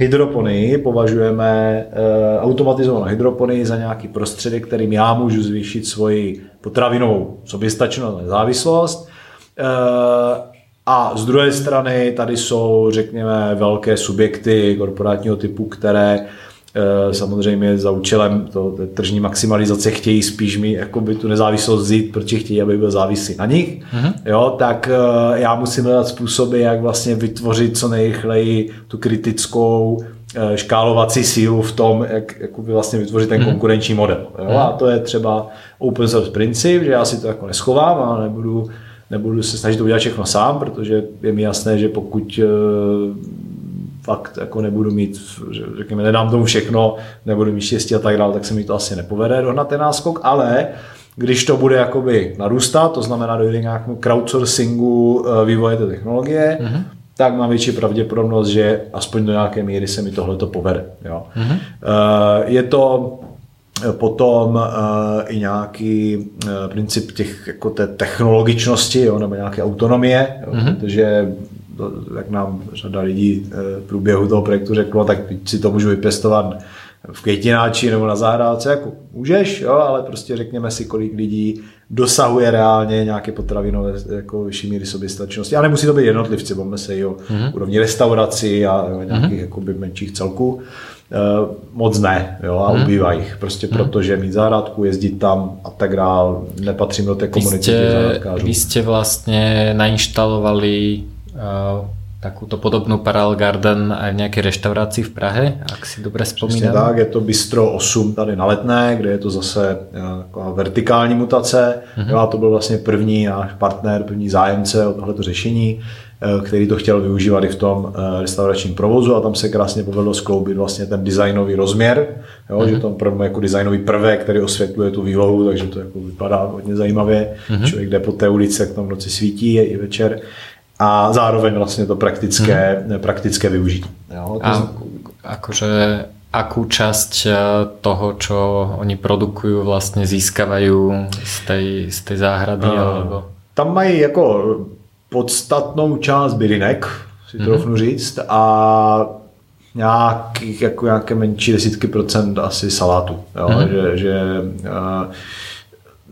Speaker 2: hydroponii považujeme e, automatizovanou hydroponii za nějaký prostředek, kterým já můžu zvýšit svoji potravinovou soběstačnost a nezávislost. E, a z druhé strany tady jsou, řekněme, velké subjekty korporátního typu, které Eh, samozřejmě za účelem to, tržní maximalizace chtějí spíš mi jakoby tu nezávislost vzít, protože chtějí, aby byl závislý na nich, mm-hmm. jo, tak eh, já musím hledat způsoby, jak vlastně vytvořit co nejrychleji tu kritickou eh, škálovací sílu v tom, jak jakoby vlastně vytvořit ten mm-hmm. konkurenční model. Jo? Mm-hmm. A to je třeba open source princip, že já si to jako neschovám a nebudu, nebudu se snažit to udělat všechno sám, protože je mi jasné, že pokud fakt jako nebudu mít, řekněme, nedám tomu všechno, nebudu mít štěstí a tak dále, tak se mi to asi nepovede dohnat ten náskok, ale když to bude jakoby narůstat, to znamená dojde k nějakému crowdsourcingu eh, vývoje té technologie, mm-hmm. tak mám větší pravděpodobnost, že aspoň do nějaké míry se mi tohle to povede. Jo. Mm-hmm. Je to potom uh, i nějaký uh, princip těch, jako té technologičnosti jo, nebo nějaké autonomie, jo, mm-hmm. protože to, jak nám řada lidí uh, v průběhu toho projektu řeklo, tak si to můžu vypěstovat v květináči nebo na zahrádce, jako můžeš, jo, ale prostě řekněme si, kolik lidí dosahuje reálně nějaké potravinové jako vyšší míry soběstačnosti. A nemusí to být jednotlivci, bavíme se i o mm-hmm. úrovni restaurací a jo, nějakých mm-hmm. jakoby menších celků. Uh, moc ne, jo, a mm-hmm. ubývá jich. Prostě mm-hmm. protože mít zahrádku, jezdit tam a tak dál, nepatřím do té komunity
Speaker 1: vy jste, vy jste vlastně nainštalovali takúto podobnou Parallel Garden aj v nějaké restauraci v Prahe, ak si dobře vzpomínám.
Speaker 2: tak, je to Bistro 8 tady na Letné, kde je to zase eh, taková vertikální mutace. Mm-hmm. a to byl vlastně první náš partner, první zájemce o tohleto řešení, eh, který to chtěl využívat i v tom eh, restauračním provozu a tam se krásně povedlo skloubit vlastně ten designový rozměr, jo, mm-hmm. že mhm. to jako designový prvek, který osvětluje tu výlohu, takže to jako vypadá hodně zajímavě. Mm-hmm. Člověk jde po té ulici, jak tam v noci svítí i večer a zároveň vlastně to praktické, hmm. praktické využití. Jo, to
Speaker 1: a akože akú časť eh, toho, čo oni produkujú, vlastně získávají z tej, z tej záhrady? Uh, alebo...
Speaker 2: Tam mají jako podstatnou část bylinek, si mm-hmm. trofnu říct, a nějakých, jako nějaké menší desítky procent asi salátu. Jo? Mm-hmm. Že, že uh,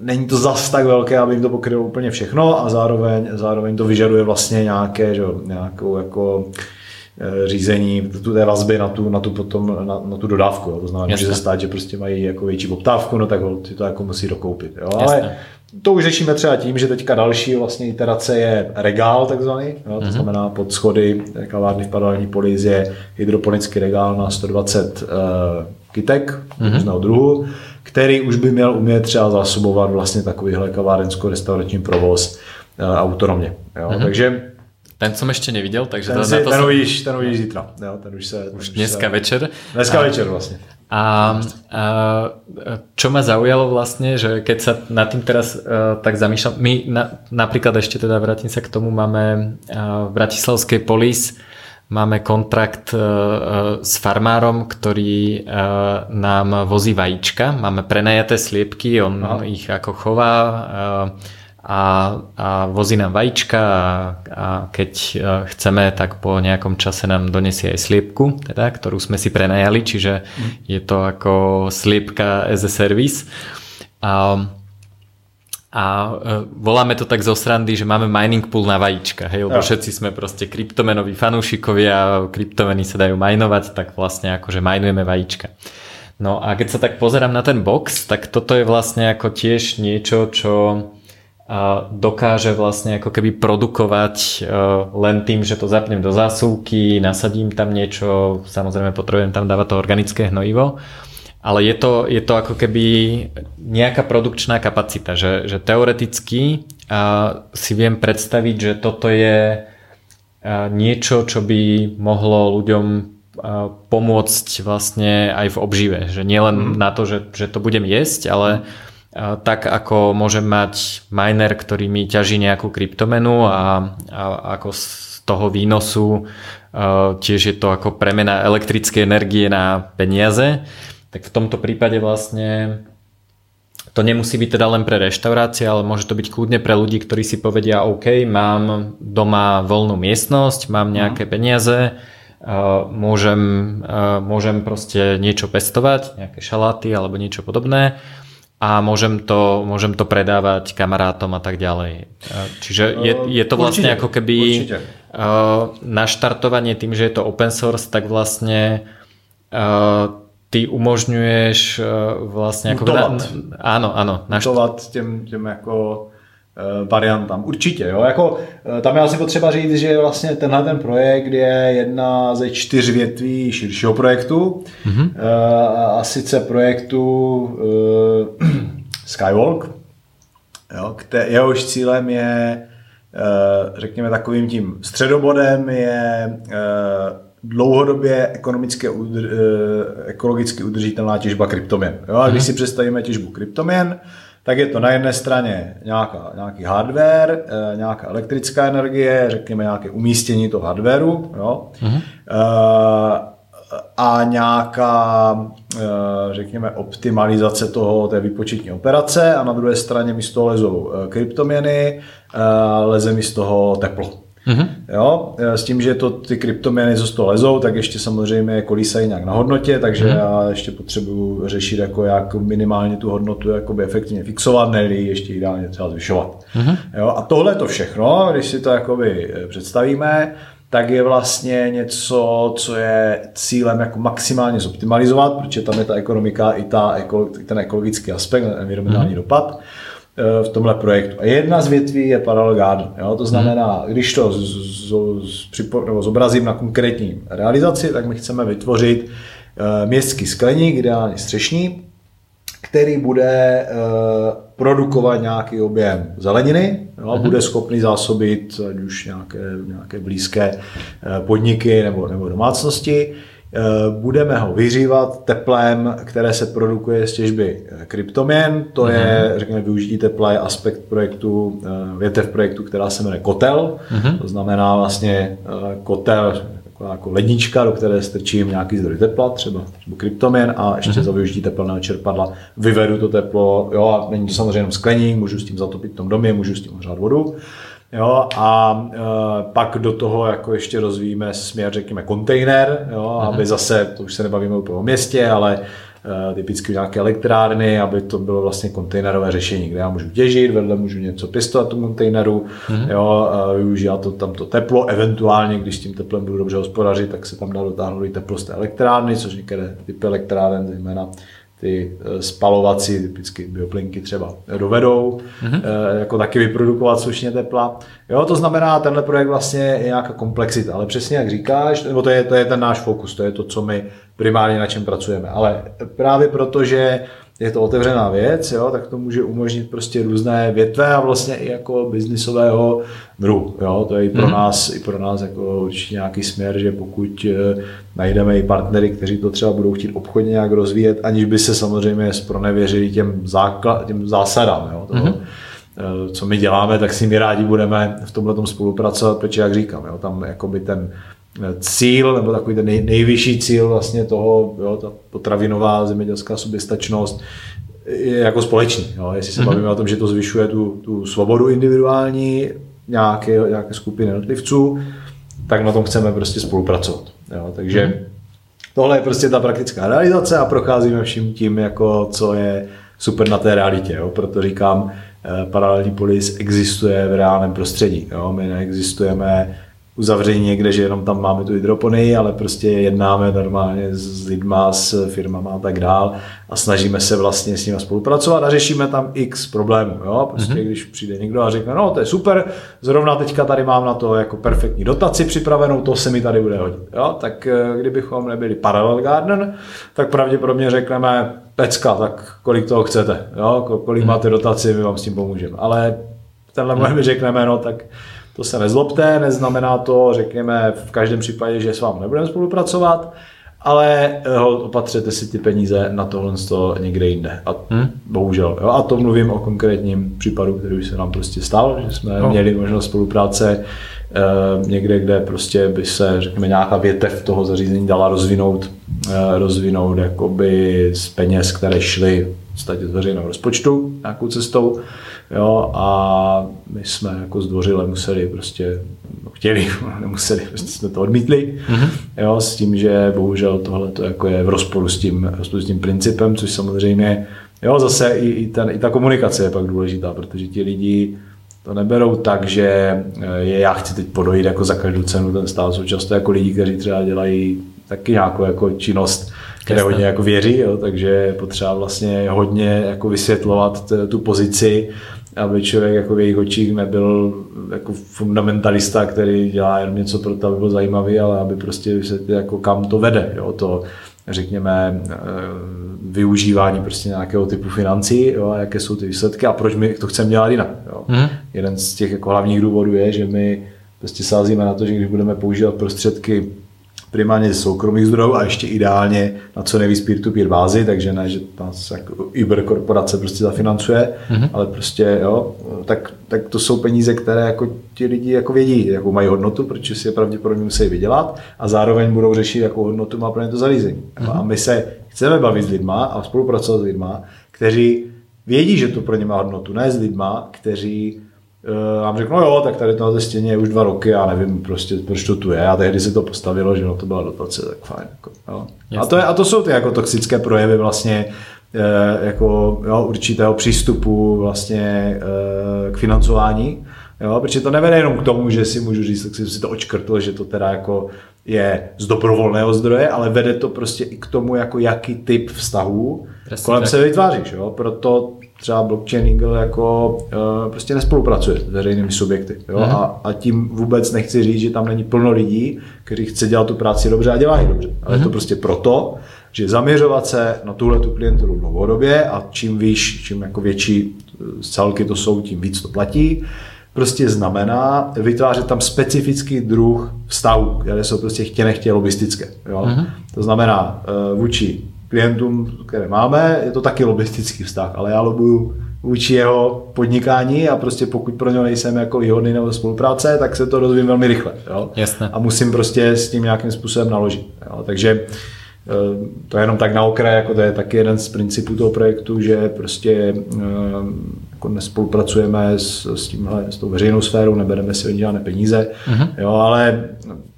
Speaker 2: není to zas tak velké, aby jim to pokrylo úplně všechno a zároveň, zároveň to vyžaduje vlastně nějaké, že, nějakou jako eh, řízení tu té vazby na tu, na tu, potom, na, na tu dodávku. Jo. To znamená, že se stát, že prostě mají jako větší poptávku, no tak ty to jako musí dokoupit. Jo. Ale to už řešíme třeba tím, že teďka další vlastně iterace je regál takzvaný, jo. to mm-hmm. znamená pod schody kavárny v paralelní polis je hydroponický regál na 120 uh, eh, kytek mm-hmm. různého druhu který už by měl umět třeba zásobovat vlastně takovýhle kavárensko-restaurační provoz uh, autonomně. Jo? Mm-hmm. Takže
Speaker 1: ten jsem ještě neviděl, takže
Speaker 2: ten, si, na to ten, uvidíš, ten uvidíš zítra. Jo, ten už se, ten
Speaker 1: už dneska se... večer.
Speaker 2: Dneska a, večer vlastně.
Speaker 1: A, a čo ma zaujalo vlastne, že keď sa nad tým teraz uh, tak zamýšľam, my na, napríklad ešte teda vrátim sa k tomu, máme uh, v Bratislavskej polis Máme kontrakt e, e, s farmárom, ktorý e, nám vozí vajíčka. Máme prenajaté sliepky, on Aha. ich ako chová a, a vozí nám vajíčka a, a keď chceme, tak po nejakom čase nám donesie aj sliepku, teda, ktorú sme si prenajali, čiže mm. je to ako sliepka as a service. A, a e, voláme to tak zo srandy, že máme mining pool na vajíčka, hej, lebo ja. všetci sme proste kryptomenoví fanúšikovia, kryptomeny sa dajú minovať, tak vlastne akože minujeme vajíčka. No a keď sa tak pozerám na ten box, tak toto je vlastne ako tiež niečo, čo dokáže vlastne ako keby produkovať e, len tým, že to zapnem do zásuvky, nasadím tam niečo, samozrejme potrebujem tam dávať to organické hnojivo ale je to, je to ako keby nejaká produkčná kapacita, že, že teoreticky uh, si viem predstaviť, že toto je uh, niečo, čo by mohlo ľuďom uh, pomôcť vlastne aj v obžive, že nielen mm. na to, že, že to budem jesť, ale uh, tak ako môžem mať miner, ktorý mi ťaží nejakú kryptomenu a, a ako z toho výnosu uh, tiež je to ako premena elektrické energie na peniaze, tak v tomto prípade vlastne to nemusí byť teda len pre reštaurácie, ale môže to byť kľudne pre ľudí, ktorí si povedia OK, mám doma voľnú miestnosť, mám nejaké mhm. peniaze, môžem, môžem proste niečo pestovať, nejaké šaláty alebo niečo podobné a môžem to, môžem to predávať kamarátom a tak ďalej. Čiže je, je to vlastne určite, ako keby určite. naštartovanie tým, že je to open source, tak vlastne ty umožňuješ uh, vlastně jako...
Speaker 2: Mutovat.
Speaker 1: Ano, ano.
Speaker 2: Naš... Těm, těm jako uh, variantám. Určitě, jo. Jako, uh, tam je asi potřeba říct, že vlastně tenhle ten projekt je jedna ze čtyř větví širšího projektu. Mm-hmm. A sice projektu uh, Skywalk, jo, které, jehož cílem je, uh, řekněme takovým tím středobodem je dlouhodobě ekonomicky, udr, eh, ekologicky udržitelná těžba kryptoměn. Jo? A když mhm. si představíme těžbu kryptoměn, tak je to na jedné straně nějaká, nějaký hardware, eh, nějaká elektrická energie, řekněme nějaké umístění toho hardwareu, jo? Uh-huh. a nějaká, řekněme, optimalizace toho, té výpočetní operace a na druhé straně mi z toho lezou kryptoměny, leze mi z toho teplo. Mm-hmm. Jo, s tím, že to ty kryptoměny z toho lezou, tak ještě samozřejmě kolísají nějak na hodnotě, takže mm-hmm. já ještě potřebuju řešit, jako jak minimálně tu hodnotu jakoby efektivně fixovat, ne ještě ideálně třeba zvyšovat. Mm-hmm. Jo, a tohle to všechno, když si to jakoby eh, představíme, tak je vlastně něco, co je cílem jako maximálně zoptimalizovat, protože tam je ta ekonomika i ta, ten ekologický aspekt, environmentální mm-hmm. dopad. Eh, v tomhle projektu. A jedna z větví je Parallel Garden. Jo? To znamená, hmm. když to z, z, z, nebo zobrazím na konkrétní realizaci, tak my chceme vytvořit uh, městský skleník, ideálně střešní, který bude uh, produkovat nějaký objem zeleniny, jo? Hmm. bude schopný zásobit ať už nějaké, nějaké blízké podniky nebo, nebo domácnosti Eh, budeme ho vyřívat teplem, které se produkuje z těžby eh, kryptoměn. To mm-hmm. je, mhm. řekněme, využití tepla je aspekt projektu, eh, větev projektu, která se jmenuje kotel. Mm-hmm. To znamená vlastně kotel, taková jako lednička, do které strčím nějaký zdroj tepla, třeba, třeba kryptoměn a ještě mm-hmm. za využití teplného čerpadla vyvedu to teplo. Jo, a není to samozřejmě jenom skleník, můžu s tím zatopit v tom domě, můžu s tím ohřát vodu. Jo, a e, pak do toho jako ještě rozvíjíme směr, řekněme, kontejner, jo, mm-hmm. aby zase, to už se nebavíme úplně o městě, ale e, typicky nějaké elektrárny, aby to bylo vlastně kontejnerové řešení, kde já můžu těžit, vedle můžu něco pěstovat tu kontejneru, mm-hmm. jo, využívat to, tam to teplo, eventuálně, když s tím teplem budu dobře hospodařit, tak se tam dá dotáhnout i teplo z té elektrárny, což některé typy elektráren, zejména ty eh, spalovací, typicky bioplinky třeba dovedou, mm-hmm. jako taky vyprodukovat slušně tepla. Jo, to znamená, tenhle projekt vlastně je nějaká komplexita, ale přesně jak říkáš, nebo to je, to je ten náš fokus, to je to, co my primárně na čem pracujeme. Ale právě proto, že je to otevřená věc, jo, tak to může umožnit prostě různé větve a vlastně i jako biznisového druhu. Jo. To je i pro mm. nás, i pro nás jako určitě nějaký směr, že pokud eh, najdeme i partnery, kteří to třeba budou chtít obchodně nějak rozvíjet, aniž by se samozřejmě spronevěřili těm, základ, těm zásadám. Jo, toho, mm. co my děláme, tak s nimi rádi budeme v tomhle spolupracovat, protože jak říkám, jo, tam jakoby ten cíl, nebo takový ten nej, nejvyšší cíl vlastně toho, jo, ta potravinová zemědělská soběstačnost, je jako společný. Jo. Jestli se mm-hmm. bavíme o tom, že to zvyšuje tu, tu svobodu individuální nějaké, nějaké skupiny jednotlivců, tak na tom chceme prostě spolupracovat. Jo. Takže mm-hmm. tohle je prostě ta praktická realizace a procházíme vším tím, jako co je super na té realitě. Jo. Proto říkám, eh, paralelní polis existuje v reálném prostředí. Jo. My neexistujeme uzavření někde, že jenom tam máme tu hydroponii, ale prostě jednáme normálně s lidma, s firmama a tak dál a snažíme se vlastně s nimi spolupracovat a řešíme tam x problémů. Jo? Prostě mm-hmm. když přijde někdo a řekne, no to je super, zrovna teďka tady mám na to jako perfektní dotaci připravenou, to se mi tady bude hodit. Jo? Tak eh, kdybychom nebyli Parallel Garden, tak pravděpodobně řekneme, pecka, tak kolik toho chcete, jo? kolik mm-hmm. máte dotaci, my vám s tím pomůžeme. Ale tenhle mm-hmm. my řekneme, no tak to se nezlobte, neznamená to, řekněme, v každém případě, že s vámi nebudeme spolupracovat, ale eh, opatřete si ty peníze na tohle někde jinde. A hmm? bohužel. Jo? A to mluvím o konkrétním případu, který se nám prostě stal, že jsme no. měli možnost spolupráce e, někde, kde prostě by se, řekněme, nějaká větev toho zařízení dala rozvinout, e, rozvinout jakoby z peněz, které šly podstatě z veřejného rozpočtu nějakou cestou Jo, a my jsme jako zdvořile museli prostě, no, chtěli, nemuseli, prostě jsme to odmítli, mm-hmm. jo, s tím, že bohužel tohle to jako je v rozporu s tím, s tím principem, což samozřejmě, jo, zase i, i, ten, i ta komunikace je pak důležitá, protože ti lidi to neberou tak, že eh, je já chci teď podojit jako za každou cenu ten stát. Jsou často jako lidi, kteří třeba dělají taky nějakou jako činnost, které hodně jako věří, jo, takže je potřeba vlastně hodně jako vysvětlovat t, tu pozici aby člověk jako v jejich očích nebyl jako fundamentalista, který dělá jen něco pro to, aby byl zajímavý, ale aby prostě vysvětlil, jako kam to vede, jo, to řekněme eh, využívání prostě nějakého typu financí, jo, a jaké jsou ty výsledky a proč my to chceme dělat jinak. Jo. Hmm. Jeden z těch jako hlavních důvodů je, že my prostě sázíme na to, že když budeme používat prostředky primárně z soukromých zdrojů a ještě ideálně na co nejvíc peer-to-peer bázi, takže ne, že nás jako Uber korporace prostě zafinancuje, mm-hmm. ale prostě jo, tak, tak to jsou peníze, které jako ti lidi jako vědí, jakou mají hodnotu, protože si je pravděpodobně musí vydělat a zároveň budou řešit, jakou hodnotu má pro ně to zařízení. Mm-hmm. A my se chceme bavit s lidma a spolupracovat s lidma, kteří vědí, že to pro ně má hodnotu, ne s lidma, kteří uh, vám řeknou, no jo, tak tady to na té stěně je už dva roky, já nevím prostě, proč to tu je. A tehdy se to postavilo, že no, to byla dotace, tak fajn. Jako, jo. A, to je, a to jsou ty jako toxické projevy vlastně uh, jako jo, určitého přístupu vlastně uh, k financování. Jo, protože to nevede jenom k tomu, že si můžu říct, tak si, si to očkrtl, že to teda jako je z dobrovolného zdroje, ale vede to prostě i k tomu, jako jaký typ vztahů Presně kolem tak. se vytváříš. Jo? Proto třeba blockchain Eagle jako uh, prostě nespolupracuje s veřejnými subjekty. Jo? Mm. A, a tím vůbec nechci říct, že tam není plno lidí, kteří chce dělat tu práci dobře a dělají dobře. Ale mm. je to mhm. prostě proto, že zaměřovat se na tuhle tu klientelu dlouhodobě a čím výš, čím jako větší eh, celky to jsou, tím víc to platí, prostě znamená vytvářet tam specifický druh vztahů, které jsou prostě chtě nechtě lobistické. Jo? Mm. To znamená uh, vůči klientům, které máme, je to taky lobistický vztah, ale já lobuju vůči jeho podnikání a prostě pokud pro něho nejsem jako výhodný nebo spolupráce, tak se to rozvíjí velmi rychle. Jo?
Speaker 1: Jasne.
Speaker 2: A musím prostě s tím nějakým způsobem naložit. Jo? Takže eh, to je jenom tak na okraj, jako to je taky jeden z principů toho projektu, že prostě eh, jako nespolupracujeme s, s tímhle, s tou veřejnou sférou, nebereme si od žádné peníze, uh-huh. jo, ale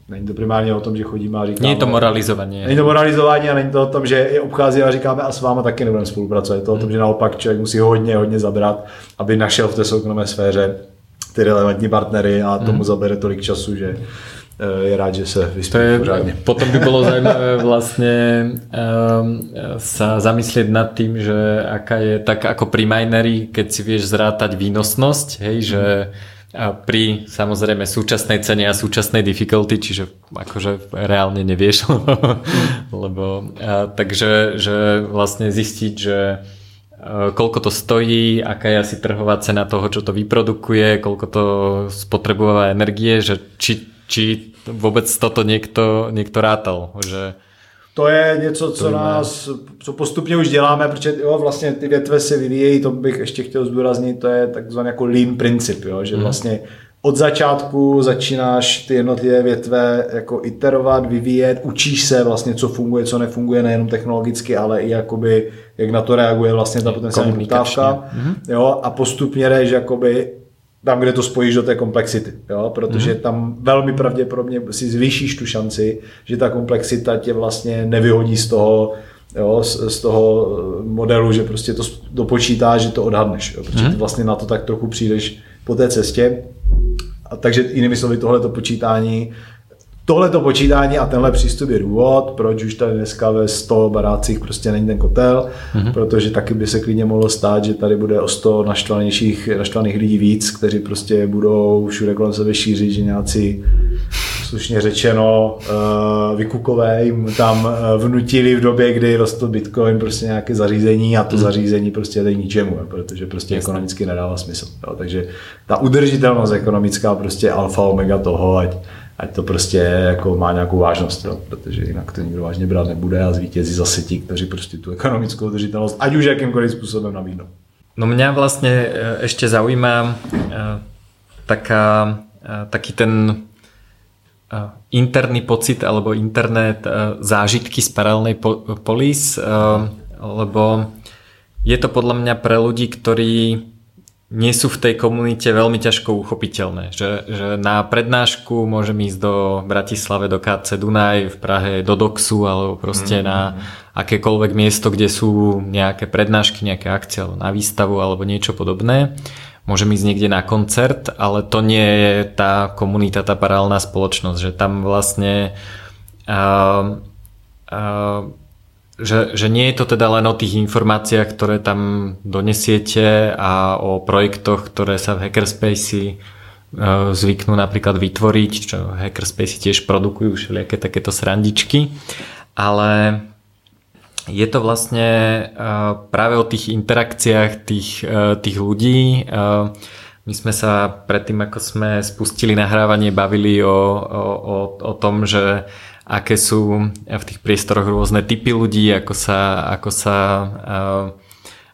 Speaker 2: Není to primárně o tom, že chodíme a říkáme...
Speaker 1: Není to moralizování.
Speaker 2: Není to moralizování a není to o tom, že je obchází a říkáme a s váma taky nebudeme spolupracovat. Je to o tom, že naopak člověk musí hodně, hodně zabrat, aby našel v té soukromé sféře ty relevantní partnery a tomu mm. zabere tolik času, že je rád, že se vyspí pořádně.
Speaker 1: Potom by bylo zajímavé vlastně um, sa zamyslieť nad tým, že aká je, tak ako pri minery, keď si vieš zrátať výnosnosť, hej, že mm a pri samozrejme súčasnej cene a súčasnej difficulty, čiže akože reálne nevieš, lebo a, takže že vlastne zistiť, že koľko to stojí, aká je asi trhová cena toho, čo to vyprodukuje, koľko to spotrebuje energie, že či, či vôbec toto niekto, niekto rátal, že
Speaker 2: to je něco, co nás, co postupně už děláme, protože jo, vlastně ty větve se vyvíjejí, to bych ještě chtěl zdůraznit, to je takzvaný jako lean princip, jo, že mm. vlastně od začátku začínáš ty jednotlivé větve jako iterovat, vyvíjet, učíš se vlastně, co funguje, co nefunguje, nejenom technologicky, ale i jakoby, jak na to reaguje vlastně ta potenciální poptávka. Mm-hmm. Jo, a postupně jdeš jakoby tam, kde to spojíš do té komplexity, jo? protože mm. tam velmi pravděpodobně si zvýšíš tu šanci, že ta komplexita tě vlastně nevyhodí z toho, jo, z, z toho eh, modelu, že prostě to dopočítáš, že to odhadneš, jo? protože mm. ty vlastně na to tak trochu přijdeš po té cestě. A takže jinými slovy tohle počítání tohleto počítání a tenhle přístup je důvod, proč už tady dneska ve 100 barácích prostě není ten kotel, mm-hmm. protože taky by se klidně mohlo stát, že tady bude o 100 naštvanějších, naštvaných lidí víc, kteří prostě budou všude kolem sebe šířit, že nějací slušně řečeno uh, vykukové jim tam uh, vnutili v době, kdy rostl Bitcoin prostě nějaké zařízení a to mm. zařízení prostě jde ničemu, protože prostě Jasně. ekonomicky nedává smysl. Jo. Takže ta udržitelnost ekonomická prostě alfa omega toho, ať ať to prostě jako má nějakou vážnost, jo, protože jinak to nikdo vážně brát nebude a zvítězí zase ti, kteří prostě tu ekonomickou udržitelnost, ať už jakýmkoliv způsobem nabídnou.
Speaker 1: No mňa vlastne ešte zaujíma taká, taký ten interný pocit alebo internet zážitky z paralelnej polis, lebo je to podľa mňa pre ľudí, ktorí nie sú v tej komunite veľmi ťažko uchopiteľné. Že, že na prednášku môžem ísť do Bratislave, do KC Dunaj, v Prahe do Doxu alebo proste mm. na akékoľvek miesto, kde sú nejaké prednášky, nejaké akcie alebo na výstavu alebo niečo podobné. Môžem ísť niekde na koncert, ale to nie je tá komunita, tá paralelná spoločnosť, že tam vlastne uh, uh, že, že nie je to teda len o tých informáciách, ktoré tam donesiete a o projektoch, ktoré sa v Hackerspace e, zvyknú napríklad vytvoriť, čo Hackerspace tiež produkujú všelijaké takéto srandičky, ale je to vlastne e, práve o tých interakciách tých, e, tých ľudí. My sme sa predtým, ako sme spustili nahrávanie, bavili o, o, o, o tom, že aké sú v tých priestoroch rôzne typy ľudí, ako sa, ako sa uh,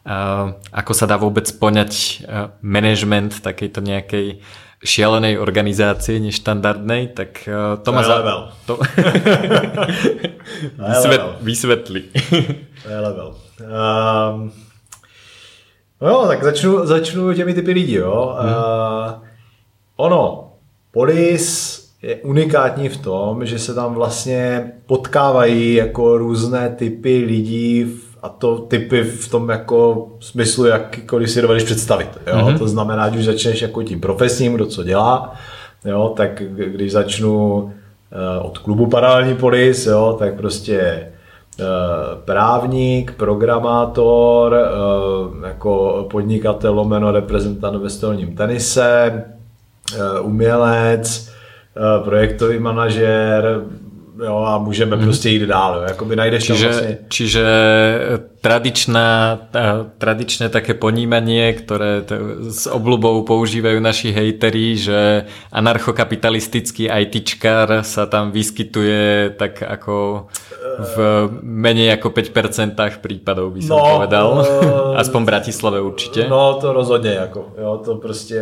Speaker 1: uh, ako sa dá vôbec poňať management takejto nejakej šialenej organizácie neštandardnej, tak uh, to,
Speaker 2: to
Speaker 1: ma
Speaker 2: za... level.
Speaker 1: To... Vysvet... Vysvetli.
Speaker 2: to je level. Um, no jo, tak začnu, začnu těmi typy lidí. Jo. Hmm. Uh, ono, polis je unikátní v tom, že se tam vlastně potkávají jako různé typy lidí a to typy v tom jako smyslu, jakkoliv si dovedeš představit. Jo? Mm-hmm. To znamená, ať už začneš jako tím profesním, kdo co dělá, jo? tak když začnu uh, od klubu Paralelní polis, jo? tak prostě uh, právník, programátor, uh, jako podnikatel lomeno reprezentant ve stolním tenise, umělec, projektový manažer, jo, a můžeme hmm. prostě jít dál. Jo. Jakoby najdeš
Speaker 1: čiže,
Speaker 2: tam vlastně...
Speaker 1: čiže tradičná, tradičné také ponímanie, ktoré s oblubou používajú naši hejteri, že anarchokapitalistický ITčkar sa tam vyskytuje tak ako v menej ako 5% prípadov by som no, povedal. Uh, Aspoň v Bratislave určite.
Speaker 2: No to rozhodně jako, jo, to prostě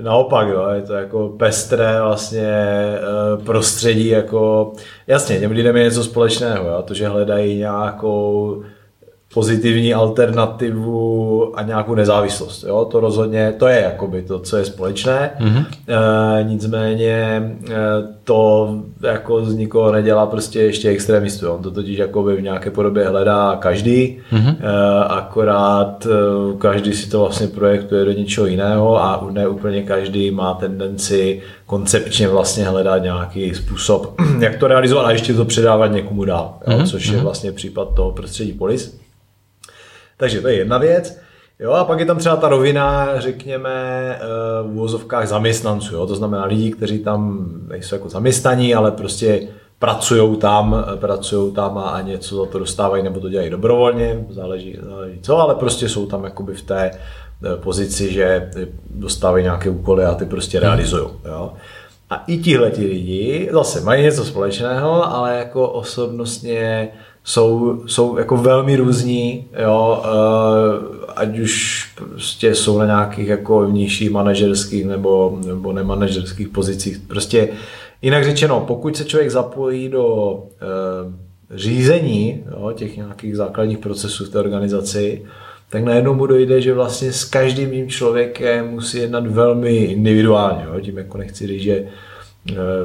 Speaker 2: Naopak, jo, je to jako pestré vlastně eh, prostředí, jako jasně, těm lidem je něco společného, jo, to, že hledají nějakou pozitivní alternativu a nějakou nezávislost. Jo? To rozhodně, to je jakoby to, co je společné. Mm-hmm. E, nicméně e, to jako z nikoho nedělá prostě ještě extremistu. On to totiž jakoby v nějaké podobě hledá každý, mm-hmm. e, akorát e, každý si to vlastně projektuje do něčeho jiného a ne úplně každý má tendenci koncepčně vlastně hledat nějaký způsob, jak to realizovat a ještě to předávat někomu dál, jo? Mm-hmm. což je mhm. vlastně případ toho prostředí polis. Takže to je jedna věc. Jo, a pak je tam třeba ta rovina, řekněme, eh, v úvozovkách zaměstnanců. Jo? To znamená lidí, kteří tam nejsou jako zaměstnaní, ale prostě pracují tam, pracují tam a něco za to dostávají nebo to dělají dobrovolně, záleží, záleží co, ale prostě jsou tam jakoby v té eh, pozici, že dostávají nějaké úkoly a ty prostě realizují. Jo? A i tihle ti lidi zase mají něco společného, ale jako osobnostně jsou, jsou jako velmi různí, jo, uh, ať už prostě jsou na nějakých jako nižších manažerských nebo, nebo nemanažerských pozicích. Prostě jinak řečeno, pokud se člověk zapojí do uh, řízení jo, těch nějakých základních procesů v té organizaci, tak najednou mu dojde, že vlastně s každým tím člověkem musí jednat velmi individuálně. Jo. Tím jako nechci říct, že Eh,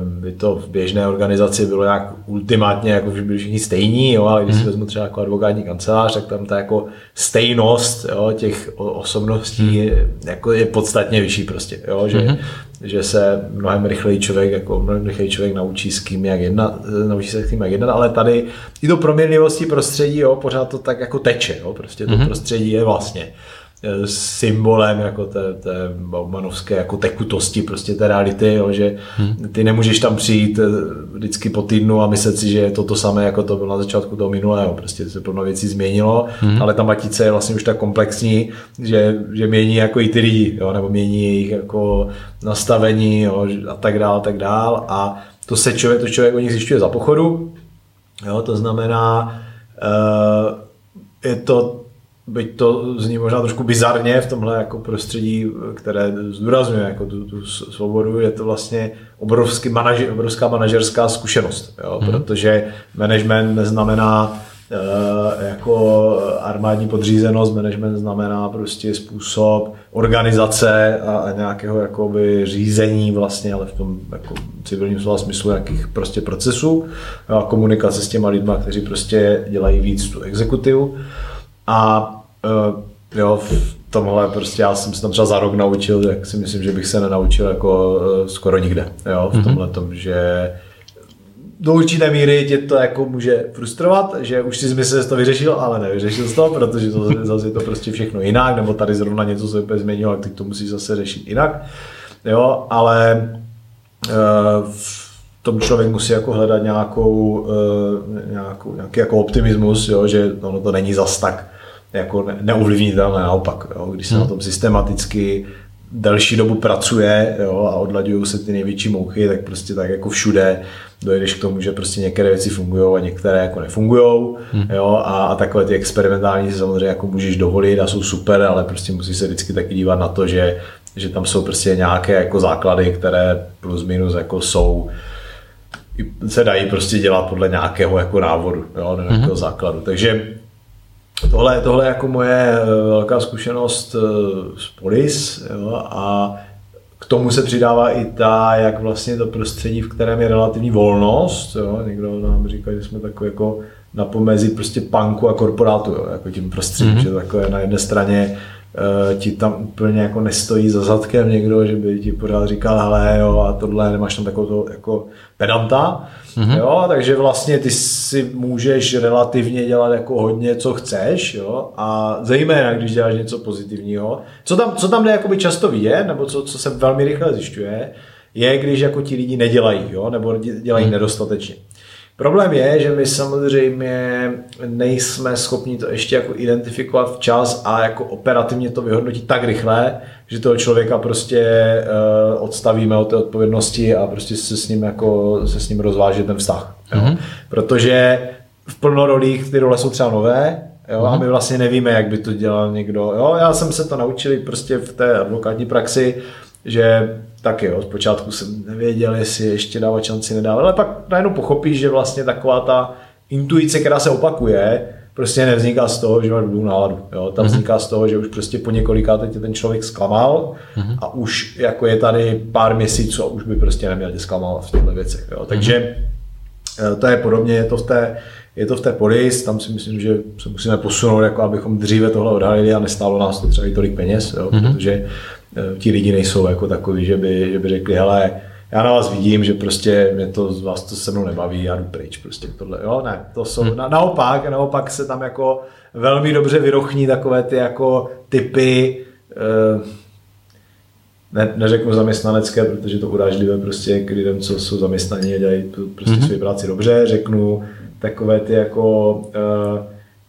Speaker 2: by to v běžné organizaci bylo nějak ultimátně, jako že byli všichni stejní, jo, ale když si mhm. vezmu třeba jako advokátní kancelář, tak tam ta jako stejnost jo, těch osobností mhm. je, jako je podstatně vyšší prostě, jo, že, mm-hmm. že se mnohem rychleji člověk, jako mnohem rychleji člověk naučí s kým jak jednat, naučí se s kým jak jednat, ale tady i do proměnlivosti prostředí, jo, pořád to tak jako teče, jo, prostě to mm-hmm. prostředí je vlastně symbolem jako té, té Baumanovské jako tekutosti prostě té reality, jo, že hmm. ty nemůžeš tam přijít eh, vždycky po týdnu a myslet si, že je to to samé, jako to bylo na začátku toho minulého, prostě se plno věcí změnilo, hmm. ale ta matice je vlastně už tak komplexní, že, že mění jako i ty lidi, jo, nebo mění jejich jako nastavení jo, a tak dál, tak dál a to se člověk, to člověk o nich zjišťuje za pochodu, jo, to znamená, uh, je to byť to zní možná trošku bizarně v tomhle jako prostředí, které zdůrazňuje jako tu, tu svobodu, je to vlastně obrovský manaži, obrovská manažerská zkušenost, jo? Hmm. protože management neznamená uh, jako armádní podřízenost, management znamená prostě způsob organizace a, a nějakého jakoby řízení vlastně, ale v tom jako civilním slova smyslu nějakých prostě procesů a komunikace s těma lidma, kteří prostě dělají víc tu exekutivu. A uh, jo, v tomhle prostě já jsem se tam třeba za rok naučil, tak si myslím, že bych se nenaučil jako uh, skoro nikde, jo, v mhm. tomhle tom, že do určité míry tě to jako může frustrovat, že už si myslel, že to vyřešil, ale nevyřešil jsi to, protože to, zase je to prostě všechno jinak, nebo tady zrovna něco se úplně změnilo, tak to musíš zase řešit jinak. Jo, ale uh, v tom člověk musí jako hledat nějakou, nějakou, nějaký jako optimismus, jo, že ono to není zas tak jako neovlivnitelné naopak. Jo? Když se hmm. na tom systematicky delší dobu pracuje jo, a odlaďují se ty největší mouchy, tak prostě tak jako všude dojdeš k tomu, že prostě některé věci fungují a některé jako nefungují. Hmm. Jo, a, a, takové ty experimentální si samozřejmě jako můžeš dovolit a jsou super, ale prostě musíš se vždycky taky dívat na to, že, že tam jsou prostě nějaké jako základy, které plus minus jako jsou se dají prostě dělat podle nějakého jako návodu, jo, nějakého hmm. základu. Takže tohle, tohle je jako moje eh, velká zkušenost z eh, Polis jo, a k tomu se přidává i ta, jak vlastně to prostředí, v kterém je relativní volnost. Jo. Někdo nám říká, že jsme takový jako na pomezí prostě punku a korporátu, jo, jako tím prostředím, mm-hmm. že takové na jedné straně ti tam úplně jako nestojí za zadkem někdo, že by ti pořád říkal, hele jo, a tohle, nemáš tam takovou to jako pedanta, mm-hmm. jo, takže vlastně ty si můžeš relativně dělat jako hodně, co chceš, jo, a zejména, když děláš něco pozitivního. Co tam, co tam jde jakoby často vidět, nebo co, co se velmi rychle zjišťuje, je, když jako ti lidi nedělají, jo, nebo dělají mm-hmm. nedostatečně. Problém je, že my samozřejmě nejsme schopni to ještě jako identifikovat včas a jako operativně to vyhodnotit tak rychle, že toho člověka prostě uh, odstavíme od té odpovědnosti a prostě se s ním jako se s ním rozváže ten vztah. Mm-hmm. Jo? Protože v plnorolích ty role jsou třeba nové, Jo, a mhm. my vlastně nevíme, jak by to dělal někdo. Jo, já jsem se to naučil prostě v té advokátní praxi, že tak jo, zpočátku jsem nevěděl, jestli ještě dávat šanci nedávat, ale pak najednou pochopíš, že vlastně taková ta intuice, která se opakuje, prostě nevzniká z toho, že máš dobrou náladu. Jo? Ta mhm. vzniká z toho, že už prostě po několikáté tě ten člověk zklamal mm-hmm. a už jako je tady pár měsíců a už by prostě neměl tě zklamal v těchto věcech. Jo? Takže mm-hmm. to je podobně, je to v té, je to v té polis, tam si myslím, že se musíme posunout, jako abychom dříve tohle odhalili a nestálo nás to třeba i tolik peněz, jo? Protože Eh, ti lidi nejsou jako takový, že by, že by řekli, hele, já na vás vidím, že prostě mě to z vás to se mnou nebaví, já jdu pryč, prostě tohle, jo, ne, to jsou, hmm. na, naopak, naopak se tam jako velmi dobře vyrochní takové ty jako typy, eh, ne, neřeknu zaměstnanecké, protože to urážlivé prostě k lidem, co jsou zaměstnaní a dělají prostě mm-hmm. svou práci dobře, řeknu takové ty jako uh,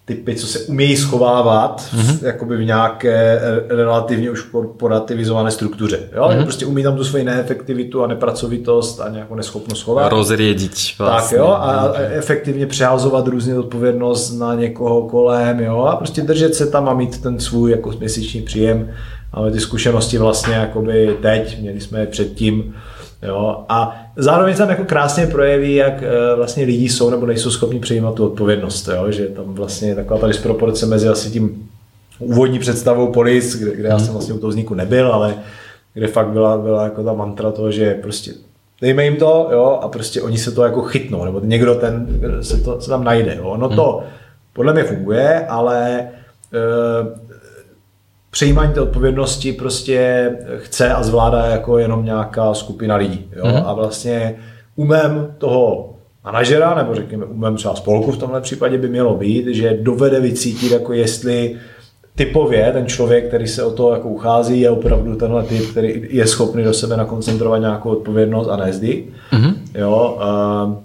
Speaker 2: typy, co se umějí schovávat mm-hmm. jakoby v nějaké relativně už korporativizované struktuře. Jo? Mm-hmm. Prostě umí tam tu svoji neefektivitu a nepracovitost a nějakou neschopnost schovat.
Speaker 1: Rozrědit
Speaker 2: vlastně. Tak jo, a efektivně přehazovat různě odpovědnost na někoho kolem, jo, a prostě držet se tam a mít ten svůj jako měsíční příjem. Ale ty zkušenosti vlastně jakoby teď, měli jsme je předtím, Jo? A zároveň tam jako krásně projeví, jak eh, vlastně lidi jsou nebo nejsou schopni přijímat tu odpovědnost. Jo? Že tam vlastně je taková ta disproporce mezi asi tím úvodní představou polis, kde, kde já jsem mhm. vlastně u toho vzniku nebyl, ale kde fakt byla, byla jako ta mantra toho, že prostě dejme jim to, jo, a prostě oni se to jako chytnou, nebo někdo ten se to se tam najde, jo. No to mhm. podle mě funguje, ale e, přejímání té odpovědnosti prostě chce a zvládá jako jenom nějaká skupina lidí. Jo? Mm-hmm. A vlastně umem toho manažera, nebo řekněme umem třeba spolku v tomhle případě by mělo být, že dovede vycítit, jako jestli typově ten člověk, který se o to jako uchází, je opravdu tenhle typ, který je schopný do sebe nakoncentrovat nějakou odpovědnost a nezdy. Mm-hmm. Jo, a,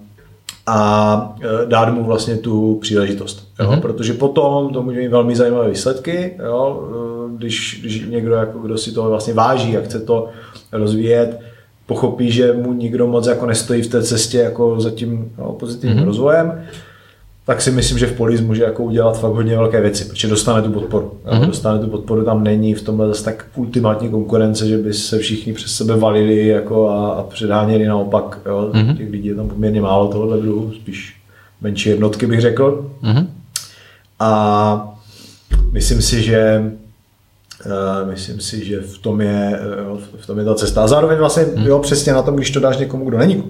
Speaker 2: a e, dát mu vlastně tu příležitost. Jo? Mm-hmm. Protože potom to může mít velmi zajímavé výsledky. Jo? když, když někdo, jako, kdo si to vlastně váží a chce to rozvíjet, pochopí, že mu nikdo moc jako nestojí v té cestě jako za tím no, pozitivním mm-hmm. rozvojem, tak si myslím, že v Polis může jako udělat fakt hodně velké věci, protože dostane tu podporu. Mm-hmm. Dostane tu podporu, tam není v tomhle zase tak ultimátní konkurence, že by se všichni přes sebe valili jako a, a předháněli naopak. Jo. Mm-hmm. Těch lidí je tam poměrně málo tohohle druhu, spíš menší jednotky bych řekl. Mm-hmm. A myslím si, že Uh, myslím si, že v tom, je, uh, v tom je ta cesta. A zároveň vlastně, hmm. jo, přesně na tom, když to dáš někomu, kdo není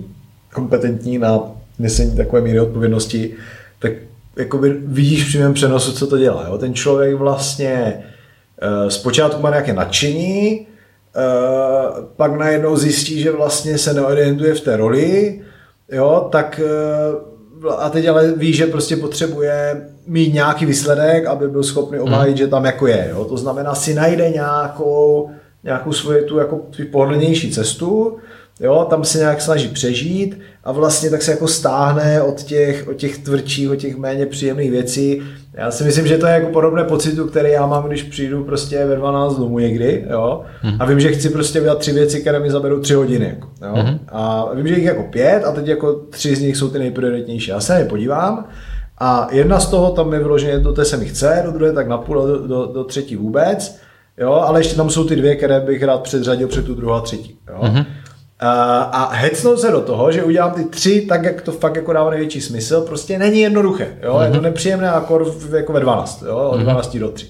Speaker 2: kompetentní na nesení takové míry odpovědnosti, tak jakoby vidíš v přímém přenosu, co to dělá. Jo? Ten člověk vlastně uh, zpočátku má nějaké nadšení, uh, pak najednou zjistí, že vlastně se neorientuje v té roli, jo, tak uh, a teď ale ví, že prostě potřebuje mít nějaký výsledek, aby byl schopný mhm. obhájit, hmm. že tam jako je. Jo? To znamená, si najde nějakou, nějakou svoji tu jako pohodlnější cestu, jo, tam se nějak snaží přežít a vlastně tak se jako stáhne od těch, od těch tvrdších, od těch méně příjemných věcí. Já si myslím, že to je jako podobné pocitu, který já mám, když přijdu prostě ve 12 domů někdy, jo, mm. a vím, že chci prostě udělat tři věci, které mi zaberou tři hodiny, jako, jo, mm. a vím, že jich jako pět a teď jako tři z nich jsou ty nejprioritnější. Já se je podívám a jedna z toho tam je vyloženě, do té se mi chce, do druhé tak napůl, do, do, do třetí vůbec, jo, ale ještě tam jsou ty dvě, které bych rád předřadil před tu druhou a třetí, jo. Mm-hmm. A hecnout se do toho, že udělám ty tři tak, jak to fakt jako dává největší smysl, prostě není jednoduché. Jo? Mm-hmm. Je to mhm. nepříjemné akor jako ve 12, jo? od 12 mm-hmm. do 3.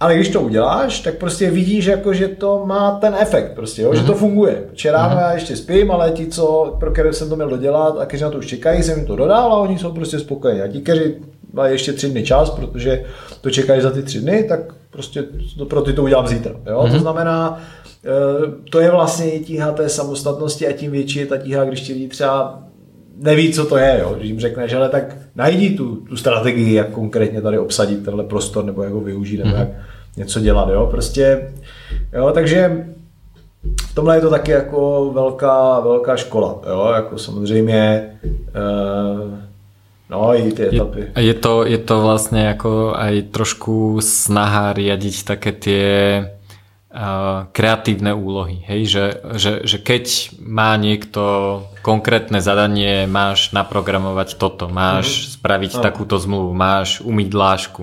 Speaker 2: Ale když to uděláš, tak prostě vidíš, jako, že to má ten efekt, prostě, jo? Mm-hmm. že to mhm. funguje. Ráno mm-hmm. já ještě spím, ale ti, co, pro které jsem to měl dodělat a kteří na to už čekají, jsem jim to dodal a oni jsou prostě spokojení. A ti, kteří mají ještě tři dny čas, protože to čekají za ty tři dny, tak prostě to, pro ty to udělám zítra. Jo? Mm-hmm. To znamená, Eh, to je vlastně tíha té samostatnosti a tím větší je ta tíha, když ti lidi třeba neví, co to je, jo? když jim řekneš, ale tak najdi tu, tu strategii, jak konkrétně tady obsadit tenhle prostor, nebo jak ho využít, nebo mhm. jak něco dělat, jo, prostě, jo, takže v tomhle je to taky jako velká, velká škola, jo, jako samozřejmě, uh, No, i ty etapy.
Speaker 1: Je, je, to, je to vlastně jako aj trošku snaha riadiť také tie kreatívne úlohy. Hej? Že, že, že keď má niekto konkrétne zadanie, máš naprogramovať toto, máš mm-hmm. spraviť no. takúto zmluvu, máš umyť dlášku,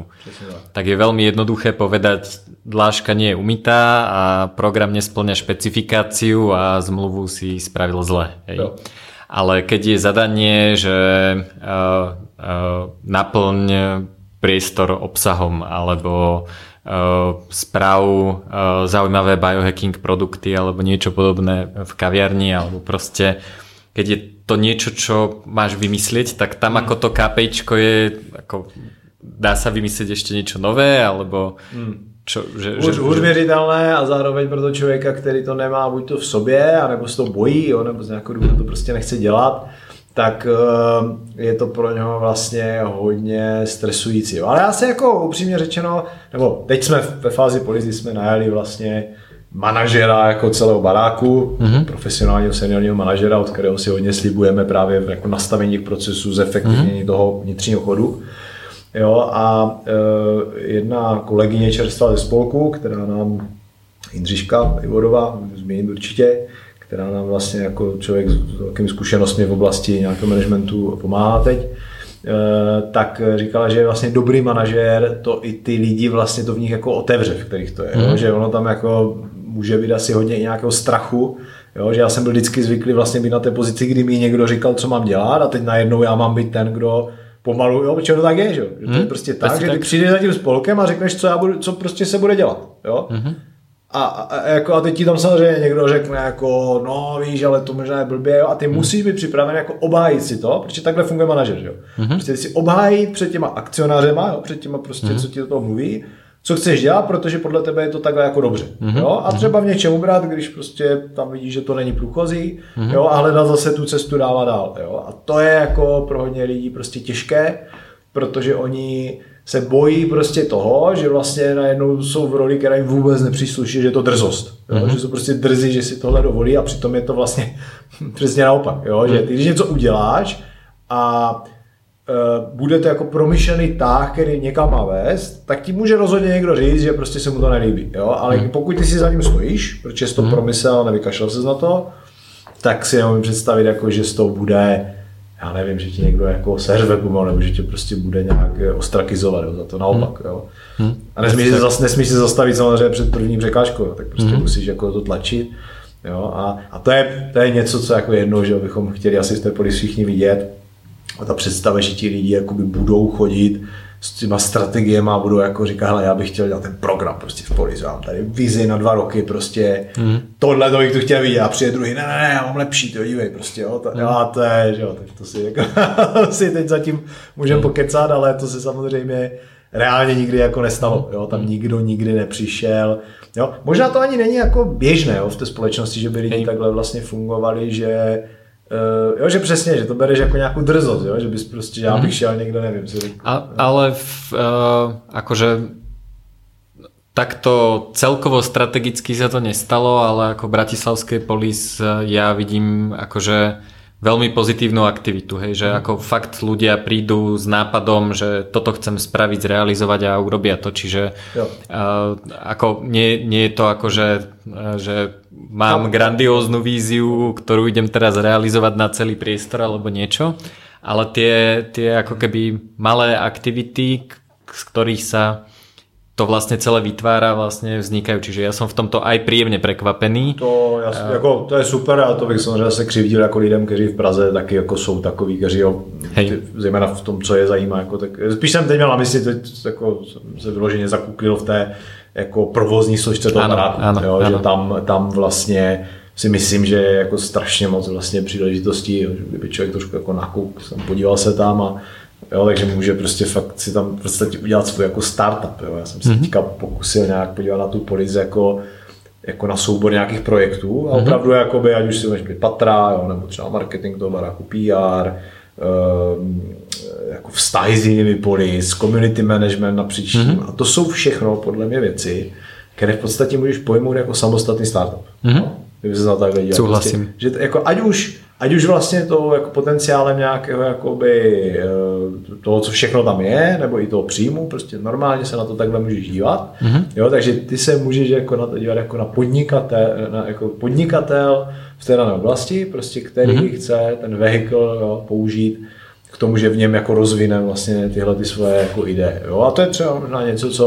Speaker 1: tak je veľmi jednoduché povedať, dláška nie je umytá a program nesplňa špecifikáciu a zmluvu si spravil zle. Hej? No. Ale keď je zadanie, že uh, uh, naplň priestor obsahom alebo Eh, správ eh, zaujímavé biohacking produkty alebo niečo podobné v kaviarni alebo proste keď je to niečo, čo máš vymyslieť, tak tam ako to KPIčko je ako dá sa vymyslieť ešte niečo nové alebo
Speaker 2: hmm. čo, že, už, že, už měřitelné a zároveň pro toho člověka, který to nemá buď to v sobě, anebo se to bojí, jo, nebo z nějakého důvodu to prostě nechce dělat, tak eh, je to pro něho vlastně hodně stresující. Ale já se jako upřímně řečeno, nebo teď jsme ve fázi polizy, jsme najali vlastně manažera jako celého baráku, mm-hmm. profesionálního seniorního manažera, od kterého si hodně slibujeme právě v jako nastavení procesů, zefektivnění mm-hmm. toho vnitřního chodu. Jo, a e, jedna kolegyně čerstvá ze spolku, která nám, Jindřiška Ivodová, zmíním určitě, která nám vlastně jako člověk s velkými zkušenostmi v oblasti nějakého managementu pomáhá teď, eh, tak říkala, že je vlastně dobrý manažér, to i ty lidi vlastně to v nich jako otevře, v kterých to je. Mm. Jo? Že ono tam jako může být asi hodně i nějakého strachu, jo? že já jsem byl vždycky zvyklý vlastně být na té pozici, kdy mi někdo říkal, co mám dělat a teď najednou já mám být ten, kdo pomalu, jo, protože to tak je, že, že to je mhm. prostě tak, prostě že ty přijdeš za tím spolkem a řekneš, co, já budu, co prostě se bude dělat, jo. Mm-hmm. A, a, jako, a teď ti tam samozřejmě někdo řekne jako, no víš, ale to možná je blbě, jo? a ty hmm. musíš být připraven jako obhájit si to, protože takhle funguje manažer, jo. Hmm. Prostě si obhájit před těma akcionářema, jo? před těma prostě, hmm. co ti do toho mluví, co chceš dělat, protože podle tebe je to takhle jako dobře. Mm-hmm. Jo? A třeba v něčem ubrat, když prostě tam vidíš, že to není průchozí, mm-hmm. jo? a hledat zase tu cestu dál dál. Jo? A to je jako pro hodně lidí prostě těžké, protože oni se bojí prostě toho, že vlastně najednou jsou v roli, která jim vůbec nepřísluší, že je to drzost. Jo? Mm-hmm. Že jsou prostě drzí, že si tohle dovolí a přitom je to vlastně přesně naopak. Jo? Že ty, když něco uděláš a uh, bude to jako promyšlený tah, který někam má vést, tak ti může rozhodně někdo říct, že prostě se mu to nelíbí. Jo? Ale mm-hmm. pokud ty si za ním stojíš, protože jsi to mm-hmm. promyslel, nevykašlal se na to, tak si nemůžu představit, jako, že z toho bude já nevím, že ti někdo jako seřve pomalu, nebo že tě prostě bude nějak eh, ostrakizovat, jo, za to naopak, jo. Hmm. A nesmíš se, zas, nesmíš se zastavit samozřejmě před první překážkou, tak prostě hmm. musíš jako to tlačit, jo, a, a to, je, to je něco, co jako jedno, že bychom chtěli asi z té poli všichni vidět, a ta představa, že ti lidi jakoby budou chodit s těma strategiemi a budou jako říkat, hele, já bych chtěl dělat ten program prostě v Polizu, mám tady vizi na dva roky, prostě mm. tohle to bych tu chtěl vidět a přijde druhý, ne, ne, ne, já mám lepší, to dívej, prostě, jo, to, mm. jo, to je, že jo, tak to si, jako, si teď zatím můžeme mm. pokecat, ale to se samozřejmě reálně nikdy jako nestalo, jo, tam nikdo nikdy nepřišel, jo, možná to ani není jako běžné, jo, v té společnosti, že by lidi takhle vlastně fungovali, že Uh, jo, že přesně, že to bereš jako nějakou drzost, jo? že bys prostě, já bych mhm. šel někdo, nevím. Si
Speaker 1: A, ale v, uh, akože takto celkovo strategicky sa to nestalo, ale ako Bratislavskej polis ja vidím akože veľmi pozitívnu aktivitu, hej, že ako fakt ľudia prídu s nápadom, že toto chcem spraviť, zrealizovať a urobia to, čiže uh, ako nie, nie je to ako, že, že mám grandióznu víziu, ktorú idem teraz realizovať na celý priestor alebo niečo, ale tie, tie ako keby malé aktivity, z ktorých sa to vlastně celé vytvára, vlastně vznikají. Čiže já jsem v tomto aj příjemně překvapený.
Speaker 2: To, já, jako, to je super a to bych samozřejmě se křivdil jako lidem, kteří v Praze taky jako jsou takový, kteří jo, ty, zejména v tom, co je zajímá. Jako, tak, spíš jsem teď měl na mysli, teď jako, se vyloženě zakuklil v té jako provozní složce toho ano, ano, jo, ano. že tam, tam vlastně si myslím, že je jako strašně moc vlastně příležitostí, že kdyby člověk trošku jako nakouk, jsem podíval se tam a Jo, takže může prostě fakt si tam prostě udělat svůj jako startup. Jo. Já jsem se mm-hmm. teďka pokusil nějak podívat na tu polici jako, jako na soubor nějakých projektů a mm-hmm. opravdu jakoby, ať už si být patra, jo, nebo třeba marketing toho baráku, PR, um, ehm, jako vztahy s jinými polis, community management napříč mm-hmm. A to jsou všechno podle mě věci, které v podstatě můžeš pojmout jako samostatný startup. Mm-hmm. No? Kdyby se na takhle
Speaker 1: díval. Souhlasím.
Speaker 2: Prostě, že jako, ať už ať už vlastně to jako potenciálem nějakého jakoby, eh, toho, co všechno tam je, nebo i toho příjmu, prostě normálně se na to takhle můžeš dívat. Mm-hmm. Jo, takže ty se můžeš jako na to dívat jako na podnikatel, na, jako podnikatel v té dané oblasti, prostě který mm-hmm. chce ten vehikl jo, použít tomu, že v něm jako rozvine vlastně tyhle ty svoje jako ideje. Jo? A to je třeba možná něco, co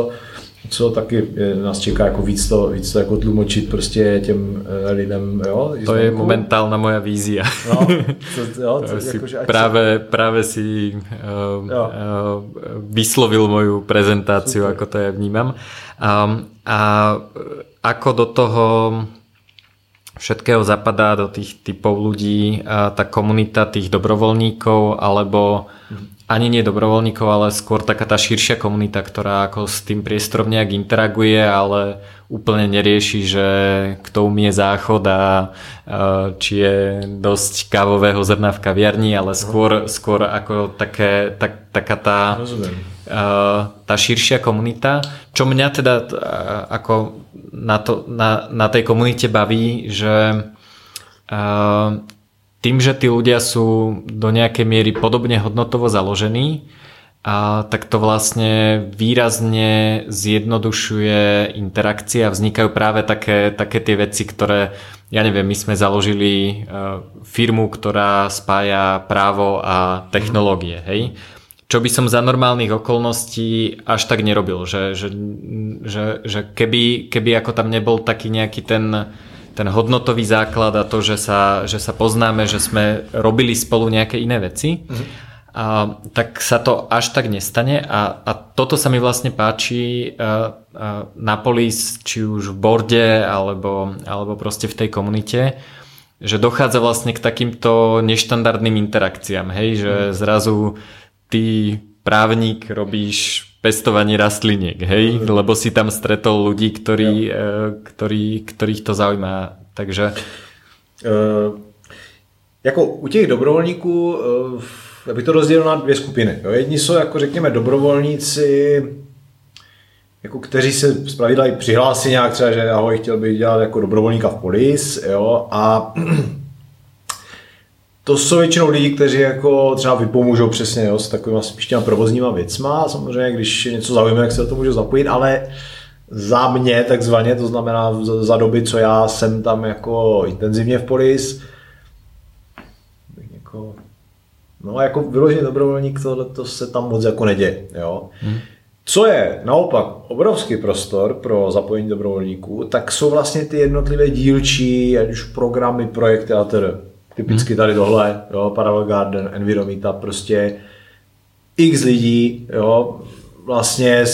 Speaker 2: co taky nás čeká jako víc to, víc to jako tlumočit prostě těm eh, lidem, jo.
Speaker 1: To je momentálna moja vízia. No, to, jo, to, si jako, že práve, se... práve si uh, uh, vyslovil moju prezentáciu, Super. ako to ja vnímam. Um, a ako do toho všetkého zapadá do tých typov ľudí tá komunita tých dobrovoľníkov alebo ani nie dobrovoľníkov, ale skôr taká tá širšia komunita, ktorá ako s tým priestorom nejak interaguje, ale úplne nerieši, že kto umie záchod a či je dosť kávového zrna v kaviarni, ale skôr, skôr ako také, tak, taká tá, tá širšia komunita. Čo mňa teda ako na, to, na, na tej komunite baví, že tým, že tí ľudia sú do nejakej miery podobne hodnotovo založení, a tak to vlastne výrazne zjednodušuje interakcie a vznikajú práve také, také tie veci, ktoré, ja neviem, my sme založili e, firmu, ktorá spája právo a technológie, hej? Čo by som za normálnych okolností až tak nerobil, že, že, že, že keby, keby ako tam nebol taký nejaký ten ten hodnotový základ a to, že sa, že sa poznáme, že sme robili spolu nejaké iné veci, mm-hmm. a, tak sa to až tak nestane a, a toto sa mi vlastne páči a, a na polis, či už v borde alebo, alebo proste v tej komunite, že dochádza vlastne k takýmto neštandardným interakciám, hej, že mm. zrazu ty právnik robíš pestovanie rastliniek, hej? Lebo si tam stretol ľudí, ktorí, eh, ktorí, ktorých to zaujíma. Takže...
Speaker 2: Uh, jako u těch dobrovolníků uh, já bych to rozdělil na dvě skupiny. Jo. Jedni jsou, jako řekněme, dobrovolníci, jako kteří se zpravidla i přihlásí nějak třeba, že ahoj, chtěl bych dělat jako dobrovolníka v polis, jo, a to jsou většinou lidi, kteří jako třeba vypomůžou přesně jo, s takovými spíš těma provozníma věcma. Samozřejmě, když něco zaujme, jak se do toho můžu zapojit, ale za mě takzvaně, to znamená za doby, co já jsem tam jako intenzivně v polis, jako, no jako vyložený dobrovolník, tohle to se tam moc jako neděje. Jo. Hmm. Co je naopak obrovský prostor pro zapojení dobrovolníků, tak jsou vlastně ty jednotlivé dílčí, ať už programy, projekty a tedy. Typicky mhm. tady tohle, jo, Parallel Garden, Enviromita, prostě x lidí, jo, vlastně,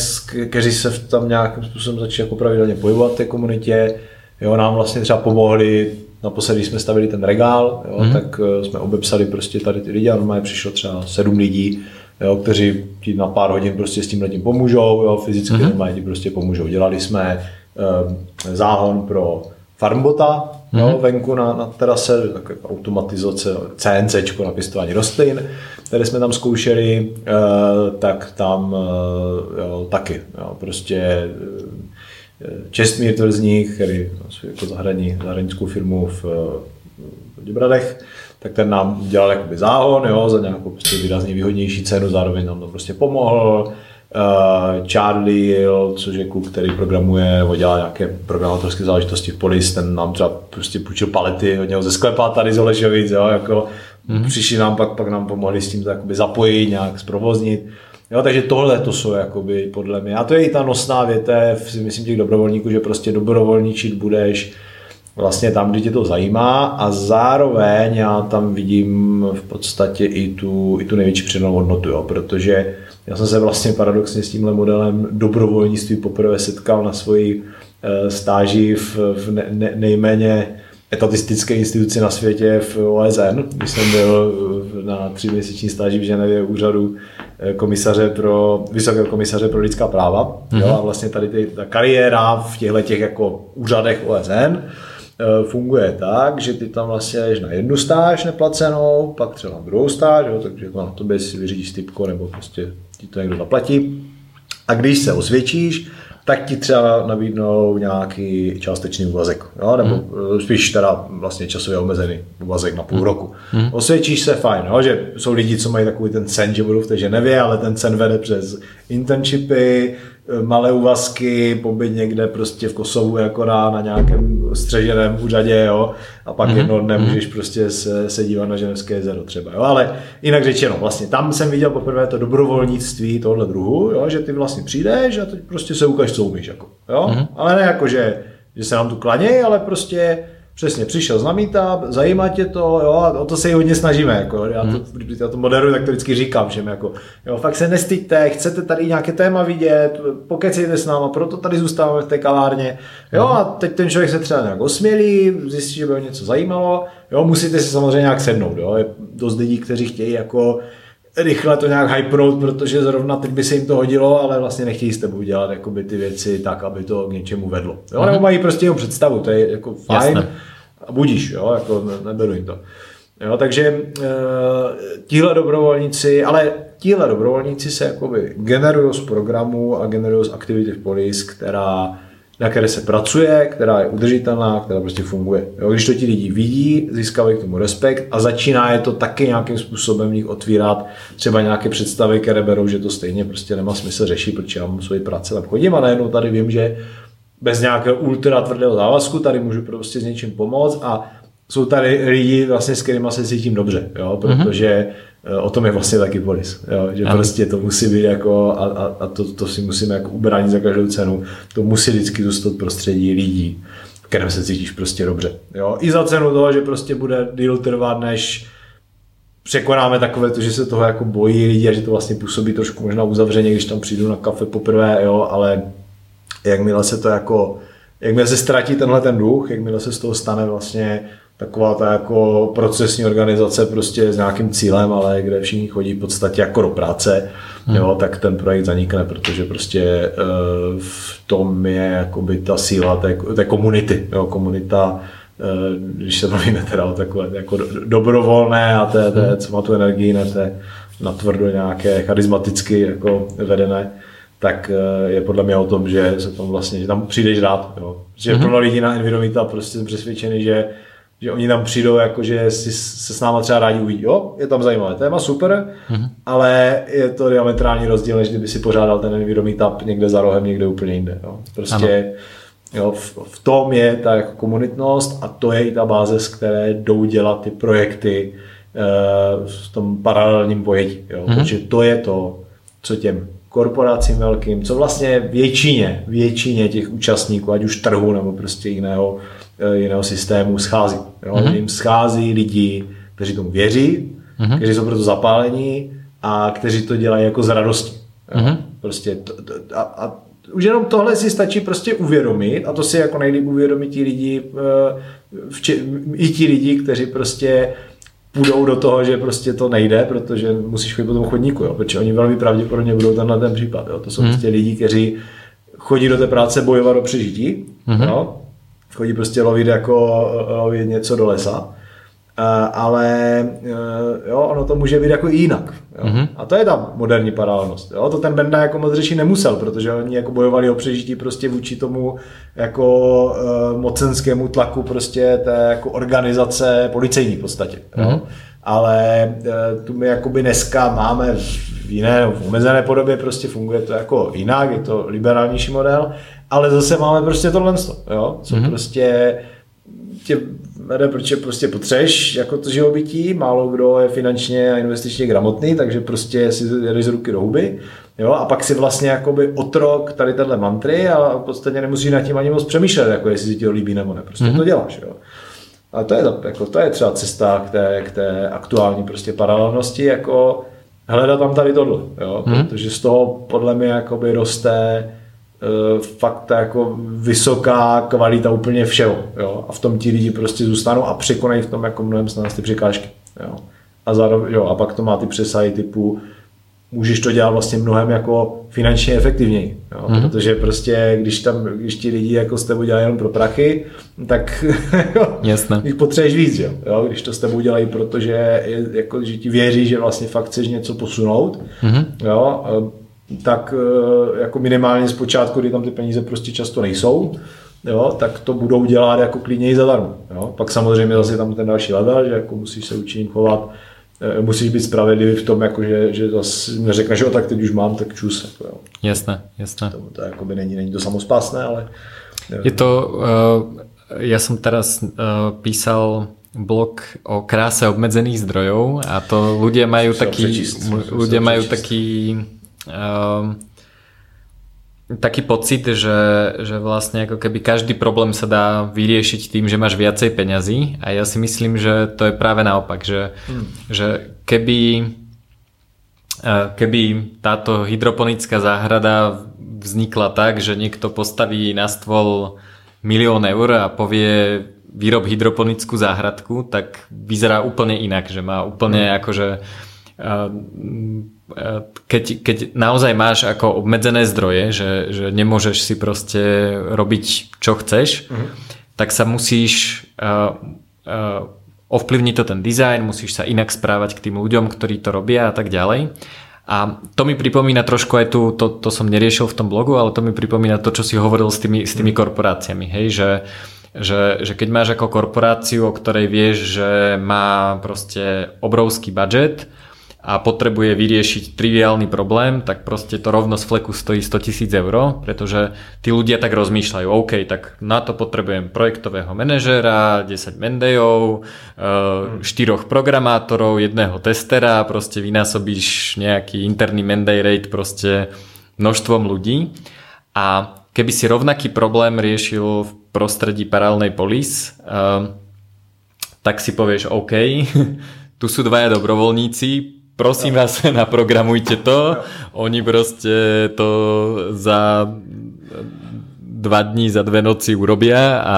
Speaker 2: kteří se tam nějakým způsobem začali jako pravidelně pohybovat v té komunitě, jo, nám vlastně třeba pomohli, naposledy, když jsme stavili ten regál, jo, mm. tak uh, jsme obepsali prostě tady ty lidi a normálně přišlo třeba sedm lidí, jo, kteří ti na pár hodin prostě s tím letím pomůžou, jo, fyzicky mm. normálně ti prostě pomůžou. Dělali jsme um, záhon pro farmbota, mm-hmm. jo, venku na, na terase, takové automatizace, CNC na pěstování rostlin, které jsme tam zkoušeli, e, tak tam e, jo, taky. Jo, prostě Čestmír Trzník, který jako zahradní, zahradnickou firmu v, v Děbradech, tak ten nám dělal jakoby záhon jo, za nějakou prostě výrazně výhodnější cenu, zároveň nám to prostě pomohl. Uh, Charlie, což je kluk, který programuje nebo dělá nějaké programátorské záležitosti v Polis, ten nám třeba prostě půjčil palety od něho ze sklepa tady z Olešovic, jo, jako mm-hmm. přišli nám, pak, pak nám pomohli s tím to jakoby zapojit, nějak zprovoznit. Jo, takže tohle to jsou jakoby podle mě. A to je i ta nosná větev, myslím těch dobrovolníků, že prostě dobrovolničit budeš vlastně tam, kde tě to zajímá a zároveň já tam vidím v podstatě i tu, i tu největší přidanou hodnotu, jo, protože já jsem se vlastně paradoxně s tímhle modelem dobrovolnictví poprvé setkal na svoji eh, stáži v, v ne, ne, nejméně etatistické instituci na světě v OSN, když jsem byl na tříměsíční stáži v Ženevě úřadu eh, komisaře pro, vysokého komisaře pro lidská práva. Mm-hmm. Jo, a vlastně tady ty, ta kariéra v těchto těch jako úřadech OSN eh, funguje tak, že ty tam vlastně jdeš na jednu stáž neplacenou, pak třeba na druhou stáž, jo, takže jako na tobě si vyřídíš typko nebo prostě ti to někdo zaplatí. A když se osvědčíš, tak ti třeba nabídnou nějaký částečný úvazek, jo? nebo hmm. spíš teda vlastně časově omezený úvazek na půl hmm. roku. Hmm. Osvědčíš se fajn, jo? že jsou lidi, co mají takový ten sen, že budou v té Ženevě, ale ten sen vede přes internshipy, malé úvazky, pobyt někde prostě v Kosovu jako na, na nějakém střeženém úřadě, jo, a pak mm-hmm. jedno dne mhm. můžeš prostě se, se dívat na Ženevské jezero třeba, jo, ale jinak řečeno, vlastně tam jsem viděl poprvé to dobrovolnictví tohle druhu, jo, že ty vlastně přijdeš a teď prostě se ukáž, co umíš, jako, jo, mm-hmm. ale ne jako, že, že se nám tu klaněj, ale prostě Přesně, přišel z namíta, zajímá tě to, jo, a o to se i hodně snažíme, jako, já to, hmm. když já to moderuji, tak to vždycky říkám, že jako, jo, fakt se nestyďte, chcete tady nějaké téma vidět, pokecejte s náma, proto tady zůstáváme v té kavárně, jo, a teď ten člověk se třeba nějak osmělí, zjistí, že by ho něco zajímalo, jo, musíte si samozřejmě nějak sednout, jo, je dost lidí, kteří chtějí jako rychle to nějak hypnout, protože zrovna teď by se jim to hodilo, ale vlastně nechtějí s tebou dělat jakoby, ty věci tak, aby to k něčemu vedlo. Jo? Mm-hmm. Nebo mají prostě jenom představu, to je jako fajn Jasne. a budíš, jo? Jako ne, neberu jim to. Jo, takže e, tihle dobrovolníci, ale tihle dobrovolníci se jakoby generují z programu a generují z aktivity v polis, která na které se pracuje, která je udržitelná, která prostě funguje. Jo, když to ti lidi vidí, získávají k tomu respekt a začíná je to taky nějakým způsobem v nich otvírat třeba nějaké představy, které berou, že to stejně prostě nemá smysl řešit, protože já mám svoji práci, tam chodím a najednou tady vím, že bez nějakého ultra tvrdého závazku tady můžu prostě s něčím pomoct a jsou tady lidi, vlastně, s kterými se cítím dobře, jo, protože mm-hmm o tom je vlastně taky polis. Jo? Že ano. prostě to musí být jako, a, a, a to, to, si musíme jako ubránit za každou cenu, to musí vždycky zůstat prostředí lidí, v kterém se cítíš prostě dobře. Jo? I za cenu toho, že prostě bude díl trvat, než překonáme takové to, že se toho jako bojí lidi a že to vlastně působí trošku možná uzavřeně, když tam přijdu na kafe poprvé, jo, ale jakmile se to jako, jakmile se ztratí tenhle ten duch, jakmile se z toho stane vlastně taková ta jako procesní organizace prostě s nějakým cílem, ale kde všichni chodí v podstatě jako do práce, hmm. jo, tak ten projekt zanikne, protože prostě uh, v tom je jakoby ta síla té, té komunity, jo, komunita uh, když se bavíme teda o takové jako dobrovolné a té, té hmm. co má tu energii, ne té natvrdo nějaké charismaticky jako vedené, tak eh, je podle mě o tom, že se tam vlastně, že tam přijdeš rád. Jo. Že mm-hmm. plno lidí na Enviromita prostě jsem přesvědčený, že že oni tam přijdou, jako že si se s náma třeba rádi uvidí. Jo, je tam zajímavé téma, super, mm-hmm. ale je to diametrální rozdíl, než kdyby si pořádal ten nevědomý tap někde za rohem, někde úplně jinde. Jo. Prostě jo, v, v, tom je ta jako komunitnost a to je i ta báze, z které jdou dělat ty projekty uh, v tom paralelním pojetí. Jo. Mm-hmm. Protože to je to, co těm korporacím velkým, co vlastně většině, většině těch účastníků, ať už trhu nebo prostě jiného jiného systému schází. Jo? Mm-hmm. Jim schází lidi, kteří tomu věří, mm-hmm. kteří jsou proto zapálení a kteří to dělají jako z radosti. Mm-hmm. Prostě to, to, a, a už jenom tohle si stačí prostě uvědomit a to si jako nejlíp uvědomí ti lidi, eh, vče, i ti lidi, kteří prostě půjdou do toho, že prostě to nejde, protože musíš chodit po tom chodníku, jo? protože oni velmi pravděpodobně budou tenhle ten případ. Jo? To jsou mm. prostě lidi, kteří chodí do té práce bojovat o přežití, mm-hmm. jo? Chodí prostě lovit jako lovit něco do lesa ale jo, ono to může být jako i jinak. Jo. Mm-hmm. A to je ta moderní paralelnost. Jo. To ten Benda jako moc řešit nemusel, protože oni jako bojovali o přežití prostě vůči tomu jako uh, mocenskému tlaku prostě té jako organizace policejní v podstatě. Jo. Mm-hmm. Ale tu my jakoby dneska máme v jiné, v omezené podobě prostě funguje to jako jinak, je to liberálnější model, ale zase máme prostě tohle, jo, co mm-hmm. prostě tě vede, protože prostě potřeš jako to živobytí, málo kdo je finančně a investičně gramotný, takže prostě si jedeš z ruky do huby, jo, a pak si vlastně jakoby otrok tady téhle mantry a v podstatě nemusíš nad tím ani moc přemýšlet, jako jestli si ti to líbí nebo ne, prostě mm-hmm. to děláš, jo. A to je, jako, to je třeba cesta k té, k té aktuální prostě paralelnosti, jako hledat tam tady tohle, jo, mm-hmm. protože z toho podle mě jakoby roste Eh, fakt jako vysoká kvalita úplně všeho. Jo? A v tom ti lidi prostě zůstanou a překonají v tom jako mnohem snad ty překážky. Jo? A, zároveň, jo, a pak to má ty přesahy typu můžeš to dělat vlastně mnohem jako finančně efektivněji, jo? Mm-hmm. protože prostě když tam, když ti lidi jako s tebou dělají jenom pro prachy, tak
Speaker 1: Jasne.
Speaker 2: jich potřebuješ víc, jo? jo? když to s tebou dělají, protože je, jako, že ti věří, že vlastně fakt chceš něco posunout, mm-hmm. jo? Tak eh, jako minimálně z počátku, kdy tam ty peníze prostě často nejsou, jo, tak to budou dělat jako klidně i zadarmo. Jo. Pak samozřejmě zase tam ten další level, že jako musíš se učit chovat, eh, musíš být spravedlivý v tom, jako že, že zase neřekneš, že tak teď už mám, tak čus. Jako, jo.
Speaker 1: Jasné, jasné.
Speaker 2: To, to jako by není, není to samospásné, ale...
Speaker 1: Je to, uh, ja som teraz uh, písal blog o kráse obmedzených zdrojov a to ľudia majú taký, ľudia majú taký um, taký pocit, že, že vlastne ako keby každý problém sa dá vyriešiť tým, že máš viacej peňazí a ja si myslím, že to je práve naopak, že, hmm. že keby eh, keby táto hydroponická záhrada vznikla tak, že niekto postaví na stôl milión eur a povie výrob hydroponickú záhradku, tak vyzerá úplne inak, že má úplne hmm. akože keď, keď naozaj máš ako obmedzené zdroje, že, že nemôžeš si proste robiť čo chceš, mm-hmm. tak sa musíš uh, uh, ovplyvniť to ten dizajn, musíš sa inak správať k tým ľuďom, ktorí to robia a tak ďalej. A to mi pripomína trošku aj tu, to, to som neriešil v tom blogu, ale to mi pripomína to, čo si hovoril s tými, s tými korporáciami, hej, že že, že keď máš ako korporáciu, o ktorej vieš, že má proste obrovský budget, a potrebuje vyriešiť triviálny problém, tak proste to rovno z fleku stojí 100 tisíc eur, pretože tí ľudia tak rozmýšľajú, OK, tak na to potrebujem projektového manažéra, 10 mendejov, 4 eh, programátorov, jedného testera, proste vynásobíš nejaký interný mendej rate proste množstvom ľudí. A keby si rovnaký problém riešil v prostredí paralelnej polis, eh, tak si povieš OK, tu sú dvaja dobrovoľníci, prosím vás, naprogramujte to. Oni proste to za dva dní, za dve noci urobia a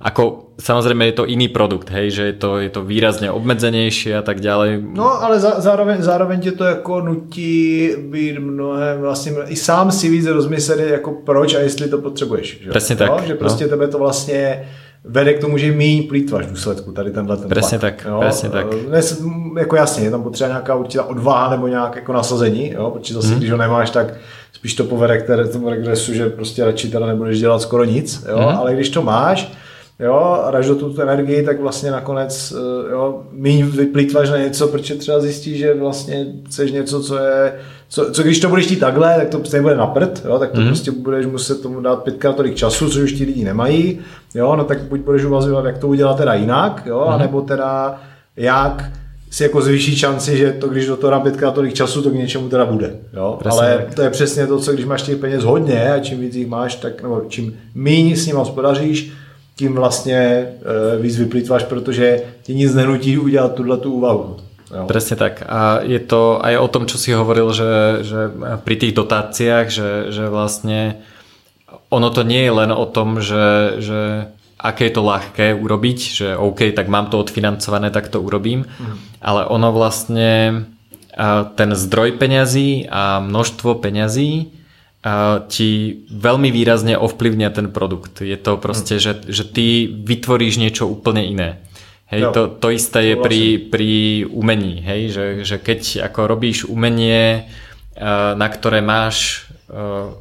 Speaker 1: ako samozrejme je to iný produkt, hej, že je to, je to výrazně obmedzenější a tak ďalej.
Speaker 2: No, ale za, zároveň, zároveň tě to jako nutí být mnohem vlastně, i sám si víc rozmyslet, jako proč a jestli to potřebuješ. Že?
Speaker 1: Přesně tak.
Speaker 2: No, že prostě no. tebe to vlastně vede k tomu, že méně plítváš v důsledku tady tenhle ten
Speaker 1: Presně tak, jo? presně tak.
Speaker 2: Dnes, jako jasně, je tam potřeba nějaká určitá odvaha nebo nějak jako nasazení, jo? protože zase, hmm. když ho nemáš, tak spíš to povede k tomu regresu, že prostě radši teda nebudeš dělat skoro nic, jo? Hmm. ale když to máš, jo, a dáš do tu energii, tak vlastně nakonec eh, jo, míň vyplýtváš na něco, protože třeba zjistíš, že vlastně chceš něco, co je, co, co když to budeš chtít takhle, tak to prostě bude na prd, jo, tak to mm. prostě budeš muset tomu dát pětkrát tolik času, což už ti lidi nemají, jo, no tak buď budeš uvažovat, jak to udělat teda jinak, jo, mm. anebo teda jak si jako zvýší šanci, že to, když do toho dám pětkrát tolik času, to k něčemu teda bude. Jo? Ale to je přesně to, co když máš těch peněz hodně a čím víc jich máš, tak, nebo čím méně s ním hospodaříš, tím vlastně uh, víc vyplýtváš, protože ti nic nenutí udělat tuhle tu úvahu.
Speaker 1: Jo. Presne tak. A je to aj o tom, čo si hovoril, že, že pri tých dotáciách, že, že vlastne ono to nie je len o tom, že, že aké je to ľahké urobiť, že OK, tak mám to odfinancované, tak to urobím, mm. ale ono vlastne ten zdroj peňazí a množstvo peňazí ti veľmi výrazne ovplyvňa ten produkt. Je to proste, mm. že, že ty vytvoríš niečo úplne iné. Hej, no, to, to isté je pri, pri umení, hej, že, že keď ako robíš umenie, na ktoré máš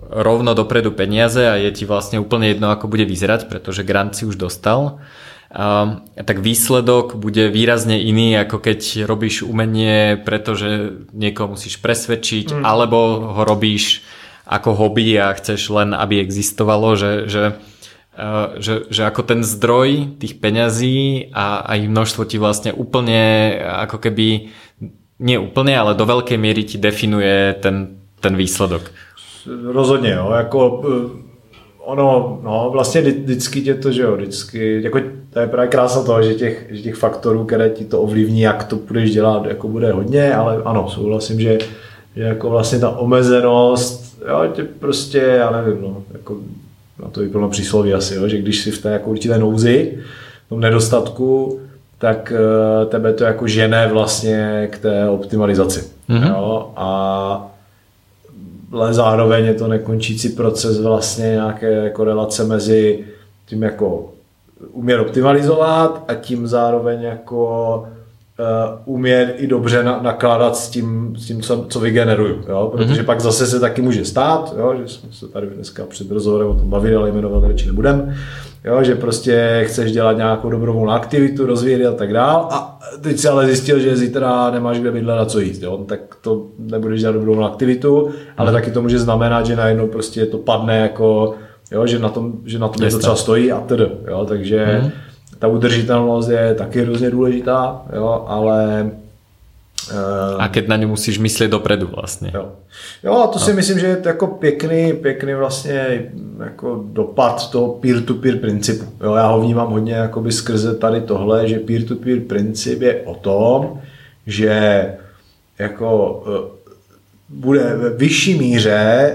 Speaker 1: rovno dopredu peniaze a je ti vlastne úplne jedno, ako bude vyzerať, pretože grant si už dostal, tak výsledok bude výrazne iný, ako keď robíš umenie, pretože niekoho musíš presvedčiť, mm. alebo ho robíš ako hobby a chceš len, aby existovalo, že, že, že, že ako ten zdroj tých peňazí a aj množstvo ti vlastne úplne ako keby nie úplne, ale do veľkej miery ti definuje ten, ten výsledok.
Speaker 2: Rozhodně, jo. Jako, ono, no, vlastně vždycky tě to, že jo, vždycky, jako to je právě krása toho, že těch, že těch faktorů, které ti to ovlivní, jak to budeš dělat, jako bude hodně, ale ano, souhlasím, že, že jako vlastně ta omezenost, jo, tě prostě, já nevím, no, jako na to vyplno přísloví asi, jo, že když si v té jako určité nouzi, v tom nedostatku, tak uh, tebe to jako žene vlastně k té optimalizaci. Mm-hmm. Jo, a ale zároveň je to nekončící proces vlastně nějaké korelace mezi tím jako umět optimalizovat a tím zároveň jako uh, umět i dobře na, nakládat s tím, s tím co, co vygeneruju. Jo? Protože mm-hmm. pak zase se taky může stát, jo? že jsme se tady dneska před rozhovorem o tom bavili, ale jmenovat radši nebudem, jo? že prostě chceš dělat nějakou dobrovolnou aktivitu, rozvíjet a tak dál a teď si ale zjistil, že zítra nemáš kde bydlet a co jíst, jo? tak to nebudeš dělat dobrovolnou aktivitu, ale mm-hmm. taky to může znamenat, že najednou prostě to padne jako jo, že na tom, že na tom něco třeba stojí a tedy, jo, takže mm-hmm. Ta udržitelnost je taky hrozně důležitá, jo, ale
Speaker 1: Uh, a keď na ně musíš myslet dopredu vlastně.
Speaker 2: Jo, jo a to no. si myslím, že je jako pěkný, pěkný vlastně jako dopad toho peer-to-peer principu. Jo, já ho vnímám hodně jakoby skrze tady tohle, že peer-to-peer princip je o tom, že jako eh, bude ve vyšší míře,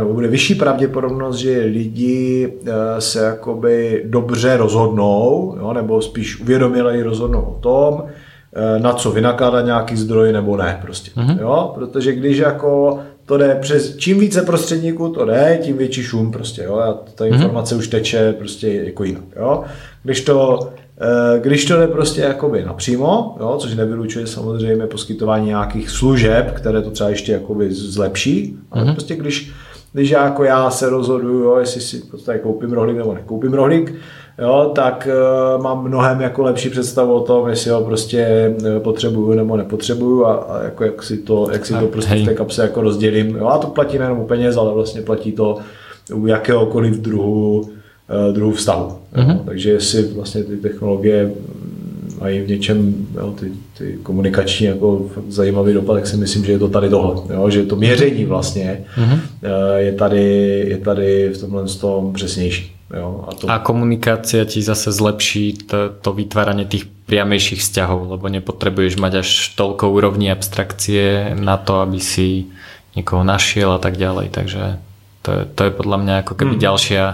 Speaker 2: eh, bude vyšší pravděpodobnost, že lidi eh, se jakoby dobře rozhodnou, jo, nebo spíš uvědomili rozhodnou o tom, eh, na co vynakládat nějaký zdroj nebo ne prostě. Mm-hmm. Jo? Protože když jako to jde přes, čím více prostředníků to jde, tím větší šum prostě, jo? A ta mhm. informace mm-hmm. už teče prostě jako jinak, jo? Když to když to jde prostě jakoby napřímo, jo, což nevylučuje samozřejmě poskytování nějakých služeb, které to třeba ještě jakoby zlepší, ale mm-hmm. prostě když, když já, jako já se rozhoduju, jo, jestli si prostě koupím rohlík nebo nekoupím rohlík, jo, tak uh, mám mnohem jako lepší představu o tom, jestli ho prostě eh, potřebuju nebo nepotřebuju a, a jako jak si to, jak si to prostě v té kapse jako rozdělím. Jo, a to platí nejenom u peněz, ale vlastně platí to u jakéhokoliv druhu Eh, druhou vztahu. Mm-hmm. Takže jestli vlastně ty technologie mají v něčem jo, ty, ty komunikační jako zajímavý dopad, tak si myslím, že je to tady tohle. Jo, že to měření vlastně mm-hmm. je, tady, je tady v tomhle tom přesnější. Jo,
Speaker 1: a, to... a komunikácia ti zase zlepší to, to vytváranie tých priamejších vzťahov, lebo nepotrebuješ mať až toľko úrovní abstrakcie na to, aby si někoho našiel a tak ďalej. Takže to je, to je podľa mňa ako keby hmm. ďalšia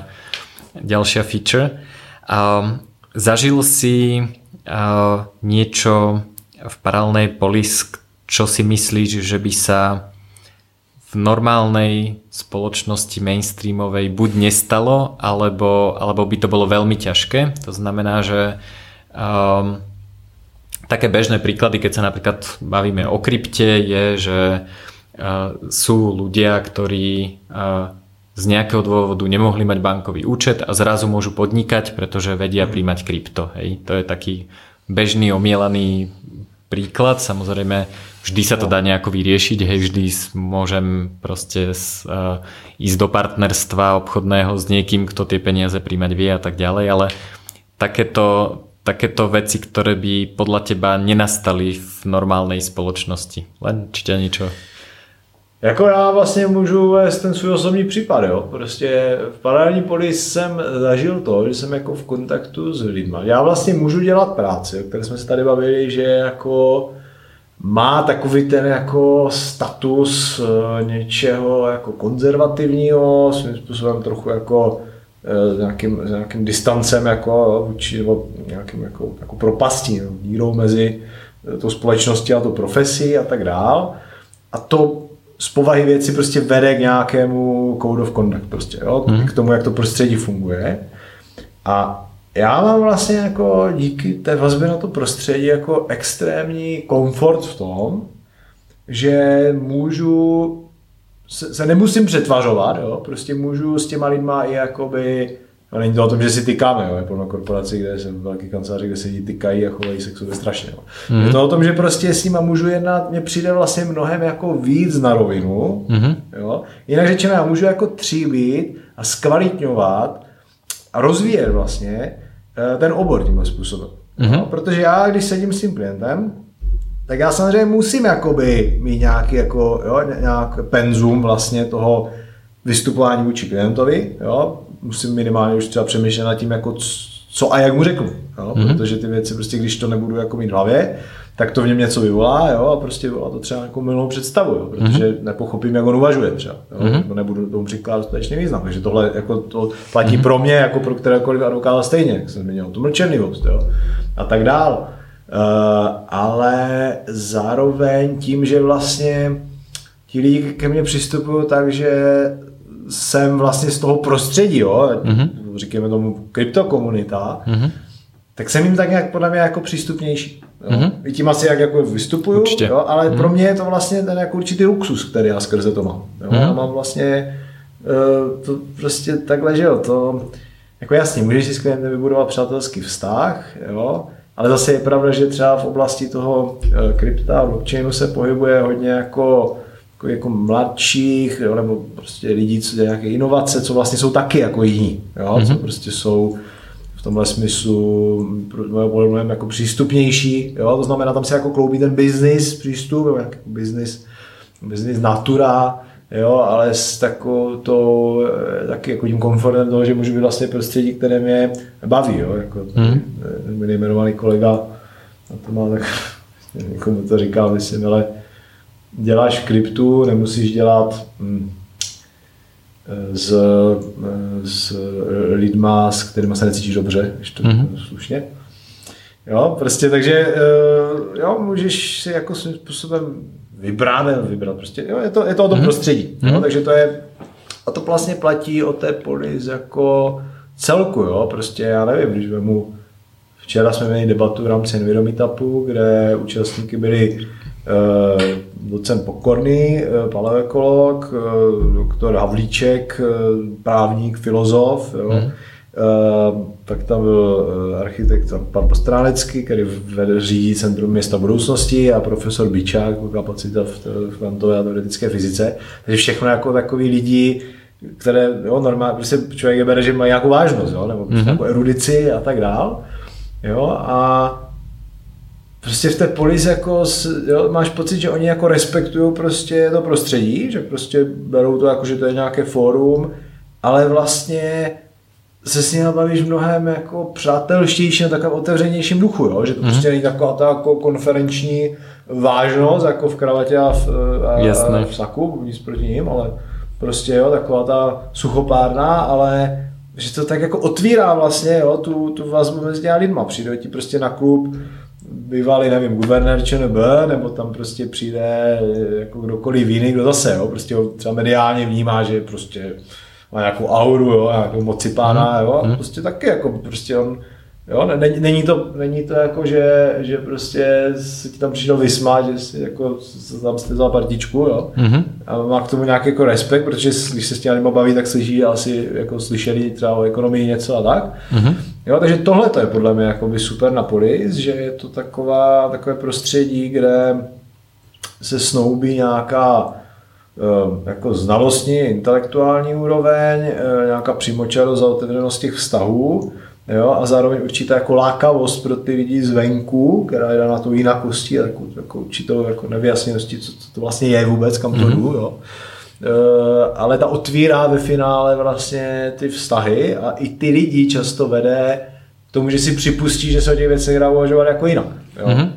Speaker 1: ďalšia feature. Um, zažil si uh, niečo v paralelnej polis, čo si myslíš, že by sa v normálnej spoločnosti mainstreamovej buď nestalo, alebo, alebo by to bolo veľmi ťažké. To znamená, že um, také bežné príklady, keď sa napríklad bavíme o krypte, je, že uh, sú ľudia, ktorí uh, z nejakého dôvodu nemohli mať bankový účet a zrazu môžu podnikať, pretože vedia príjmať krypto. Hej. To je taký bežný, omielaný príklad. Samozrejme, vždy sa to dá nejako vyriešiť. Hej, vždy môžem proste z, uh, ísť do partnerstva obchodného s niekým, kto tie peniaze príjmať vie a tak ďalej, ale takéto, takéto veci, ktoré by podľa teba nenastali v normálnej spoločnosti. Len či ťa niečo
Speaker 2: jako já vlastně můžu vést ten svůj osobní případ, jo. Prostě v paralelní polis jsem zažil to, že jsem jako v kontaktu s lidmi. Já vlastně můžu dělat práci, o které jsme se tady bavili, že jako má takový ten jako status eh, něčeho jako konzervativního, svým způsobem trochu jako eh, s nějakým, s nějakým distancem jako vůči, nebo nějakým jako, jako propastí, no, dírou mezi tou společností a tou profesí a tak dál. A to z povahy věci prostě vede k nějakému code of conduct prostě, jo? Mm. k tomu, jak to prostředí funguje. A já mám vlastně jako díky té vazbě na to prostředí jako extrémní komfort v tom, že můžu se, se nemusím přetvařovat, jo? prostě můžu s těma lidma i jakoby No, není to o tom, že si tykáme, jo. je plno korporací, kde jsem velký kanceláři, kde se tykají a chovají se k sobě strašně. Jo. Mm. Je to o tom, že prostě s nima můžu jednat, mně přijde vlastně mnohem jako víc na rovinu. Mm. Jo. Jinak řečeno, já můžu jako tříbit a zkvalitňovat a rozvíjet vlastně eh, ten obor tímhle způsobem. Mm. Jo. Protože já, když sedím s tím klientem, tak já samozřejmě musím jakoby mít nějaký jako, jo, nějak penzum vlastně toho vystupování vůči klientovi, jo, musím minimálně už třeba přemýšlet nad tím, jako co a jak mu řeknu, jo? Mm-hmm. protože ty věci prostě, když to nebudu jako mít v hlavě, tak to v něm něco vyvolá jo? a prostě vyvolá to třeba jako milnou představu, jo? protože mm-hmm. nepochopím, jak on uvažuje třeba, jo? Mm-hmm. nebudu tomu přikládat dostatečný význam, takže tohle jako to platí mm-hmm. pro mě, jako pro kterékoliv advokáta stejně, jak jsem zmínil, tu mlčenlivost jo? a tak dál. Uh, ale zároveň tím, že vlastně ti lidi ke mně přistupují tak, že jsem vlastně z toho prostředí, jo, mm-hmm. říkáme tomu kryptokomunita, mm-hmm. tak jsem jim tak nějak podle mě jako přístupnější. Jo. Mm-hmm. I tím asi jak jako vystupuju, jo, ale mm-hmm. pro mě je to vlastně ten jako určitý luxus, který já skrze to mám. Jo. Mm-hmm. Já mám vlastně uh, to prostě takhle, že jo, to jako jasně, můžeš si s klientem vybudovat přátelský vztah, jo, ale zase je pravda, že třeba v oblasti toho uh, krypta a blockchainu se pohybuje hodně jako jako, jako mladších, jo, nebo prostě lidí, co dělají nějaké inovace, co vlastně jsou taky jako jiní, jo, mm-hmm. co mhm. prostě jsou v tomhle smyslu mnohem jako přístupnější, jo, to znamená, tam se jako kloubí ten business přístup, jako business, business natura, jo, ale s takovou to, eh, taky jako tím komfortem toho, že můžu být vlastně prostředí, které mě baví, jo, jako mm. nejmenovaný kolega, a to má tak, někomu to říkal, myslím, ale děláš kryptu, nemusíš dělat hm, s, s lidma, s kterými se necítíš dobře, když to mm-hmm. slušně. Jo, prostě takže eh, jo, můžeš si jako svým způsobem vybrat, vybrat prostě, jo, je to, je to o tom mm-hmm. prostředí, mm-hmm. jo, mhm. takže to je, a to vlastně platí o té polis jako celku, jo, prostě já nevím, když vemu, včera jsme měli debatu v rámci Enviromeetupu, kde účastníky byli Eh, docent Pokorný, eh, paleoekolog, eh, doktor Havlíček, právník, filozof, jo. Hmm. Pak tam byl architekt pan Postránecký, který vede, řídí Centrum města budoucnosti a profesor Bičák, kapacita v kvantové a teoretické fyzice. Takže všechno jako takový lidi, které jo, normálně, prostě člověk je bere, že mají nějakou vážnost, jo, nebo prostě mm-hmm. jako erudici a tak dál. Jo, a prostě v té polis jako, jo, máš pocit, že oni jako respektují prostě to prostředí, že prostě berou to jako, že to je nějaké fórum, ale vlastně se s nimi bavíš mnohem jako přátelštější a takovém otevřenějším duchu, jo? že to mm-hmm. prostě není taková ta jako konferenční vážnost, jako v kravatě a v, a, a v saku, nic proti ním, ale prostě jo, taková ta suchopárna, ale že to tak jako otvírá vlastně jo, tu, tu vazbu mezi těmi lidma. Přijde ti prostě na klub, bývalý, nevím, guvernér ČNB, nebo tam prostě přijde jako kdokoliv jiný, kdo zase, jo, prostě ho třeba mediálně vnímá, že prostě má nějakou auru, jo, nějakou moci pána, jo, a mhm. prostě taky jako prostě on Jo, není, není, to, není to jako, že, že prostě si ti tam přišel vysmát, že si jako tam jste vzal partičku, jo. Mm-hmm. A má k tomu nějaký jako respekt, protože když se s těmi baví, tak slyší asi jako slyšeli třeba o ekonomii něco a tak. Mm-hmm. Jo, takže tohle to je podle mě by super na polis, že je to taková, takové prostředí, kde se snoubí nějaká eh, jako znalostní, intelektuální úroveň, eh, nějaká přímočarost a otevřenost těch vztahů, Jo, a zároveň určitá jako lákavost pro ty lidi zvenku, která je na tu jinakostí a takovou, jako určitou jako nevyjasněnosti, co, co to vlastně je vůbec, kam to mm-hmm. jdu. Jo. E, ale ta otvírá ve finále vlastně ty vztahy a i ty lidi často vede k tomu, že si připustí, že se o těch věcech dá uvažovat jako jinak. Jo. Mm-hmm.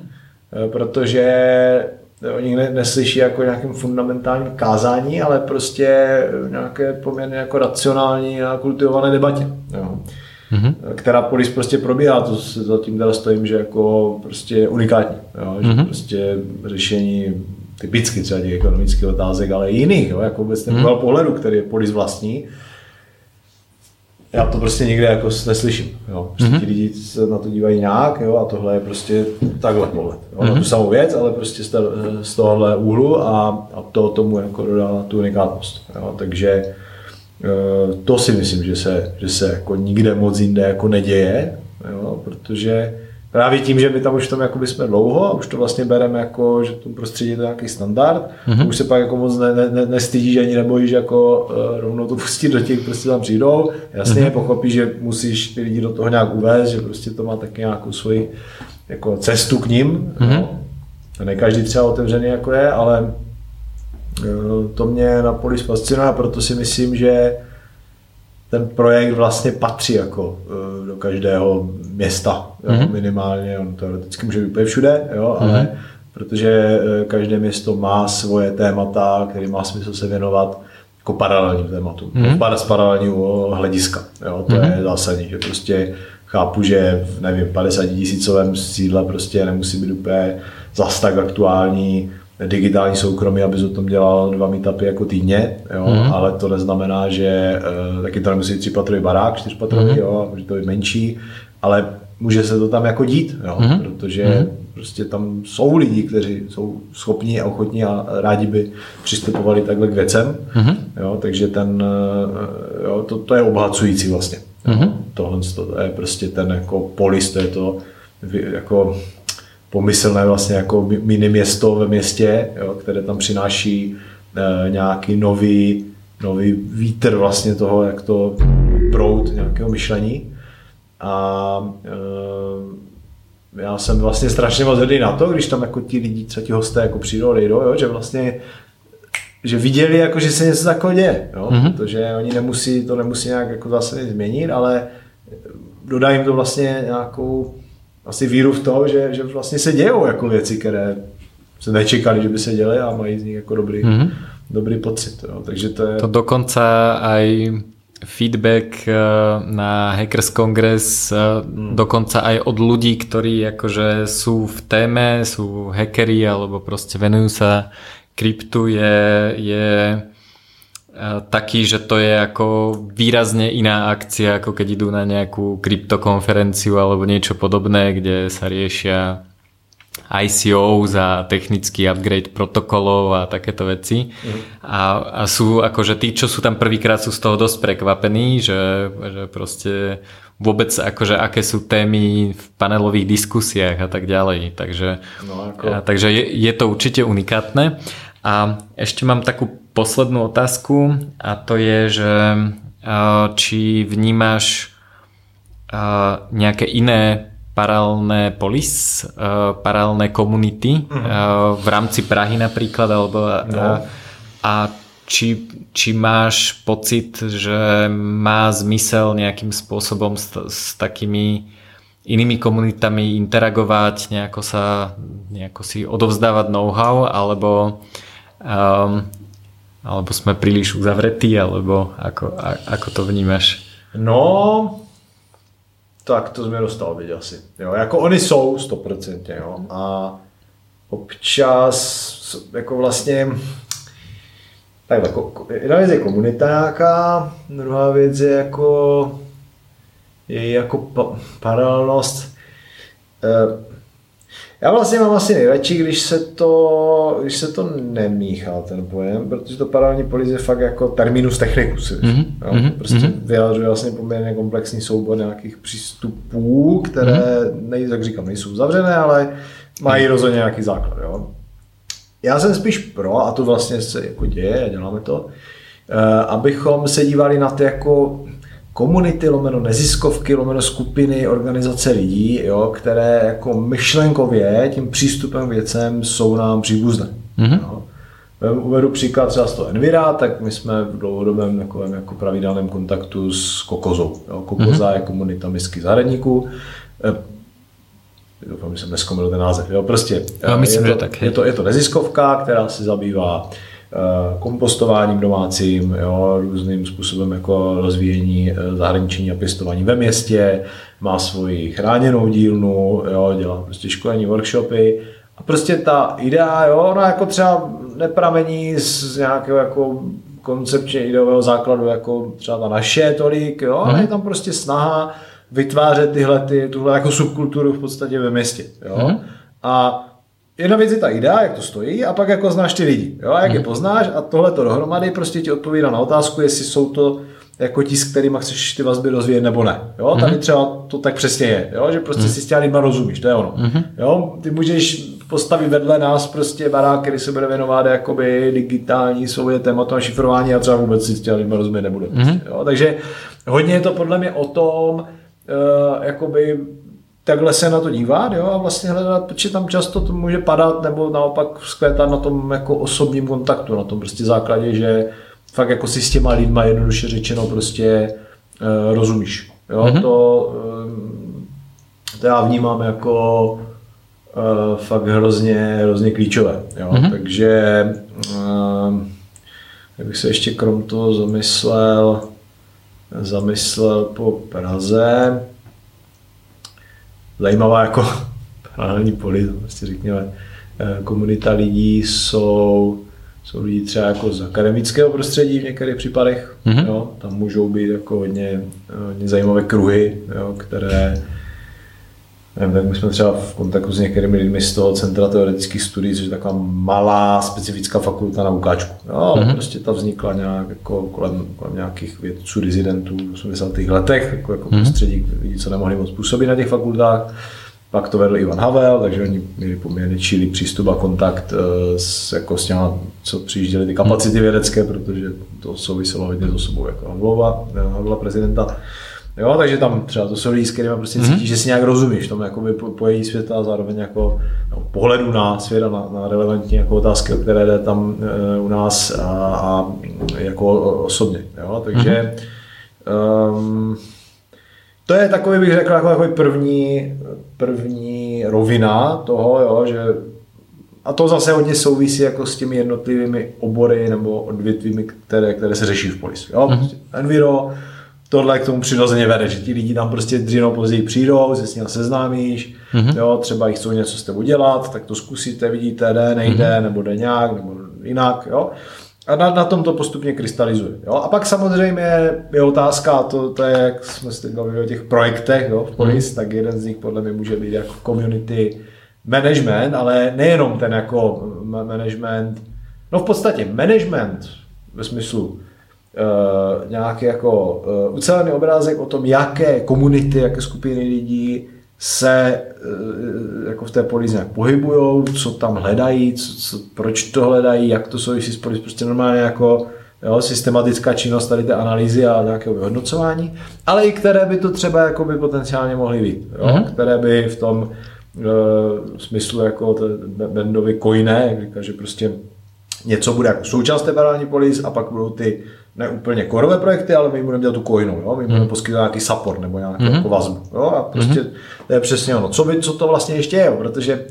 Speaker 2: Protože oni ne, neslyší jako nějakým fundamentálním kázání, ale prostě nějaké poměrně jako racionální a kultivované debatě. Jo mm-hmm. která polis prostě probíhá, to se zatím teda stojím, že jako prostě unikátní, jo? že mm-hmm. prostě řešení typicky třeba těch ekonomických otázek, ale i jiných, jo? jako vůbec ten mm-hmm. pohledu, který je polis vlastní, já to prostě nikde jako neslyším. Jo. Prostě mm-hmm. ti lidi se na to dívají nějak jo, a tohle je prostě takhle pohled. Jo. Mm-hmm. Na tu mhm. samou věc, ale prostě z, z tohohle úhlu a, a to tomu jako dodá tu unikátnost. Jo. Takže eh, to si myslím, že se, že se jako nikde moc jinde jako neděje, jo, protože právě tím, že my tam už tam jako jsme dlouho a už to vlastně bereme jako, že to prostředí je to nějaký standard, mm-hmm. už se pak jako moc ne, ne, nestydíš ani nebojíš jako uh, rovnou to pustit do těch, prostě tam přijdou, jasně mm-hmm. pochopí, že musíš ty lidi do toho nějak uvést, že prostě to má taky nějakou svoji jako cestu k ním, mm-hmm. no. ne každý třeba otevřený jako je, ale uh, to mě na Polis fascinuje a proto si myslím, že ten projekt vlastně patří jako uh, do každého města, mm-hmm. minimálně, on teoreticky může být úplně všude, jo, mm-hmm. ale protože uh, každé město má svoje témata, který má smysl se věnovat jako paralelním tématům, mm-hmm. z paralelního hlediska, jo, to mm-hmm. je zásadní, že prostě chápu, že v nevím, 50 tisícovém sídle prostě nemusí být úplně zas tak aktuální digitální soukromí, abys o tom dělal dva meetupy jako týdně, jo, mm. ale to neznamená, že uh, taky to nemusí třipatrový barák, čtyřpatrový, mm. jo, může to být menší, ale může se to tam jako dít, jo, mm. protože mm. prostě tam jsou lidi, kteří jsou schopní a ochotní a rádi by přistupovali takhle k věcem, mm. jo, takže ten, uh, jo, to, to je obohacující vlastně. Mm. Tohle to je prostě ten jako polis, to je to jako pomyslné vlastně jako mini město ve městě, jo, které tam přináší e, nějaký nový, nový vítr vlastně toho, jak to prout nějakého myšlení. A e, já jsem vlastně strašně moc hrdý na to, když tam jako ti lidi, co ti hosté jako přijdou, odejdou, jo, že vlastně že viděli, jako, že se něco takového děje, jo? Mm-hmm. protože oni nemusí, to nemusí nějak jako zase změnit, ale dodají jim to vlastně nějakou asi víru v to, že, že vlastně se dějou jako věci, které se nečekali, že by se děly a mají z nich jako dobrý, mm-hmm. dobrý pocit. Jo. Takže to je...
Speaker 1: To dokonce aj feedback eh, na Hackers Congress hmm. dokonca aj od ľudí, ktorí akože sú v téme, sú hackeri alebo proste venujú sa kryptu je, je taký, že to je ako výrazne iná akcia, ako keď idú na nejakú kryptokonferenciu alebo niečo podobné, kde sa riešia ICO za technický upgrade protokolov a takéto veci. Mm. A, a sú akože tí, čo sú tam prvýkrát, sú z toho dosť prekvapení, že, že proste vôbec akože aké sú témy v panelových diskusiách a tak ďalej. Takže, no, ako... a, takže je, je to určite unikátne. A ešte mám takú poslednú otázku a to je, že či vnímaš nejaké iné paralelné polis, paralelné komunity uh-huh. v rámci Prahy napríklad, alebo no. a či, či máš pocit, že má zmysel nejakým spôsobom s, s takými inými komunitami interagovať, nejako sa nejako si odovzdávať know-how, alebo um, alebo jsme příliš uzavretí, alebo ako, a, ako to vnímáš?
Speaker 2: No, tak to jsme dostal vidět asi. Jo, jako oni jsou 100%, jo. A občas jako vlastně tak jako, jedna věc je komunita nějaká, druhá věc je jako je jako pa, paralelnost. E, já vlastně mám asi nejradši, když se to, když se to nemíchá ten pojem, protože to paralelní polis je fakt jako terminus technicus. Mm-hmm. Jo? Mhm. Prostě mm-hmm. vyjadřuje vlastně poměrně komplexní soubor nějakých přístupů, které, mm-hmm. nej, jak říkám, nejsou zavřené, ale mají rozhodně nějaký základ. Jo? Já jsem spíš pro, a to vlastně se jako děje, děláme to, eh, abychom se dívali na to jako komunity, lomeno neziskovky, lomeno skupiny, organizace lidí, jo, které jako myšlenkově tím přístupem k věcem jsou nám příbuzné. Mm-hmm. Jo. Uvedu příklad třeba z toho Envira, tak my jsme v dlouhodobém takovém jako pravidelném kontaktu s Kokozou. Jo. Kokoza mm-hmm. je komunita misky zahradníků. E, doufám, že jsem neskomil ten název. Jo. Prostě,
Speaker 1: Já myslím,
Speaker 2: je, to,
Speaker 1: že tak.
Speaker 2: Je to, je to neziskovka, která se zabývá kompostováním domácím, jo, různým způsobem jako rozvíjení eh, zahraniční a pěstování ve městě, má svoji chráněnou dílnu, jo, dělá prostě školení, workshopy. A prostě ta idea, jo, ona jako třeba nepramení z nějakého jako koncepčně ideového základu jako třeba ta naše tolik, jo, ale je tam prostě snaha vytvářet tyhle, ty, tuhle jako subkulturu v podstatě ve městě, jo. A jedna věc je ta idea, jak to stojí, a pak jako znáš ty lidi, jo, a jak je poznáš a tohle to dohromady prostě ti odpovídá na otázku, jestli jsou to jako ti, s kterými chceš ty vazby rozvíjet nebo ne. Jo? Tady třeba to tak přesně je, jo? že prostě si s těmi lidma rozumíš, to je ono. Jo? Ty můžeš postavit vedle nás prostě barák, který se bude věnovat jakoby digitální svoje tématu a šifrování a třeba vůbec si s těmi lidma rozumět nebude. Prostě, jo? Takže hodně je to podle mě o tom, uh, jakoby takhle se na to dívat jo, a vlastně hledat, protože tam často to může padat nebo naopak vzkvétat na tom jako osobním kontaktu, na tom prostě základě, že fakt jako si s těma lidma jednoduše řečeno prostě uh, rozumíš. Jo, mm-hmm. to, um, to já vnímám jako uh, fakt hrozně, hrozně klíčové. Jo? Mm-hmm. Takže uh, jak bych se ještě krom toho zamyslel, zamyslel po Praze, zajímavá jako paralelní poli, prostě řekněme, komunita lidí jsou jsou lidi třeba jako z akademického prostředí v některých případech, mm-hmm. jo, tam můžou být jako hodně, hodně zajímavé kruhy, jo, které nevím, tak my jsme třeba v kontaktu s některými lidmi z toho Centra teoretických studií, což je taková malá specifická fakulta na Ukáčku. Jo, mm-hmm. prostě ta vznikla nějak jako kolem, kolem nějakých vědců, rezidentů v 80. letech, jako, jako mm-hmm. prostředí lidí, co nemohli moc působit na těch fakultách. Pak to vedl Ivan Havel, takže oni měli poměrně čilý přístup a kontakt eh, s, jako s těma, co přijížděli ty kapacity vědecké, protože to souviselo hodně s osobou jako Havlova, eh, Havla prezidenta. Jo, takže tam třeba to jsou lidi, s kterými prostě cítíš, mm-hmm. že si nějak rozumíš tomu jakoby pojetí světa a zároveň jako no, pohledu na svět a na, na relevantní jako otázky, o které jde tam e, u nás a, a jako osobně. Jo, takže mm-hmm. um, to je takový, bych řekl, jako takový první, první rovina toho, jo, že a to zase hodně souvisí jako s těmi jednotlivými obory nebo odvětvími, které, které se řeší v polisi. Jo? Mm-hmm. Enviro, tohle k tomu přirozeně vede, že ti lidi tam prostě dřív později přijdou, se s ním seznámíš, mm-hmm. jo, třeba jich chcou něco s tebou dělat, tak to zkusíte, vidíte, jde, nejde, mm-hmm. nebo jde nějak, nebo jinak, jo. A na, na tom to postupně krystalizuje. Jo? A pak samozřejmě je otázka, to, to je, jak jsme se teď bavili o těch projektech jo, v Polis, mm. tak jeden z nich podle mě může být jako community management, ale nejenom ten jako management, no v podstatě management ve smyslu uh, nějaký jako uh, ucelený obrázek o tom, jaké komunity, jaké skupiny lidí se eh, jako v té polizi nějak pohybují, co tam hledají, co, co, proč to hledají, jak to souvisí s polizí, prostě normálně jako jo, systematická činnost tady té analýzy a nějakého vyhodnocování, ale i které by to třeba jako by potenciálně mohly být, jo, mm-hmm. které by v tom e, smyslu jako Bendovi kojné, jak říká, že prostě něco bude jako součást té polis a pak budou ty ne úplně korové projekty, ale my budeme dělat tu coinu, jo? my budeme mm. poskytovat nějaký support nebo nějakou mm. jako vazbu. Jo? A prostě mm. to je přesně ono. Co, by, co to vlastně ještě je, jo? protože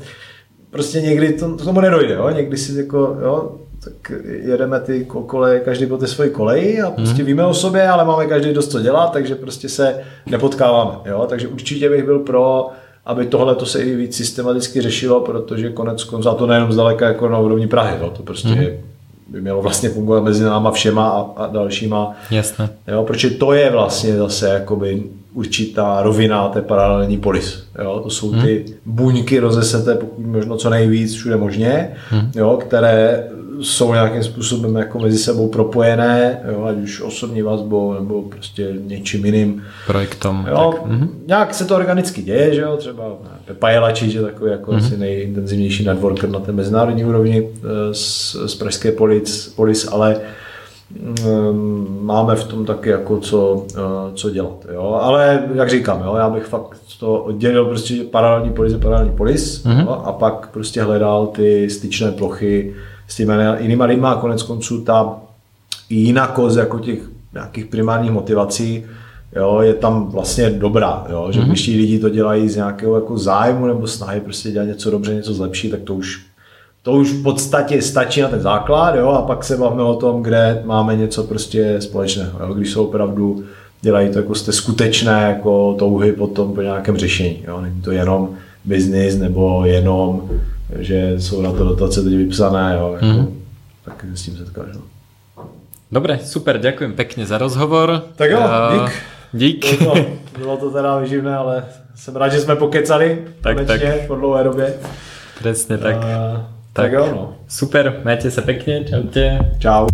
Speaker 2: prostě někdy to, to tomu nedojde, jo? někdy si jako, jo, tak jedeme ty koleje, každý po té svoji koleji a prostě mm. víme o sobě, ale máme každý dost co dělat, takže prostě se nepotkáváme. Jo? Takže určitě bych byl pro, aby tohle to se i víc systematicky řešilo, protože konec konců, a to nejenom zdaleka jako na úrovni Prahy, jo? to prostě mm by mělo vlastně fungovat mezi náma všema a, a dalšíma.
Speaker 1: Jasně.
Speaker 2: Jo, protože to je vlastně zase jakoby určitá rovina té paralelní polis. Jo? To jsou hmm. ty buňky rozeseté pokud možno co nejvíc všude možně, hmm. jo? které jsou nějakým způsobem jako mezi sebou propojené, jo? ať už osobní vazbou nebo prostě něčím jiným.
Speaker 1: Projektom.
Speaker 2: Jo? Tak. Mm-hmm. Nějak se to organicky děje, že jo? třeba Pepa Jelači, že takový jako mm-hmm. asi nejintenzivnější networker na té mezinárodní úrovni eh, z, z pražské polis, polis ale máme v tom taky jako co, eh, co dělat. Jo? Ale jak říkám, jo, já bych fakt to oddělil prostě paralelní polis paralelní polis mm-hmm. jo? a pak prostě hledal ty styčné plochy s těmi jinými lidmi a konec konců ta jinakost jako těch nějakých primárních motivací jo, je tam vlastně dobrá, jo, že mm-hmm. když ti lidi to dělají z nějakého jako zájmu nebo snahy prostě dělat něco dobře, něco zlepší, tak to už to už v podstatě stačí na ten základ, jo, a pak se bavíme o tom, kde máme něco prostě společného, jo, když jsou opravdu, dělají to jako jste skutečné jako touhy potom po nějakém řešení, jo, není to jenom biznis nebo jenom, že jsou na to dotace teď vypsané, jo, jako, mm-hmm. tak s tím setkáš, no.
Speaker 1: Dobre, super, děkuji, pekne za rozhovor.
Speaker 2: Tak jo,
Speaker 1: eh,
Speaker 2: dík.
Speaker 1: Dík.
Speaker 2: Bylo to, bylo to teda vyživné, ale jsem rád, že jsme pokecali
Speaker 1: tak,
Speaker 2: konečně
Speaker 1: tak.
Speaker 2: po dlouhé době.
Speaker 1: Přesně tak.
Speaker 2: A... Tak,
Speaker 1: tak
Speaker 2: jo, no.
Speaker 1: super, majte se pěkně, čaute.
Speaker 2: Čau.